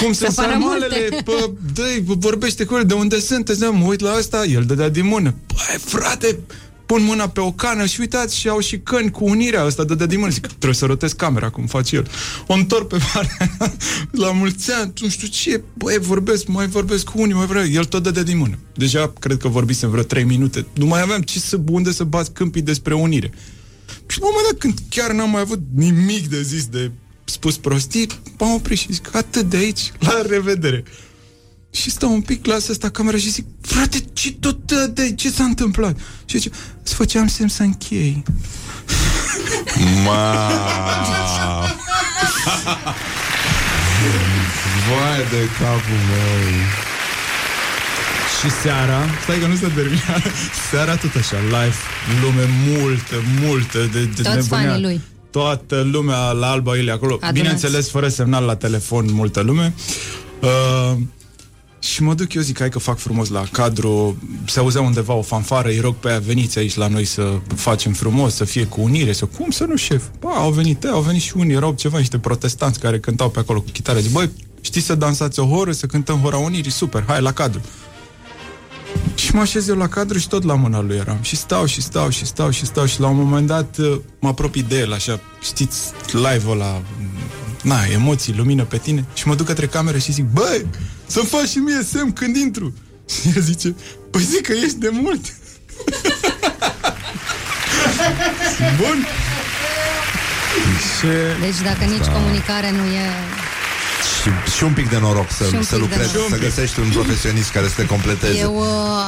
[SPEAKER 14] cum sunt
[SPEAKER 13] Separă
[SPEAKER 14] sarmalele,
[SPEAKER 13] multe.
[SPEAKER 14] pă, dă vorbește cu el, de unde sunteți, da, mă uit la ăsta, el dădea din mână, băi, frate, pun mâna pe o cană și uitați și au și căni cu unirea asta de din mână. Zic, trebuie să rotez camera, cum face el. O întorc pe partea la mulți ani, nu știu ce, băi, vorbesc, mai vorbesc cu unii, mai vreau. El tot dădea din mână. Deja cred că vorbisem vreo 3 minute. Nu mai aveam ce să, unde să bați câmpii despre unire. Și la un moment dat, când chiar n-am mai avut nimic de zis de spus prostii, m-am oprit și zic, atât de aici, la revedere. Și stau un pic, las asta camera și zic, frate, ce tot de ce s-a întâmplat? Și zice, îți făceam semn să închei.
[SPEAKER 2] Ma. Vai de capul meu.
[SPEAKER 14] Și seara, stai că nu s-a terminat, seara tot așa, live, lume multă, multă de, de
[SPEAKER 13] Toți
[SPEAKER 14] nebunea.
[SPEAKER 13] fanii lui.
[SPEAKER 14] Toată lumea la Alba Iulia acolo.
[SPEAKER 13] Adunați.
[SPEAKER 14] Bineînțeles, fără semnal la telefon, multă lume. Uh, și mă duc, eu zic, hai că fac frumos la cadru, se auzea undeva o fanfară, îi rog pe aia, veniți aici la noi să facem frumos, să fie cu unire, să cum să nu, șef? Ba, au venit, au venit și unii, erau ceva, niște protestanți care cântau pe acolo cu chitară. Zic, băi, știți să dansați o horă, să cântăm hora unirii? Super, hai la cadru. Și mă așez eu la cadru și tot la mâna lui eram. Și stau, și stau, și stau, și stau și la un moment dat uh, mă apropii de el, așa, știți, live-ul ăla, na, emoții, lumină pe tine și mă duc către cameră și zic, băi, să-mi faci și mie semn când intru. Și el zice, păi zic că ești de mult. Bun. Și...
[SPEAKER 13] Deci dacă nici
[SPEAKER 2] Da.
[SPEAKER 13] comunicare nu e...
[SPEAKER 2] Și, și un pic de noroc să,
[SPEAKER 13] Și un
[SPEAKER 2] să
[SPEAKER 13] pic de
[SPEAKER 2] lucrezi,
[SPEAKER 13] noroc.
[SPEAKER 2] să găsești un profesionist care să te completeze.
[SPEAKER 13] Eu uh,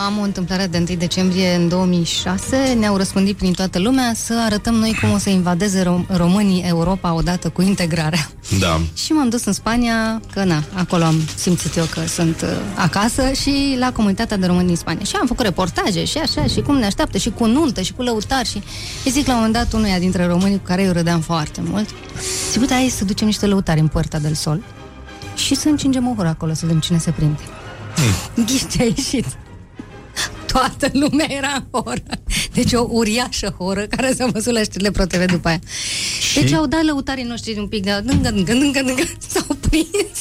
[SPEAKER 13] am o întâmplare de 1 decembrie în 2006, ne-au răspândit prin toată lumea să arătăm noi cum o să invadeze rom- românii Europa odată cu integrarea.
[SPEAKER 2] Da.
[SPEAKER 13] Și m-am dus în Spania, că na, acolo am simțit eu că sunt uh, acasă și la comunitatea de români din Spania. Și am făcut reportaje și așa, și cum ne așteaptă, și cu nuntă, și cu lăutari. Și îi zic la un moment dat unuia dintre românii cu care eu râdeam foarte mult, zic, uite, hai să ducem niște lăutari în Puerta del Sol și să încingem o horă acolo, să vedem cine se prinde. Hmm. Ghiși ce a ieșit. Toată lumea era în horă. Deci o uriașă horă care s-a văzut la știrile ProTV după aia.
[SPEAKER 2] Și?
[SPEAKER 13] Deci au dat lăutarii noștri un pic de dângă, dângă, dângă, dângă, s-au prins.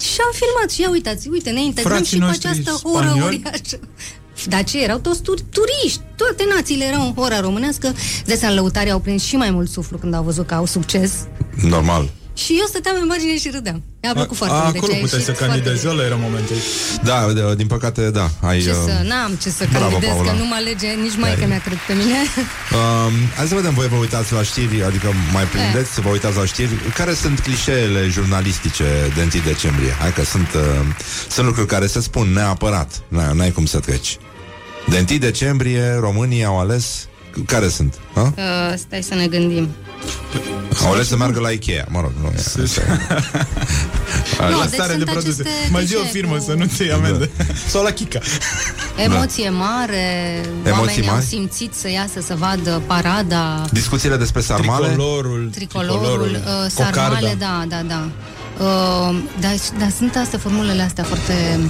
[SPEAKER 13] Și au filmat și ia uitați, uite, ne integrăm
[SPEAKER 14] Frații
[SPEAKER 13] și cu
[SPEAKER 14] noștri
[SPEAKER 13] această horă
[SPEAKER 14] spanioli?
[SPEAKER 13] uriașă. Dar ce, erau toți tur- turiști, toate națiile erau în hora românească. De seama, lăutarii au prins și mai mult suflu când au văzut că au succes.
[SPEAKER 2] Normal.
[SPEAKER 13] Și eu stăteam în margine și râdeam. Mi-a plăcut foarte mult.
[SPEAKER 14] Acolo
[SPEAKER 13] deci a
[SPEAKER 14] puteai să
[SPEAKER 13] ieșit foarte
[SPEAKER 14] candidezi, ăla era momentul.
[SPEAKER 2] Da, de- din păcate, da. Ai,
[SPEAKER 13] Ce
[SPEAKER 2] uh,
[SPEAKER 13] să, n-am ce să
[SPEAKER 2] Bravo,
[SPEAKER 13] candidez,
[SPEAKER 2] Paula.
[SPEAKER 13] că nu mă alege nici mai mi-a cred pe mine.
[SPEAKER 2] Um, hai să vedem, voi vă uitați la știri, adică mai prindeți să vă uitați la știri. Care sunt clișeele jurnalistice de 1 decembrie? Hai că sunt, uh, sunt lucruri care se spun neapărat. N-ai, n-ai cum să treci. De 1 decembrie românii au ales care sunt? Ha?
[SPEAKER 13] Uh, stai să ne gândim.
[SPEAKER 2] Au ales să meargă la Ikea, mă rog, nu e asta e.
[SPEAKER 13] Nu,
[SPEAKER 14] la
[SPEAKER 13] deci
[SPEAKER 14] stare de
[SPEAKER 13] sunt
[SPEAKER 14] produse.
[SPEAKER 13] aceste
[SPEAKER 14] Mai zi o
[SPEAKER 13] clișee
[SPEAKER 14] firmă
[SPEAKER 13] cu-
[SPEAKER 14] să nu te iei amendă. Sau la Kika.
[SPEAKER 13] Emoție mare,
[SPEAKER 2] Emoții
[SPEAKER 13] oamenii au
[SPEAKER 2] mari?
[SPEAKER 13] simțit să iasă să vadă parada,
[SPEAKER 2] Discuțiile despre sarmale
[SPEAKER 14] Tricolorul,
[SPEAKER 13] tricolorul, uh, sarmale, da, da, da. Uh, dar, dar sunt astea, formulele astea foarte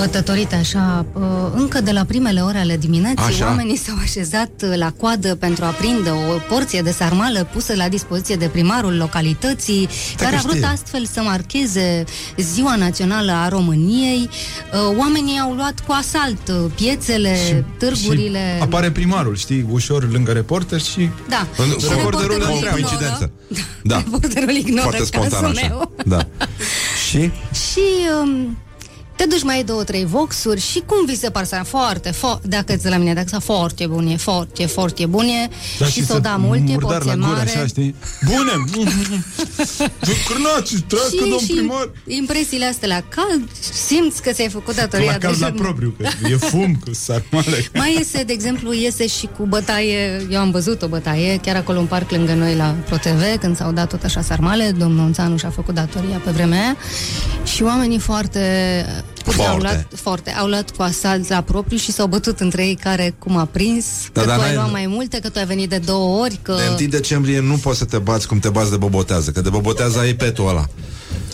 [SPEAKER 13] bătătorite, așa. Uh, încă de la primele ore ale dimineții,
[SPEAKER 2] Așa.
[SPEAKER 13] oamenii s-au așezat uh, la coadă pentru a prinde o porție de sarmală pusă la dispoziție de primarul localității, care a vrut
[SPEAKER 2] știe.
[SPEAKER 13] astfel să marcheze Ziua Națională a României. Uh, oamenii au luat cu asalt uh, piețele, târgurile...
[SPEAKER 14] Și apare primarul, știi, ușor lângă reporter și...
[SPEAKER 13] Da.
[SPEAKER 2] În-
[SPEAKER 13] Și
[SPEAKER 2] Reporterul
[SPEAKER 13] reporterul
[SPEAKER 2] o
[SPEAKER 13] ignoră.
[SPEAKER 2] coincidență. Da.
[SPEAKER 13] Reporterul ignoră
[SPEAKER 2] Foarte spontan
[SPEAKER 13] cazul
[SPEAKER 2] așa.
[SPEAKER 13] meu.
[SPEAKER 2] Da. Și?
[SPEAKER 13] Și um, te duci mai ai două, trei voxuri și cum vi se par să foarte, fo- dacă ți la mine, dacă să foarte bun e, foarte, foarte bun e
[SPEAKER 14] Da,
[SPEAKER 13] și să o da mult, e
[SPEAKER 14] murdar
[SPEAKER 13] porție
[SPEAKER 14] la gură,
[SPEAKER 13] mare.
[SPEAKER 14] așa, știi? Bune! Cârnaci, trească
[SPEAKER 13] și,
[SPEAKER 14] domn
[SPEAKER 13] și
[SPEAKER 14] primar!
[SPEAKER 13] impresiile astea la cald, simți că ți-ai făcut datoria
[SPEAKER 14] La caz
[SPEAKER 13] de
[SPEAKER 14] la propriu, că e fum cu sarmale.
[SPEAKER 13] Mai iese, de exemplu, iese și cu bătaie, eu am văzut o bătaie, chiar acolo în parc lângă noi la ProTV, când s-au dat tot așa sarmale, domnul Unțanu și-a făcut datoria pe vremea aia și oamenii foarte
[SPEAKER 2] Foarte.
[SPEAKER 13] Au luat, foarte, au luat cu asalt la propriu și s-au bătut între ei care cum a prins,
[SPEAKER 2] Da,
[SPEAKER 13] că
[SPEAKER 2] dar
[SPEAKER 13] tu ai
[SPEAKER 2] n-ai-
[SPEAKER 13] luat mai multe, că tu ai venit de două ori, că...
[SPEAKER 2] De 1 decembrie nu poți să te bați cum te bați de bobotează, că de bobotează ai petul ăla.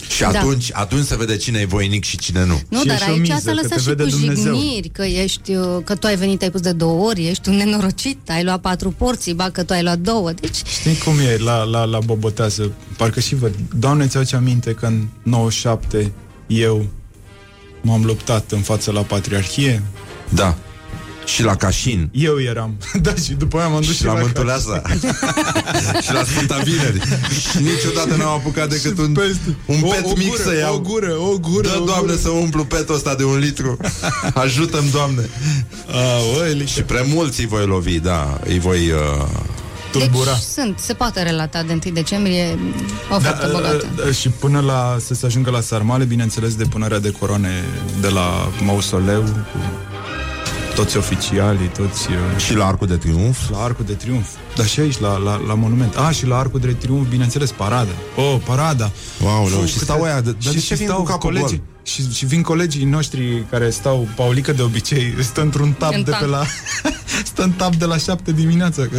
[SPEAKER 2] Și
[SPEAKER 13] Da.
[SPEAKER 2] atunci, atunci se vede cine e voinic și cine nu.
[SPEAKER 13] Nu,
[SPEAKER 14] Și
[SPEAKER 13] dar
[SPEAKER 14] ești o
[SPEAKER 13] aici
[SPEAKER 14] miză,
[SPEAKER 13] s-a
[SPEAKER 14] că
[SPEAKER 13] lăsat
[SPEAKER 14] te
[SPEAKER 13] și
[SPEAKER 14] vede
[SPEAKER 13] cu
[SPEAKER 14] Dumnezeu.
[SPEAKER 13] jigniri, că ești, uh, că tu ai venit, ai pus de două ori, ești un nenorocit, ai luat patru porții, ba că tu ai luat două, deci...
[SPEAKER 14] Știi cum e la, la, la bobotează? Parcă și văd. Doamne, ți aminte că în 97 eu m-am luptat în fața la Patriarhie?
[SPEAKER 2] Da. Și la Cașin.
[SPEAKER 14] Eu eram. da, și după aia m-am dus
[SPEAKER 2] Și la
[SPEAKER 14] Cașin.
[SPEAKER 2] Mântuleasa. și la Sfânta Vineri. Și niciodată n-am apucat decât un, un
[SPEAKER 14] O-
[SPEAKER 2] pet
[SPEAKER 14] o
[SPEAKER 2] mic
[SPEAKER 14] gură,
[SPEAKER 2] să iau.
[SPEAKER 14] o gură, o gură,
[SPEAKER 2] Dă,
[SPEAKER 14] o
[SPEAKER 2] Doamne,
[SPEAKER 14] gură.
[SPEAKER 2] să umplu petul ăsta de un litru. Ajută-mi, Doamne.
[SPEAKER 14] A,
[SPEAKER 2] și prea mulți îi voi lovi, da. Îi voi... Uh...
[SPEAKER 14] Tulbura.
[SPEAKER 13] Deci sunt, se poate relata de 1 decembrie o faptă bogată.
[SPEAKER 14] Da, și până la să se ajungă la sarmale, bineînțeles, depunerea de coroane de la mausoleu, cu toți oficialii, toți... uh,
[SPEAKER 2] Și la Arcul de Triunf.
[SPEAKER 14] La Arcul de Triunf. Dar și aici, la, la, la monument. Ah, și la Arcul de Triunf, bineînțeles, parada. Oh, parada.
[SPEAKER 2] Wow,
[SPEAKER 14] Fuh,
[SPEAKER 2] și
[SPEAKER 14] câte-
[SPEAKER 2] stau aia, de- dar de ce vin cu capul
[SPEAKER 14] colegii,
[SPEAKER 2] gol?
[SPEAKER 14] Și, și vin colegii noștri care stau, Paulică de obicei, stă într-un tab
[SPEAKER 13] În
[SPEAKER 14] de pe
[SPEAKER 13] tank.
[SPEAKER 14] la... stă în tab de la 7 dimineața, că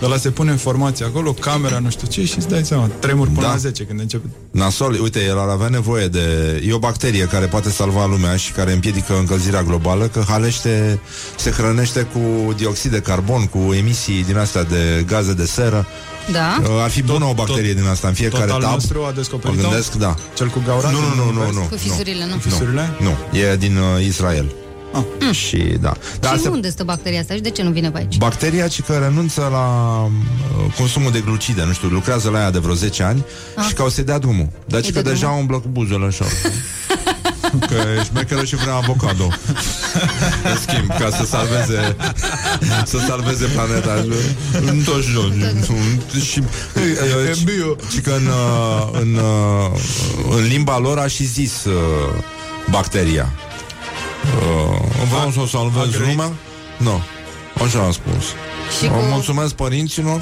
[SPEAKER 14] de la se pune informația acolo, camera, nu știu ce, și îți dai seama, tremur până
[SPEAKER 2] Da.
[SPEAKER 14] la 10 când începe.
[SPEAKER 2] Nasol, uite, el ar avea nevoie de... E o bacterie care poate salva lumea și care împiedică încălzirea globală, că halește, se hrănește cu dioxid de carbon, cu emisii din astea de gaze de seră.
[SPEAKER 13] Da?
[SPEAKER 2] Uh, Ar fi bună o bacterie din asta în fiecare
[SPEAKER 14] tot al
[SPEAKER 2] tab.
[SPEAKER 14] nostru a
[SPEAKER 2] O
[SPEAKER 14] descoperit
[SPEAKER 2] gândesc, da.
[SPEAKER 14] Cel cu gaura?
[SPEAKER 2] Nu, nu, nu, nu, nu.
[SPEAKER 13] Cu fisurile, nu?
[SPEAKER 14] Cu fisurile?
[SPEAKER 2] Nu, e din uh, Israel.
[SPEAKER 14] Ah.
[SPEAKER 2] Și da. Dar
[SPEAKER 13] și
[SPEAKER 2] asta,
[SPEAKER 13] unde stă bacteria asta și de ce nu vine pe aici?
[SPEAKER 2] Bacteria ci că renunță la uh, consumul de glucide, nu știu, lucrează la ea de vreo 10 ani
[SPEAKER 13] Ah.
[SPEAKER 2] și ca o să dea drumul. Dar ci
[SPEAKER 13] Îi
[SPEAKER 2] că
[SPEAKER 13] dă
[SPEAKER 2] deja
[SPEAKER 13] drumul?
[SPEAKER 2] umblă cu buzele așa. Că e șmecheră și vrea avocado. În schimb, ca să salveze să salveze planeta. În tot jos. Și,
[SPEAKER 14] E bio.
[SPEAKER 2] și că în, uh, în, uh, în limba lor a și zis uh, bacteria. Uh, vreau să o salvez
[SPEAKER 14] a grăit?
[SPEAKER 2] lumea? Nu. Așa am spus.
[SPEAKER 13] Și
[SPEAKER 2] Vă
[SPEAKER 13] cu-
[SPEAKER 2] mulțumesc părinților.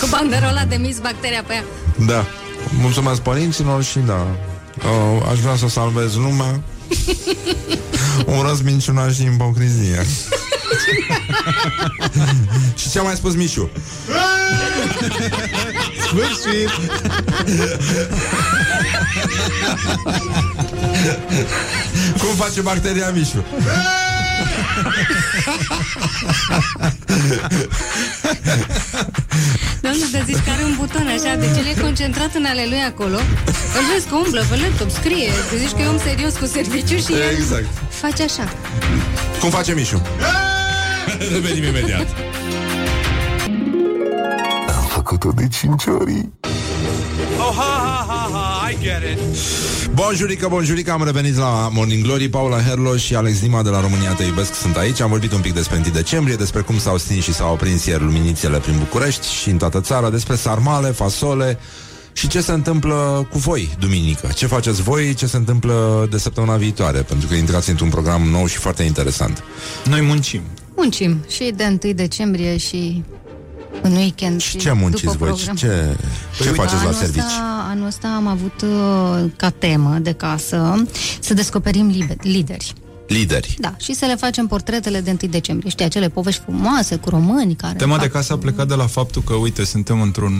[SPEAKER 13] Cu banderola de mis bacteria pe ea.
[SPEAKER 2] Da. Mulțumesc părinților și da. Uh, aș vrea să salvez lumea. Urăsc minciuna și ipocrizia. și ce a mai spus Mișu?
[SPEAKER 14] Sfârșit!
[SPEAKER 2] Cum face bacteria Mișu?
[SPEAKER 13] Doamne, dar zici că are un buton așa, deci el e concentrat în ale lui acolo. Îl vezi că umblă pe laptop, scrie. Că zici că e om serios cu serviciu și el
[SPEAKER 2] Exact.
[SPEAKER 13] face așa.
[SPEAKER 2] Cum face Mișu? Revenim imediat.
[SPEAKER 4] Am făcut-o de cinci ori.
[SPEAKER 6] Oh, ha, ha, ha, ha, I get it.
[SPEAKER 2] Bonjurică, bonjurică, am revenit la Morning Glory Paula Herlo și Alex Dima de la România Te Iubesc sunt aici Am vorbit un pic despre 1 decembrie Despre cum s-au stins și s-au aprins ieri luminițele prin București Și în toată țara Despre sarmale, fasole și ce se întâmplă cu voi duminică. Ce faceți voi, ce se întâmplă de săptămâna viitoare, pentru că intrați într-un program nou și foarte interesant.
[SPEAKER 14] Noi muncim.
[SPEAKER 13] Muncim și de 1 decembrie și în weekend. Și
[SPEAKER 2] Ce munciți
[SPEAKER 13] după
[SPEAKER 2] voi?
[SPEAKER 13] program.
[SPEAKER 2] Ce, ce
[SPEAKER 13] Păi,
[SPEAKER 2] faceți la
[SPEAKER 13] anul
[SPEAKER 2] servici?
[SPEAKER 13] Ăsta, anul ăsta am avut uh, ca temă de casă să descoperim libe- lideri.
[SPEAKER 2] Lideri.
[SPEAKER 13] Da, și să le facem portretele de 1 decembrie. Știi, acele povești frumoase cu români care...
[SPEAKER 14] Tema de
[SPEAKER 13] fac-
[SPEAKER 14] casă a plecat de la faptul că, uite, suntem într-un...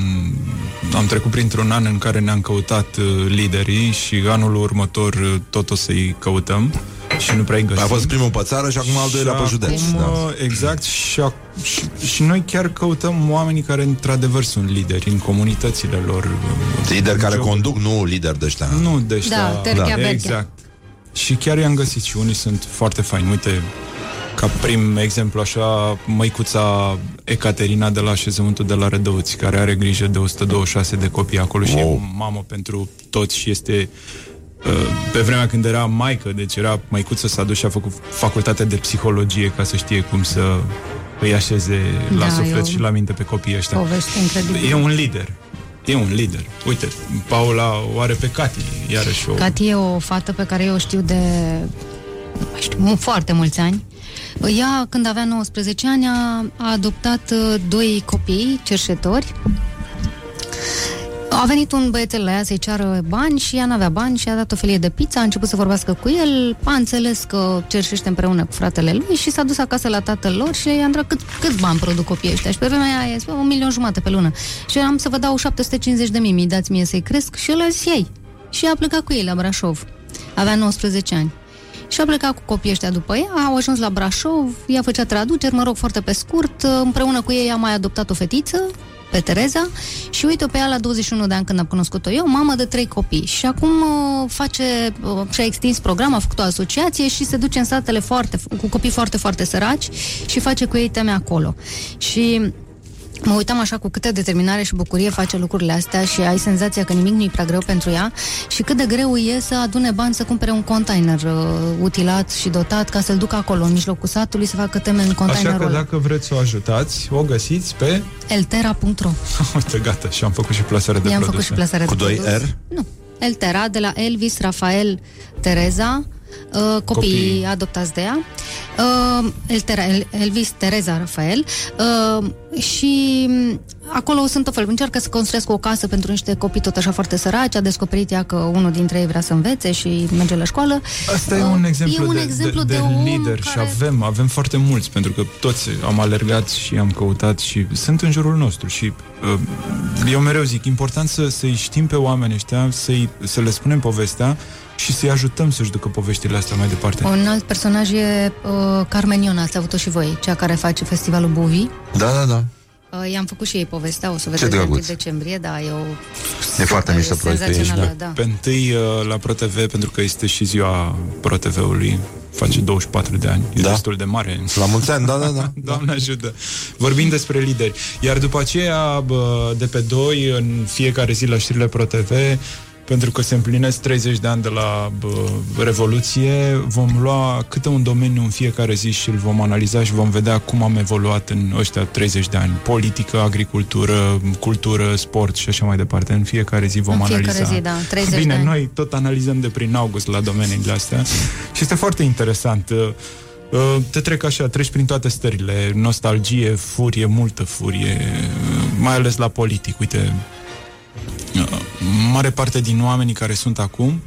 [SPEAKER 14] Am trecut printr-un an în care ne-am căutat uh, liderii și anul următor uh, tot o să-i căutăm și nu prea îi găsim.
[SPEAKER 2] A fost primul pe țară și acum al doilea pe județ.
[SPEAKER 14] Acum,
[SPEAKER 2] Da.
[SPEAKER 14] uh, Exact, și, ac- și, și noi chiar căutăm oamenii care într-adevăr sunt lideri în comunitățile lor. uh,
[SPEAKER 2] Lideri care
[SPEAKER 14] Job-
[SPEAKER 2] conduc, nu lideri de ăștia.
[SPEAKER 14] Nu de ăștia.
[SPEAKER 13] Da, terchea, berchea.
[SPEAKER 14] Exact. Și chiar i-am găsit și unii sunt foarte faini. Uite, ca prim exemplu așa, măicuța Ecaterina de la așezământul de la Rădăuți, care are grijă de 126 de copii acolo și e o mamă pentru toți și este uh, pe vremea când era maică, deci era măicuță, s-a dus și a făcut facultatea de psihologie ca să știe cum să îi așeze la
[SPEAKER 13] Da,
[SPEAKER 14] suflet
[SPEAKER 13] e o
[SPEAKER 14] și la minte pe copiii ăștia.
[SPEAKER 13] Poveste incredibilă.
[SPEAKER 14] E un lider. E un lider. Uite, Paula o are pe Cati, iarăși o...
[SPEAKER 13] Cati e o fată pe care eu o știu de nu mai știu, mu- foarte mulți ani. Ea, când avea 19 ani, a, a adoptat uh, doi copii cerșetori. A venit un băiețel la ea să-i ceară bani și ea n-avea bani și a dat o felie de pizza, a început să vorbească cu el, a înțeles că cerșește împreună cu fratele lui și s-a dus acasă la tatăl lor și i-a întrebat cât, cât bani produc copiii ăștia. Și pe vremea aia i-a zis, "Bă, un milion jumate pe lună. Și eu am să vă dau 750 de mii, mi dați mie să-i cresc și el a zis ei. Și a plecat cu ei la Brașov. Avea 19 ani. Și a plecat cu copiii ăștia după ea, au ajuns la Brașov, ea făcea traduceri, mă rog, foarte pe scurt, împreună cu ei a mai adoptat o fetiță, pe Tereza, și uite pe ea la 21 de ani când am cunoscut-o eu, mamă de trei copii. Și acum uh, face, uh, și-a extins program, a făcut o asociație și se duce în satele foarte, cu copii foarte, foarte săraci și face cu ei teme acolo. Și Mă uitam așa cu câtă determinare și bucurie face lucrurile astea și ai senzația că nimic nu e prea greu pentru ea și cât de greu e să adune bani să cumpere un container uh, utilat și dotat ca să-l ducă acolo, în mijlocul satului, să facă teme în
[SPEAKER 14] Așa
[SPEAKER 13] containerul
[SPEAKER 14] că
[SPEAKER 13] ăla.
[SPEAKER 14] dacă vreți să o ajutați, o găsiți pe...
[SPEAKER 13] Eltera.ro
[SPEAKER 14] Uite, gata, și am făcut și plasarea de
[SPEAKER 13] I-am
[SPEAKER 14] produse.
[SPEAKER 13] făcut și plasarea
[SPEAKER 2] Cu
[SPEAKER 13] de
[SPEAKER 2] 2
[SPEAKER 13] produs.
[SPEAKER 2] R?
[SPEAKER 13] Nu. Eltera, de la Elvis, Rafael, Tereza, uh, copiii
[SPEAKER 2] Copiii.
[SPEAKER 13] adoptați de ea, uh, Eltera, El, Elvis, Tereza, Rafael uh, și mm, acolo sunt o fel. Încearcă să construiască o casă pentru niște copii tot așa foarte săraci, a descoperit ea că unul dintre ei vrea să învețe și merge la școală.
[SPEAKER 14] Asta e
[SPEAKER 13] Uh,
[SPEAKER 14] un exemplu,
[SPEAKER 13] e un
[SPEAKER 14] de,
[SPEAKER 13] exemplu
[SPEAKER 14] de,
[SPEAKER 13] de,
[SPEAKER 14] de
[SPEAKER 13] om
[SPEAKER 14] lider
[SPEAKER 13] care...
[SPEAKER 14] și avem, avem foarte mulți, pentru că toți am alergat și am căutat și sunt în jurul nostru și uh, eu mereu zic, important să, să-i știm pe oamenii ăștia, să-i, să le spunem povestea și să-i ajutăm să-și ducă poveștile astea mai departe.
[SPEAKER 13] Un alt personaj e uh, Carmen Iona, ați avut-o și voi, cea care face festivalul Buvi.
[SPEAKER 2] Da, da, da.
[SPEAKER 13] Uh, i-am făcut și ei povestea, o să
[SPEAKER 2] Ce
[SPEAKER 13] vedeți în
[SPEAKER 2] drăguț.
[SPEAKER 13] decembrie, da, e o...
[SPEAKER 2] E foarte mișto proiectul aici,
[SPEAKER 13] senzațională,
[SPEAKER 2] da.
[SPEAKER 13] da.
[SPEAKER 14] Pe întâi uh, la ProTV, pentru că este și ziua ProTV-ului, face 24 de ani, e
[SPEAKER 2] Da.
[SPEAKER 14] destul de mare.
[SPEAKER 2] La mulți ani, da, da, da.
[SPEAKER 14] Doamne ajută. Vorbim despre lideri. Iar după aceea, bă, de pe 2, în fiecare zi la știrile ProTV, pentru că se împlinesc 30 de ani de la bă, Revoluție, vom lua câte un domeniu în fiecare zi și îl vom analiza și vom vedea cum am evoluat în ăștia 30 de ani. Politică, agricultură, cultură, sport și așa mai departe. În fiecare zi vom
[SPEAKER 13] În fiecare
[SPEAKER 14] analiza.
[SPEAKER 13] zi, da, 30
[SPEAKER 14] Bine,
[SPEAKER 13] de ani.
[SPEAKER 14] noi tot analizăm de prin august la domeniile astea și este foarte interesant. Uh, uh, Te trec așa, treci prin toate stările, nostalgie, furie, multă furie, uh, mai ales la politic. Uite, uh, mare parte din oamenii care sunt acum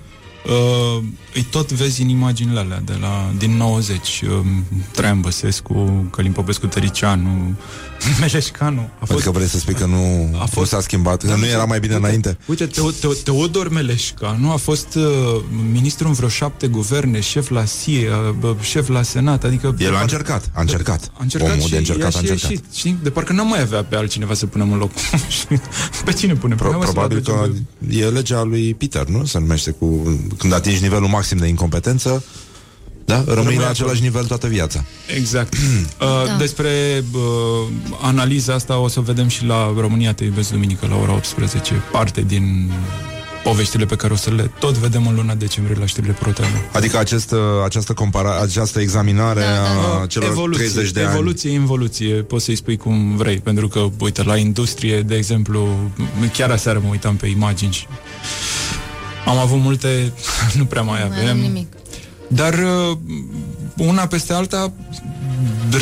[SPEAKER 14] uh, îi tot vezi în imaginile alea de la, din 90 uh, Traian Băsescu, Călim Popescu Tăricianu Meleșcanu a
[SPEAKER 2] Adică vrei să spui că nu, a fost... nu s-a schimbat, că nu era mai bine
[SPEAKER 14] Uite,
[SPEAKER 2] înainte?
[SPEAKER 14] Uite, Teo, Teo, Teodor Meleșcanu a fost uh, ministru în vreo șapte guverne, șef la SIE, uh, șef la Senat, adică...
[SPEAKER 2] El a încercat, a încercat.
[SPEAKER 14] A încercat
[SPEAKER 2] Omul
[SPEAKER 14] și
[SPEAKER 2] de încercat
[SPEAKER 14] i-a
[SPEAKER 2] a
[SPEAKER 14] și
[SPEAKER 2] încercat.
[SPEAKER 14] ieșit, știi? De parcă n-am mai avea pe altcineva să punem în loc. pe cine punem?
[SPEAKER 2] Pro,
[SPEAKER 14] Hai, mă, să-l
[SPEAKER 2] probabil
[SPEAKER 14] aducem
[SPEAKER 2] că
[SPEAKER 14] pe-
[SPEAKER 2] e legea lui Peter, nu? Se numește cu... Când atingi nivelul maxim de incompetență, da? Rămâi
[SPEAKER 14] Rămâi
[SPEAKER 2] la
[SPEAKER 14] acolo.
[SPEAKER 2] același nivel toată viața.
[SPEAKER 14] Exact. Uh,
[SPEAKER 13] Da.
[SPEAKER 14] Despre uh, analiza asta o să o vedem și la România Te iubesc duminică la ora 18, parte din poveștile pe care o să le tot vedem în luna decembrie la știrile Proteanu.
[SPEAKER 2] Adică acest, uh, această, compara- această examinare da, a celor
[SPEAKER 14] evoluție,
[SPEAKER 2] 30 de ani.
[SPEAKER 14] evoluție, involuție, poți să-i spui cum vrei, pentru că, uite, la industrie, de exemplu, chiar aseară mă uitam pe imagini și am avut multe, nu prea mai
[SPEAKER 13] Nu
[SPEAKER 14] avem.
[SPEAKER 13] avem nimic.
[SPEAKER 14] Dar uh, una peste alta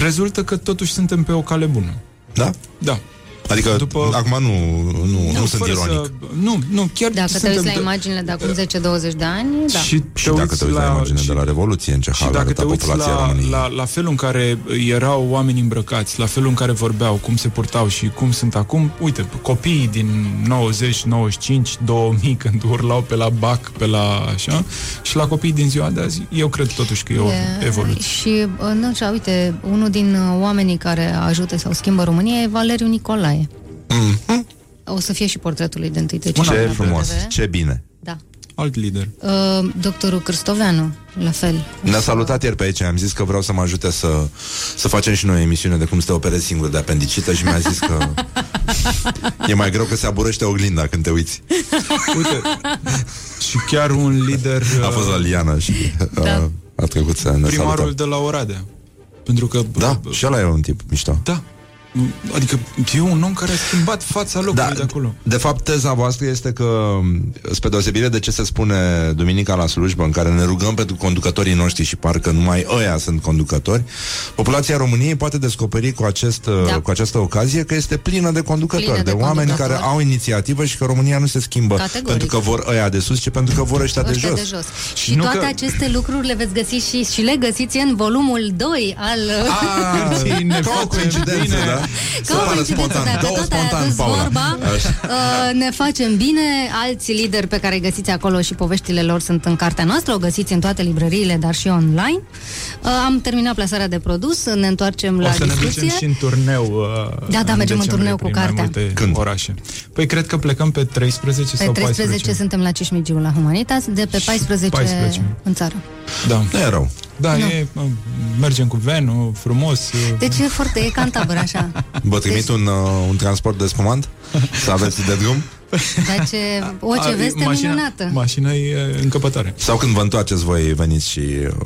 [SPEAKER 14] rezultă că totuși suntem pe o cale bună.
[SPEAKER 2] Da?
[SPEAKER 14] Da.
[SPEAKER 2] Adică, După... acum nu, nu, nu sunt
[SPEAKER 14] fără
[SPEAKER 2] ironic.
[SPEAKER 14] Să, nu, nu, chiar
[SPEAKER 13] Dacă te
[SPEAKER 14] suntem
[SPEAKER 13] uiți la
[SPEAKER 14] de-
[SPEAKER 13] imaginile de acum 10-20 de ani, da.
[SPEAKER 14] Și,
[SPEAKER 2] Și dacă te uiți la, imagine de la Revoluție, în ce
[SPEAKER 14] Și
[SPEAKER 2] hal
[SPEAKER 14] dacă te
[SPEAKER 2] arăta
[SPEAKER 14] uiți
[SPEAKER 2] populația
[SPEAKER 14] la,
[SPEAKER 2] României.
[SPEAKER 14] la, la felul în care erau oameni îmbrăcați, la felul în care vorbeau, cum se purtau și cum sunt acum, uite, copiii din 90, 95, 2000, când urlau pe la BAC, pe la așa, și la copiii din ziua de azi, eu cred totuși că e o
[SPEAKER 13] E,
[SPEAKER 14] evoluție.
[SPEAKER 13] Și, uh, nu știu, uite, unul din uh, oamenii care ajută sau schimbă România e Valeriu Nicolae.
[SPEAKER 2] Mm.
[SPEAKER 13] O să fie și portretul lui de 1
[SPEAKER 2] Ce
[SPEAKER 13] decembrie. la
[SPEAKER 2] frumos,
[SPEAKER 13] PTV.
[SPEAKER 2] ce bine.
[SPEAKER 13] Da.
[SPEAKER 14] Alt lider.
[SPEAKER 13] Uh, doctorul Cârstoveanu, la fel.
[SPEAKER 2] Ne-a salutat ieri pe aici, am zis că vreau să mă ajute să, să facem și noi o emisiune de cum să te operezi singur de apendicită și mi-a zis că e mai greu că se aburăște oglinda când te uiți.
[SPEAKER 14] Uite, și chiar un lider...
[SPEAKER 2] A fost la Liana și
[SPEAKER 13] Da.
[SPEAKER 2] a, a trecut să ne
[SPEAKER 14] primarul
[SPEAKER 2] salutăm.
[SPEAKER 14] de la Oradea. Pentru că...
[SPEAKER 2] Da, și ăla e un tip mișto.
[SPEAKER 14] Da. Adică e un om care a schimbat fața locului
[SPEAKER 2] Da,
[SPEAKER 14] de acolo.
[SPEAKER 2] De fapt, teza voastră este că, spre deosebire de ce se spune duminica la slujbă, în care ne rugăm pentru conducătorii noștri și parcă numai ăia sunt conducători, populația României poate descoperi cu, acest,
[SPEAKER 13] Da.
[SPEAKER 2] cu această ocazie că este plină de conducători,
[SPEAKER 13] Plină
[SPEAKER 2] de,
[SPEAKER 13] de
[SPEAKER 2] oameni
[SPEAKER 13] conducători.
[SPEAKER 2] care au inițiativă și că România nu se schimbă
[SPEAKER 13] Categoric.
[SPEAKER 2] pentru că vor ăia de sus, ci pentru că vor ăștia,
[SPEAKER 13] Ăștia
[SPEAKER 2] de
[SPEAKER 13] de
[SPEAKER 2] jos.
[SPEAKER 13] jos. Și
[SPEAKER 14] nu
[SPEAKER 13] toate
[SPEAKER 14] că-
[SPEAKER 13] aceste lucruri le veți găsi și, și le găsiți în volumul 2 al...
[SPEAKER 2] Ah, ca o coincidență, da? Să
[SPEAKER 13] Ca o
[SPEAKER 2] pară
[SPEAKER 13] coincidență,
[SPEAKER 2] spontan,
[SPEAKER 13] dacă
[SPEAKER 2] două
[SPEAKER 13] tot ai
[SPEAKER 2] spontan,
[SPEAKER 13] adus
[SPEAKER 2] Paula.
[SPEAKER 13] vorba,
[SPEAKER 2] Așa.
[SPEAKER 13] uh, ne facem bine, alți lideri pe care îi găsiți acolo și poveștile lor sunt în cartea noastră, o găsiți în toate librăriile, dar și online. Uh, am terminat plasarea de produs, ne întoarcem la
[SPEAKER 14] o să ne
[SPEAKER 13] discuție.
[SPEAKER 14] ducem și în turneu. Uh,
[SPEAKER 13] Da, da, mergem în
[SPEAKER 14] decembrie
[SPEAKER 13] turneu cu
[SPEAKER 14] prin mai
[SPEAKER 13] cartea.
[SPEAKER 14] multe
[SPEAKER 2] Când?
[SPEAKER 14] orașe. Păi cred că plecăm pe 13
[SPEAKER 13] Pe
[SPEAKER 14] sau
[SPEAKER 13] 13
[SPEAKER 14] 14.
[SPEAKER 13] suntem la Cismigiu la Humanitas, de pe 14,
[SPEAKER 14] 14.
[SPEAKER 13] în țară.
[SPEAKER 14] Da.
[SPEAKER 2] Nu e rău.
[SPEAKER 14] Da, e, uh, mergem cu venul, frumos. uh,
[SPEAKER 13] Deci e foarte, e ca în tabără, așa.
[SPEAKER 2] Vă trimit un, uh, un transport de spumant? Să aveți de drum?
[SPEAKER 13] Deci o ce
[SPEAKER 14] a,
[SPEAKER 13] veste
[SPEAKER 14] mașina,
[SPEAKER 13] minunată.
[SPEAKER 14] Mașina e încăpătoare.
[SPEAKER 2] Sau când vă întoarceți voi, veniți și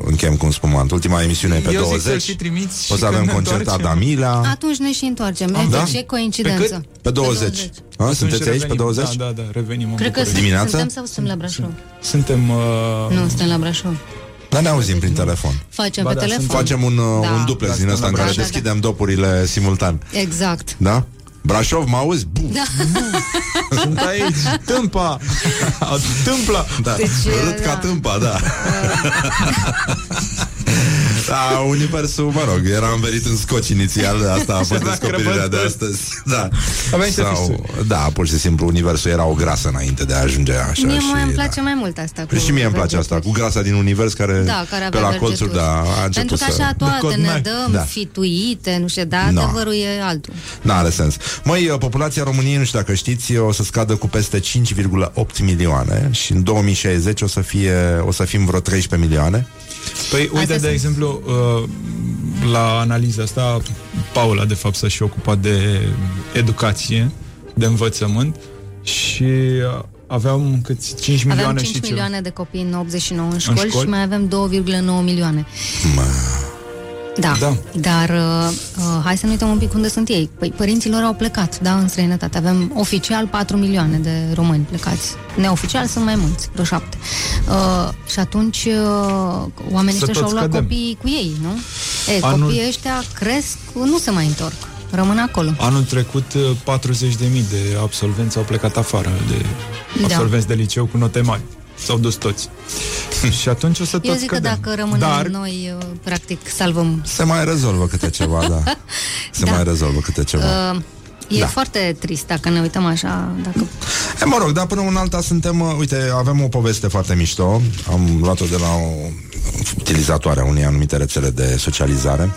[SPEAKER 2] închem cu un spumant. Ultima emisiune e pe
[SPEAKER 14] Eu zic să-l
[SPEAKER 2] 20.
[SPEAKER 14] și trimiți
[SPEAKER 2] O
[SPEAKER 14] și
[SPEAKER 2] să avem
[SPEAKER 14] când ne
[SPEAKER 2] concert
[SPEAKER 14] întoarcem.
[SPEAKER 2] Adamila.
[SPEAKER 13] Atunci ne și întoarcem.
[SPEAKER 2] Am,
[SPEAKER 13] deci
[SPEAKER 2] da?
[SPEAKER 13] e coincidență.
[SPEAKER 2] Pe 20. A,
[SPEAKER 14] Atunci
[SPEAKER 2] sunteți aici pe
[SPEAKER 14] revenim.
[SPEAKER 2] 20?
[SPEAKER 14] Da, da, da, revenim în
[SPEAKER 13] Cred că
[SPEAKER 14] București.
[SPEAKER 2] Dimineața?
[SPEAKER 13] suntem sau suntem la Brașov?
[SPEAKER 14] Suntem... Uh...
[SPEAKER 13] Nu, suntem la Brașov.
[SPEAKER 2] Dar ne auzim prin telefon.
[SPEAKER 13] Facem
[SPEAKER 14] Ba
[SPEAKER 13] pe
[SPEAKER 14] da,
[SPEAKER 13] telefon.
[SPEAKER 2] Facem un, uh,
[SPEAKER 13] Da.
[SPEAKER 2] un duplex
[SPEAKER 14] Da,
[SPEAKER 2] din ăsta
[SPEAKER 14] suntem
[SPEAKER 2] în
[SPEAKER 14] la
[SPEAKER 2] care
[SPEAKER 13] Brașov.
[SPEAKER 2] deschidem dopurile simultan.
[SPEAKER 13] Exact.
[SPEAKER 2] Da? Brașov, mă auzi? Bu!
[SPEAKER 13] Da.
[SPEAKER 14] Sunt aici, tâmpa! Tâmpla!
[SPEAKER 2] Da.
[SPEAKER 13] Deci,
[SPEAKER 2] Râd
[SPEAKER 13] da.
[SPEAKER 2] ca tâmpa, da. Da, universul, mă rog, era înverit în scoci inițial, asta a fost
[SPEAKER 14] Și-a
[SPEAKER 2] descoperirea de
[SPEAKER 14] crăpătut.
[SPEAKER 2] astăzi. Da.
[SPEAKER 14] Aveai să
[SPEAKER 2] Sau, da, pur și simplu, universul era o grasă înainte de a ajunge așa.
[SPEAKER 13] Mie
[SPEAKER 2] și,
[SPEAKER 13] mai îmi
[SPEAKER 2] da.
[SPEAKER 13] place mai mult asta. Cu
[SPEAKER 2] Și mie îmi place asta, cu grasa din univers care,
[SPEAKER 13] Da, care
[SPEAKER 2] pe
[SPEAKER 13] avea
[SPEAKER 2] la colțuri,
[SPEAKER 13] vergeturi.
[SPEAKER 2] da, a început
[SPEAKER 13] Pentru că
[SPEAKER 2] să...
[SPEAKER 13] așa toate ne
[SPEAKER 14] codnac.
[SPEAKER 13] dăm
[SPEAKER 2] Da.
[SPEAKER 13] fituite, nu știu, dar
[SPEAKER 2] No.
[SPEAKER 13] adevărul e altul.
[SPEAKER 2] N-are sens. Măi, uh, populația României, nu știu dacă știți, o să scadă cu peste 5,8 milioane și în 2060 o să, fie, o să fim vreo 13 milioane.
[SPEAKER 14] Păi, uite,
[SPEAKER 13] Astea
[SPEAKER 14] de
[SPEAKER 13] sunt.
[SPEAKER 14] exemplu, uh, la analiza asta, Paula, de fapt, s-a și ocupat de educație, de învățământ și uh, aveam câți 5 milioane
[SPEAKER 13] Aveam
[SPEAKER 14] și
[SPEAKER 13] 5
[SPEAKER 14] ceva.
[SPEAKER 13] milioane de copii în 89 în școli,
[SPEAKER 14] școli?
[SPEAKER 13] și mai avem 2,9 milioane. Da,
[SPEAKER 14] Da.
[SPEAKER 13] dar uh, uh, hai să nu uităm un pic unde sunt ei. Păi părinții lor au plecat, da, în străinătate. Avem oficial 4 milioane de români plecați. Neoficial sunt mai mulți, vreo 7. Uh, și atunci uh, oamenii
[SPEAKER 14] Să
[SPEAKER 13] ăștia și-au
[SPEAKER 14] tot
[SPEAKER 13] luat
[SPEAKER 14] scădem.
[SPEAKER 13] copiii cu ei, nu? E,
[SPEAKER 14] Anul-
[SPEAKER 13] copiii ăștia cresc, nu se mai întorc. Rămân acolo.
[SPEAKER 14] Anul trecut, uh, 40.000 de absolvenți au plecat afară, de
[SPEAKER 13] Da.
[SPEAKER 14] absolvenți de liceu cu note mari. S-au dus toți. și atunci o să
[SPEAKER 13] Eu
[SPEAKER 14] tot
[SPEAKER 13] zic că
[SPEAKER 14] scădem.
[SPEAKER 13] dacă rămânem
[SPEAKER 14] Dar,
[SPEAKER 13] noi, uh, practic, salvăm
[SPEAKER 2] Se mai rezolvă câte ceva, da. Se
[SPEAKER 13] Da.
[SPEAKER 2] mai rezolvă câte ceva.
[SPEAKER 13] Uh, e
[SPEAKER 2] Da.
[SPEAKER 13] foarte trist dacă ne uităm așa. Dacă...
[SPEAKER 2] E, mă rog, dar până în alta suntem, uh, uite, avem o poveste foarte mișto. Am luat-o de la o utilizatoare a unei anumite rețele de socializare.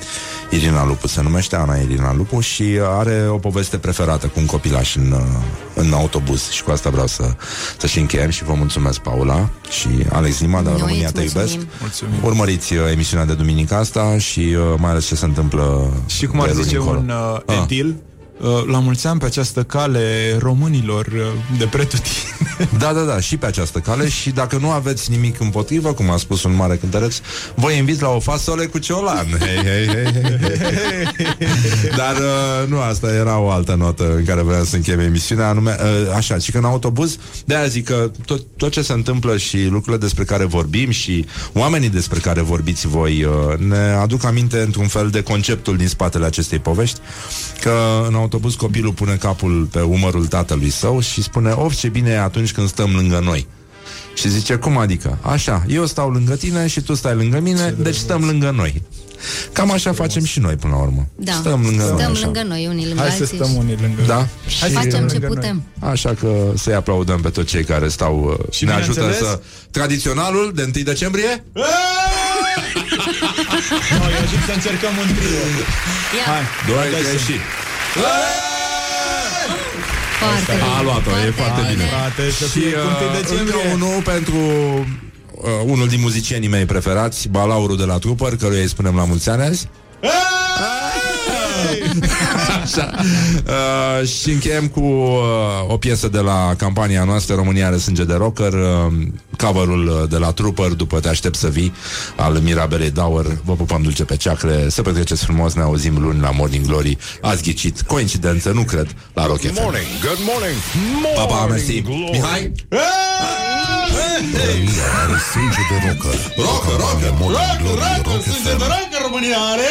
[SPEAKER 2] Irina Lupu se numește, Ana Irina Lupu și are o poveste preferată cu un copilaș în, uh, în autobuz și cu asta vreau să, să și încheiem și vă mulțumesc, Paula și Alex Lima de la
[SPEAKER 13] Noi
[SPEAKER 2] România
[SPEAKER 13] îți
[SPEAKER 2] Te Iubesc.
[SPEAKER 13] mulțumim.
[SPEAKER 14] Mulțumim.
[SPEAKER 2] Urmăriți uh, emisiunea de duminică asta și uh, mai ales ce se întâmplă
[SPEAKER 14] Și cum ar
[SPEAKER 2] de luni
[SPEAKER 14] zice
[SPEAKER 2] încolo.
[SPEAKER 14] un uh,
[SPEAKER 2] Ah.
[SPEAKER 14] edil, uh, la mulți ani pe această cale românilor uh, de pretutine.
[SPEAKER 2] Da, da, da, și pe această cale și dacă nu aveți nimic împotrivă, cum a spus un mare cântăreț, vă invit la o fasole cu ciolan. Hei, hei, hei, hei, hei. Dar uh, nu, asta era o altă notă în care vreau să încheiem emisiunea, anume, uh, așa, și că în autobuz, de aia zic că tot, tot ce se întâmplă și lucrurile despre care vorbim și oamenii despre care vorbiți voi uh, ne aduc aminte într-un fel de conceptul din spatele acestei povești, că în autobuz copilul pune capul pe umărul tatălui său și spune, of, ce bine e atunci când stăm lângă noi. Și zice, cum adică? Așa, eu stau lângă tine și tu stai lângă mine, deci stăm lângă noi. Cam așa facem și noi până la urmă.
[SPEAKER 13] Da.
[SPEAKER 2] Stăm lângă
[SPEAKER 13] Stăm
[SPEAKER 2] noi. Așa.
[SPEAKER 13] lângă noi, unii lângă
[SPEAKER 14] Hai să
[SPEAKER 13] alții.
[SPEAKER 14] stăm unii lângă
[SPEAKER 2] Da?
[SPEAKER 14] Hai să
[SPEAKER 13] Facem
[SPEAKER 14] stăm
[SPEAKER 13] ce
[SPEAKER 14] lângă
[SPEAKER 13] putem.
[SPEAKER 2] Așa că să-i aplaudăm pe toți cei care stau uh,
[SPEAKER 14] Și
[SPEAKER 2] ne ajută
[SPEAKER 14] bineînțeles-
[SPEAKER 2] să... Tradiționalul de 1 decembrie?
[SPEAKER 14] noi. No, eu zic să încercăm un trio.
[SPEAKER 13] Ia.
[SPEAKER 14] Hai,
[SPEAKER 2] Doi,
[SPEAKER 14] dai
[SPEAKER 2] trei
[SPEAKER 14] să-
[SPEAKER 2] și...
[SPEAKER 13] Foarte bine.
[SPEAKER 2] A luat-o, e foarte bine.
[SPEAKER 14] Frate, să
[SPEAKER 2] Și
[SPEAKER 14] fie cu 1
[SPEAKER 2] uh,
[SPEAKER 14] decembrie.
[SPEAKER 2] încă unul pentru uh, unul din muzicienii mei preferați, Balauru de la Trooper, căruia îi spunem la mulți ani azi. Așa. Uh, și încheiem cu uh, o piesă de la campania noastră România are sânge de rocker uh, coverul uh, de la Trooper După te aștept să vii al Mirabelei Dauer Vă pupăm dulce pe ceacre Să petreceți frumos, ne auzim luni la Morning Glory Ați ghicit, coincidență, nu cred La Rock FM
[SPEAKER 1] Morning, good morning.
[SPEAKER 2] Pa, pa,
[SPEAKER 1] Morning
[SPEAKER 2] mersi
[SPEAKER 1] glory.
[SPEAKER 2] Mihai?
[SPEAKER 4] România are sânge de rocker.
[SPEAKER 2] Rocker, rocker,
[SPEAKER 4] Morning Glory,
[SPEAKER 7] Rock,
[SPEAKER 4] Rock
[SPEAKER 7] sânge
[SPEAKER 4] FM.
[SPEAKER 7] de rock, România are